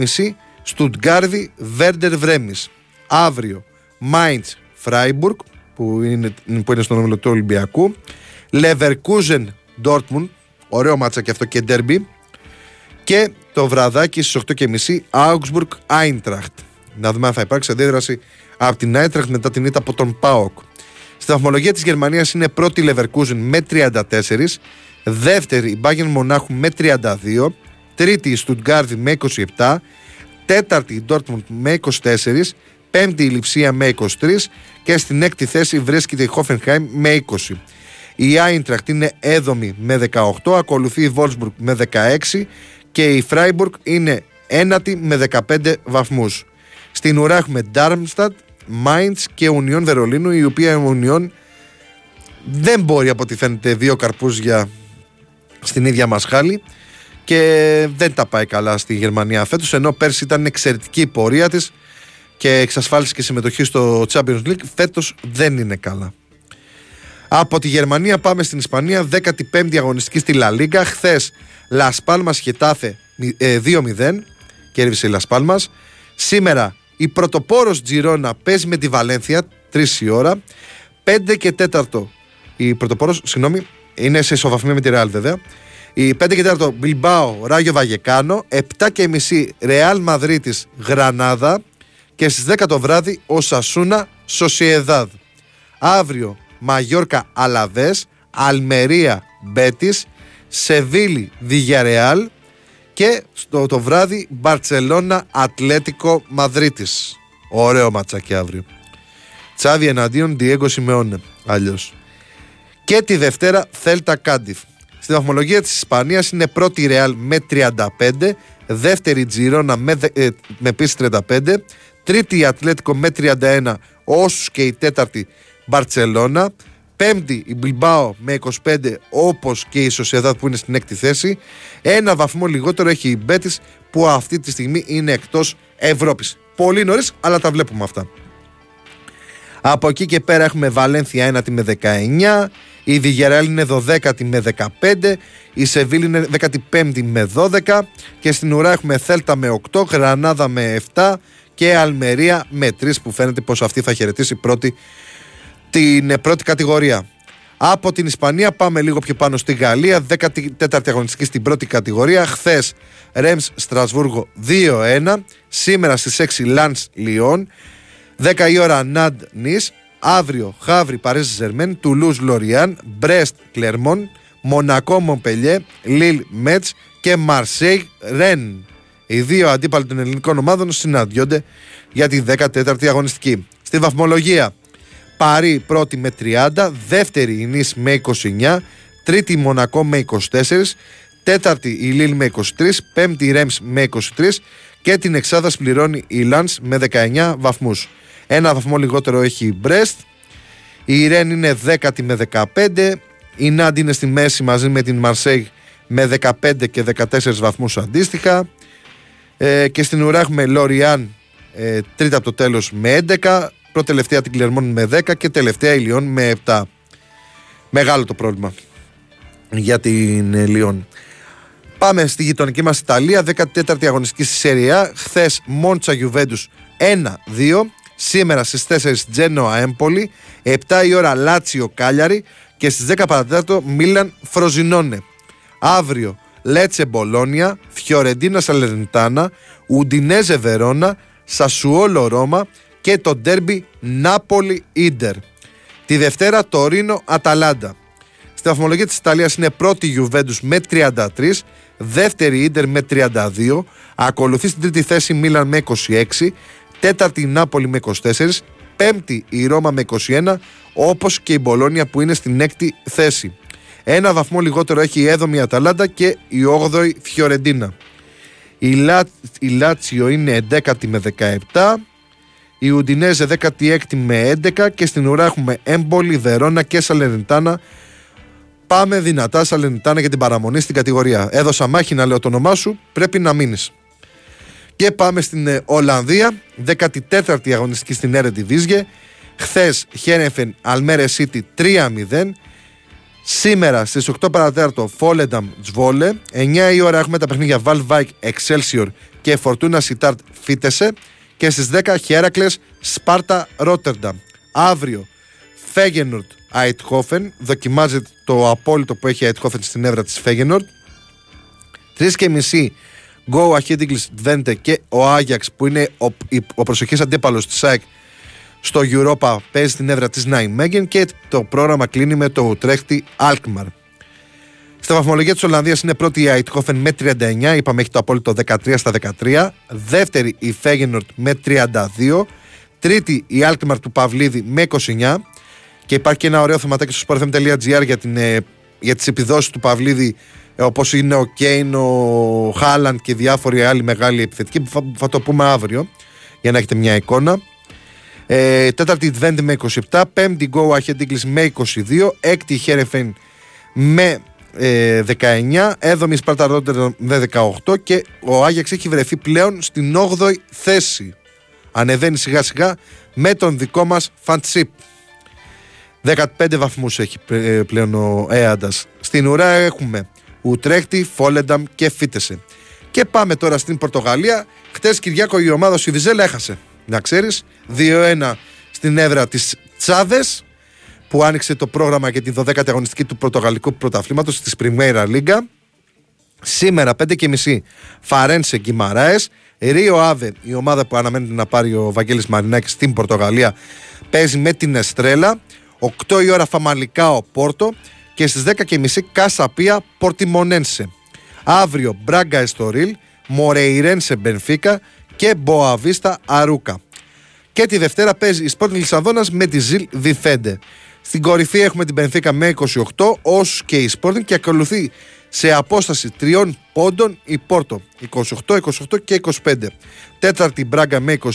Στουτγκάρδη Βέρντερ Βρέμις. Αύριο Mainz Φράιμπουργκ που είναι, που είναι στον όμιλο του Ολυμπιακού. Leverkusen Dortmund, ωραίο μάτσα και αυτό και ντέρμπι. Και το βραδάκι στις 8.30 Augsburg Eintracht. Να δούμε αν θα υπάρξει αντίδραση από την Eintracht μετά την ήττα από τον Πάοκ. Στη βαθμολογία της Γερμανίας είναι πρώτη η Leverkusen με 34, δεύτερη η Bayern Μονάχου με 32, τρίτη η Stuttgart με 27, τέταρτη η Dortmund με 24, πέμπτη η Λιψία με 23 και στην έκτη θέση βρίσκεται η Hoffenheim με 20. Η Άιντραχτ είναι έδομη με 18, ακολουθεί η Wolfsburg με 16 και η Freiburg είναι ένατη με 15 βαθμούς. Στην ουρά έχουμε Darmstadt, Mainz και Union Βερολίνου, η οποία η Union δεν μπορεί από ό,τι φαίνεται δύο καρπούζια στην ίδια μας χάλη και δεν τα πάει καλά στη Γερμανία φέτος ενώ πέρσι ήταν εξαιρετική η πορεία της και εξασφάλισε και συμμετοχή στο Champions League, φέτος δεν είναι καλά. Από τη Γερμανία πάμε στην Ισπανία, 15η αγωνιστική στη Λα Λίγκα. Χθες Λασπάλμα Χετάθε 2-0, κέρδισε η Λασπάλμα. Σήμερα η πρωτοπόρος Τζιρόνα παίζει με τη Βαλένθια 3 η ώρα. 5 και 4 η πρωτοπόρος, συγγνώμη, είναι σε ισοβαθμία με τη Ρεάλ βέβαια. Η 5 και 4 Μπιλμπάο Ράγιο Βαγεκάνο. 7 και μισή Ρεάλ Μαδρίτη Γρανάδα και στις 10 το βράδυ ο Σασούνα Σοσιεδάδ. Αύριο Μαγιόρκα Αλαβές, Αλμερία Μπέτης, Σεβίλη Διγιαρεάλ και στο το βράδυ Μπαρτσελώνα Ατλέτικο Μαδρίτης. Ωραίο ματσάκι αύριο. Τσάβι εναντίον Διέγκο Σιμεώνε. Αλλιώς. Και τη Δευτέρα Θέλτα Κάντιφ. Στη βαθμολογία της Ισπανίας είναι πρώτη Ρεάλ με 35, δεύτερη Τζιρόνα με, ε, με 35, Τρίτη η Ατλέτικο με 31, όσους και η τέταρτη Μπαρτσελώνα. Πέμπτη η Μπιλμπάο με 25, όπως και η Σοσιαδάτ που είναι στην έκτη θέση. Ένα βαθμό λιγότερο έχει η Μπέτης που αυτή τη στιγμή είναι εκτός Ευρώπης. Πολύ νωρίς, αλλά τα βλέπουμε αυτά. Από εκεί και πέρα έχουμε Βαλένθια 1 με 19, η Διγεράλ είναι 12η με 15, η Σεβίλη είναι 15η με 12 και στην ουρά έχουμε Θέλτα με 8, Γρανάδα με 7, και Αλμερία με τρεις που φαίνεται πως αυτή θα χαιρετήσει πρώτη, την πρώτη κατηγορία. Από την Ισπανία πάμε λίγο πιο πάνω στη Γαλλία, 14η αγωνιστική στην πρώτη κατηγορία. Χθες Ρέμ Στρασβούργο 2-1. Σήμερα στις 6 Λαντ Λιόν. 10 η ώρα Ναντ Νι. Αύριο Χαύρι Παρέζ Ζερμέν. Τουλούζ Λοριάν. Μπρέστ Κλερμόν. Μονακό Μομπελιέ. Λίλ Μέτ και Μαρσέι Ρεν. Οι δύο αντίπαλοι των ελληνικών ομάδων συναντιόνται για τη 14η αγωνιστική. Στη βαθμολογία, Παρή πρώτη με 30, δεύτερη η Νης με 29, τρίτη η Μονακό με 24, τέταρτη η Λίλ με 23, πέμπτη η Ρέμς με 23 και την εξάδα πληρώνει η Λάνς με 19 βαθμούς. Ένα βαθμό λιγότερο έχει η Μπρέστ, η Ρεν είναι 10η με 15, η Νάντ είναι στη μέση μαζί με την Μαρσέγ με 15 και 14 βαθμούς αντίστοιχα. Ε, και στην ουρά έχουμε Λοριάν ε, τρίτα από το τέλος με 11, πρώτη την Κλερμόν με 10 και τελευταία η Λιόν με 7. Μεγάλο το πρόβλημα για την ε, Λιόν. Πάμε στη γειτονική μας Ιταλία, 14η αγωνιστική στη Σεριά. Χθες Μόντσα Γιουβέντους 1-2. Σήμερα στις 4 Τζένοα Έμπολη, 7 η ώρα Λάτσιο Κάλιαρη και στις 10 παρατέταρτο Μίλαν Φροζινόνε. Αύριο Λέτσε Μπολόνια, Φιωρεντίνα Σαλερνιτάνα, Ουντινέζε Βερόνα, Σασουόλο Ρώμα και το ντέρμπι Νάπολη Ίντερ. Τη Δευτέρα το Ρήνο Αταλάντα. Στη βαθμολογία της Ιταλίας είναι πρώτη Γιουβέντους με 33, δεύτερη Ίντερ με 32, ακολουθεί στην τρίτη θέση Μίλαν με 26, τέταρτη η Νάπολη με 24, πέμπτη η Ρώμα με 21, όπως και η Μπολόνια που είναι στην έκτη θέση. Ένα βαθμό λιγότερο έχει η 7η Αταλάντα και η 8η Φιωρεντίνα. Η, Λα... η Λάτσιο είναι 11η με 17, η Ουντινέζε 16η με 11 και στην ουρά έχουμε Έμπολη, Βερόνα και Σαλερνιτάνα. Πάμε δυνατά Σαλερνιτάνα για την παραμονή στην κατηγορία. Έδωσα μάχη να λέω το όνομά σου, πρέπει να μείνεις. Και πάμε στην ε, Ολλανδία, 14η αγωνιστική στην Έρεντι Βίζγε. Χθες Χένεφεν Αλμέρε City 3-0. Σήμερα στις 8 παρατέταρτο Φόλενταμ Τζβόλε. 9 η ώρα έχουμε τα παιχνίδια Βαλβάικ Excelsior και Φορτούνα Σιτάρτ Φίτεσε. Και στις 10 Χέρακλες Σπάρτα Ρότερνταμ. Αύριο Φέγενορτ Αιτχόφεν. Δοκιμάζεται το απόλυτο που έχει Αιτχόφεν στην έδρα της Φέγενορτ. 3 και μισή Go Ahead Βέντε και ο Άγιαξ που είναι ο, ο προσοχής αντίπαλος της ΑΕΚ στο Europa παίζει στην έδρα της Νάιμέγεν και το πρόγραμμα κλείνει με το Ουτρέχτη Alkmaar. Στα βαθμολογία της Ολλανδίας είναι πρώτη η Αιτχόφεν με 39, είπαμε έχει το απόλυτο 13 στα 13. Δεύτερη η Φέγενορτ με 32. Τρίτη η Alkmaar του Παυλίδη με 29. Και υπάρχει και ένα ωραίο θεματάκι στο sportfm.gr για, την, ε, για τις επιδόσεις του Παυλίδη ε, όπως είναι ο Κέιν, ο Χάλαντ και διάφοροι άλλοι μεγάλοι επιθετικοί που θα, θα το πούμε αύριο για να έχετε μια εικόνα. Ε, τέταρτη Τβέντη με 27, πέμπτη Go Ahead English με 22, έκτη Χέρεφεν με ε, 19, έβδομη Σπάρτα Ρότερ με 18 και ο Άγιαξ έχει βρεθεί πλέον στην 8η θέση. Ανεβαίνει σιγά σιγά με τον δικό μας Φαντσίπ. 15 βαθμούς έχει ε, πλέον ο Έαντας. Στην ουρά έχουμε Ουτρέχτη, Φόλενταμ και Φίτεσε. Και πάμε τώρα στην Πορτογαλία. Χτες Κυριάκο η ομάδα σου η Βιζέλα έχασε. Να ξέρεις, 2-1 στην έδρα της Τσάδες που άνοιξε το πρόγραμμα για τη 12η αγωνιστική του Πορτογαλικού Πρωταθλήματος της Πριμέρα Λίγκα. Σήμερα 5.30 Φαρένσε Γκυμαράες. Ρίο Άβε, η ομάδα που αναμένεται να πάρει ο Βαγγέλης Μαρινάκης στην Πορτογαλία, παίζει με την Εστρέλα. 8 η ώρα Φαμαλικά ο Πόρτο και στις 10.30 Κάσαπία Πορτιμονένσε. Αύριο Μπράγκα Εστορίλ, Μορεϊρένσε Μπενφίκα και Μποαβίστα Αρούκα. Και τη Δευτέρα παίζει η Σπόρτιν Λισαβόνας με τη Ζιλ Διφέντε. Στην κορυφή έχουμε την Μπενφίκα με 28, όσο και η Σπόρτιν και ακολουθεί σε απόσταση τριών πόντων η Πόρτο 28, 28 και 25. Τέταρτη Μπράγκα με 23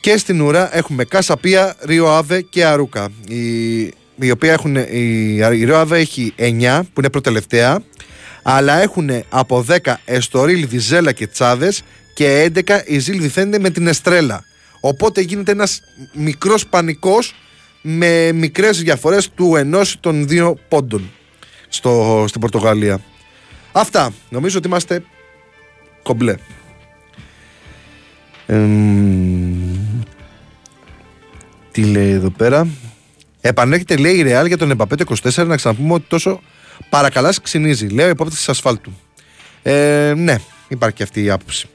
και στην ουρά έχουμε Κάσαπία, Ρίο Άβε και Αρούκα. Η η οποία έχουν, η, η Ρώαβε έχει 9 που είναι προτελευταία αλλά έχουν από 10 Εστορίλ, Διζέλα και Τσάδε και 11 η Ζήλ Διθέντε με την Εστρέλα. Οπότε γίνεται ένας μικρός πανικός με μικρές διαφορές του ενός των δύο πόντων στο, στην Πορτογαλία. Αυτά. Νομίζω ότι είμαστε κομπλέ. τι λέει εδώ πέρα; Επανέρχεται, λέει η Ρεάλ για τον Εμπαπέ 24 να ξαναπούμε ότι τόσο παρακαλάς ξυνίζει. Λέω υπόπτης της ασφάλτου. Ε, ναι, υπάρχει και αυτή η άποψη.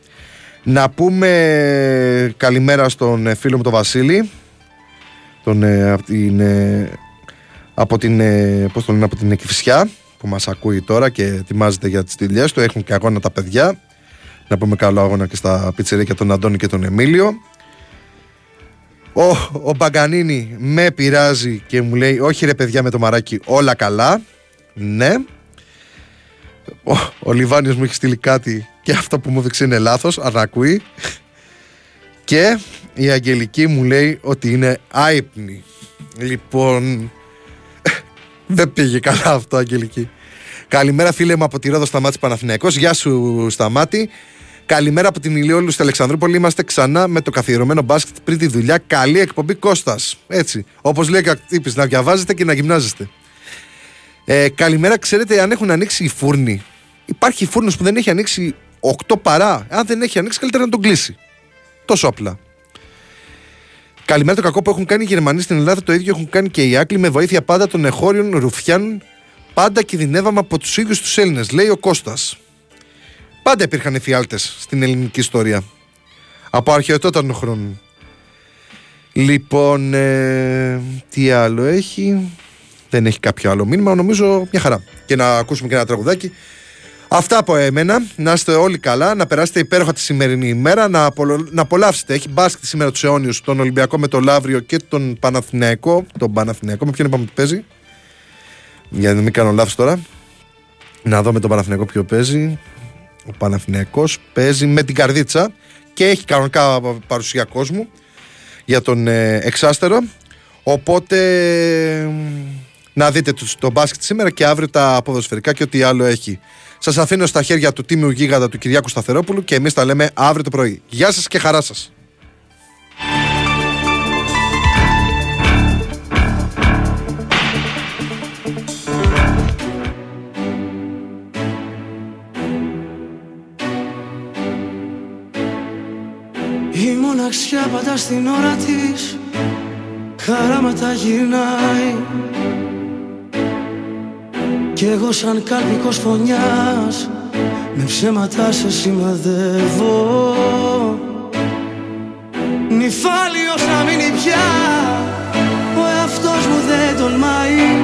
Να πούμε καλημέρα στον φίλο μου τον Βασίλη. Τον, ε, από την, ε, από την, ε, πώς το λένε, από την Εκφυσιά που μας ακούει τώρα και ετοιμάζεται για τις δουλειές του. Έχουν και αγώνα τα παιδιά. Να πούμε καλό αγώνα και στα πιτσερίκια τον Αντώνη και τον Εμίλιο. Ο, ο Μπαγκανίνη με πειράζει και μου λέει όχι ρε παιδιά με το μαράκι όλα καλά. Ναι. Ο, ο Λιβάνιος μου έχει στείλει κάτι και αυτό που μου δείξει είναι λάθος, αν ακούει. Και η Αγγελική μου λέει ότι είναι άϊπνη. Λοιπόν, (laughs) δεν πήγε καλά αυτό Αγγελική. Καλημέρα φίλε μου από τη Ρόδο Σταμάτης Παναθηναϊκός. Γεια σου Σταμάτη. Καλημέρα από την Ηλιόλου στην Αλεξανδρούπολη. Είμαστε ξανά με το καθιερωμένο μπάσκετ πριν τη δουλειά. Καλή εκπομπή Κώστας. Έτσι. Όπως λέει ο να διαβάζετε και να γυμνάζεστε. Ε, καλημέρα, ξέρετε αν έχουν ανοίξει οι φούρνοι. Υπάρχει φούρνος που δεν έχει ανοίξει 8 παρά. Αν δεν έχει ανοίξει, καλύτερα να τον κλείσει. Τόσο απλά. Καλημέρα το κακό που έχουν κάνει οι Γερμανοί στην Ελλάδα, το ίδιο έχουν κάνει και οι Άγγλοι με βοήθεια πάντα των εχώριων ρουφιάν. Πάντα κινδυνεύαμε από τους ίδιους τους Έλληνες, λέει ο Κώστας. Πάντα υπήρχαν εφιάλτες στην ελληνική ιστορία. Από αρχαιοτότα των χρόνων. Λοιπόν, ε, τι άλλο έχει; Δεν έχει κάποιο άλλο μήνυμα, νομίζω μια χαρά. Και να ακούσουμε και ένα τραγουδάκι. Αυτά από εμένα. Να είστε όλοι καλά, να περάσετε υπέροχα τη σημερινή ημέρα, να, απολο... να απολαύσετε. Έχει μπάσκετ σήμερα τους αιώνιους, τον Ολυμπιακό με τον Λαύριο και τον Παναθηναϊκό. Τον Παναθηναϊκό, με ποιον είπαμε ότι παίζει. Για να μην κάνω λάθος τώρα. Να δω με τον Παναθηναϊκό ποιο παίζει. Ο Παναθηναϊκός παίζει με την Καρδίτσα και έχει κανονικά παρουσία κόσμου για τον ε, εξάστερο. Οπότε να δείτε το, το μπάσκετ σήμερα και αύριο τα ποδοσφαιρικά και ό,τι άλλο έχει. Σας αφήνω στα χέρια του τίμιου γίγαντα του Κυριάκου Σταθερόπουλου και εμείς τα λέμε αύριο το πρωί. Γεια σας και χαρά σας. Η μοναξιά πάντα στην ώρα της Χαράματα γυρνάει Κι εγώ σαν κάλπικος φωνιάς Με ψέματα σε σημαδεύω. Νυφάλιος να μείνει πια Ο εαυτός μου δεν τολμάει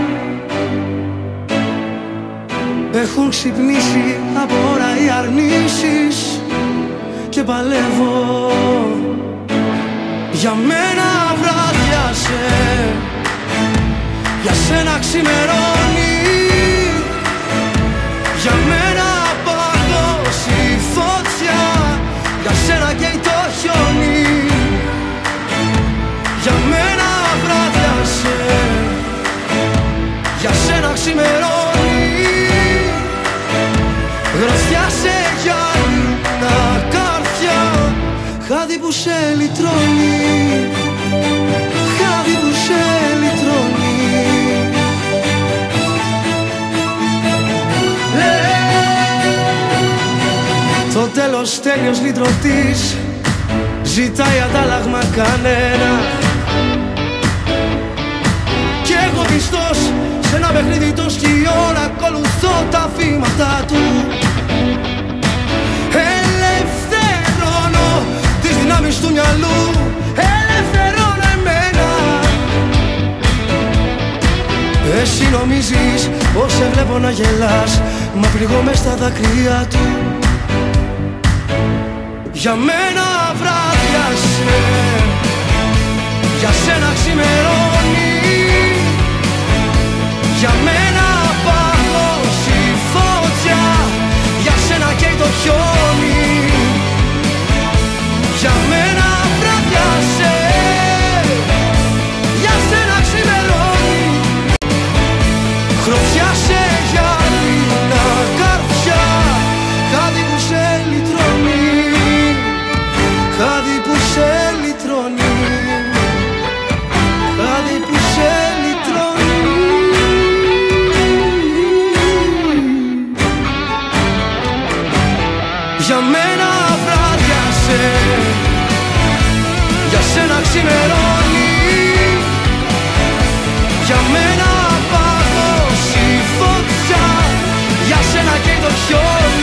Έχουν ξυπνήσει από ώρα οι αρνήσεις και παλεύω. Για μένα βράδιασε Για σένα ξημερώνει καίει το χιόνι. Για μένα βράδιασε Για σένα ξημερώνει. Γροθιά σε γυάλινα καρφιά Χάδι που σε λυτρώνει τέλος τέλειος λυτρωτής. Ζητάει αντάλλαγμα κανένα. Κι εγώ πιστός σε ένα παιχνίδι των σκιών Ακολουθώ τα βήματα του. Ελευθερώνω τις δυνάμεις του μυαλού. Ελευθερώνω εμένα. Εσύ νομίζεις πως σε βλέπω να γελάς Μα πληγώ μες στα δάκρυα του Για μένα βράδιασε Για σένα ξημερώνει. Για μένα παγώσει η φωτιά. Για σένα καίει το χιόνι. Για μένα παγώσει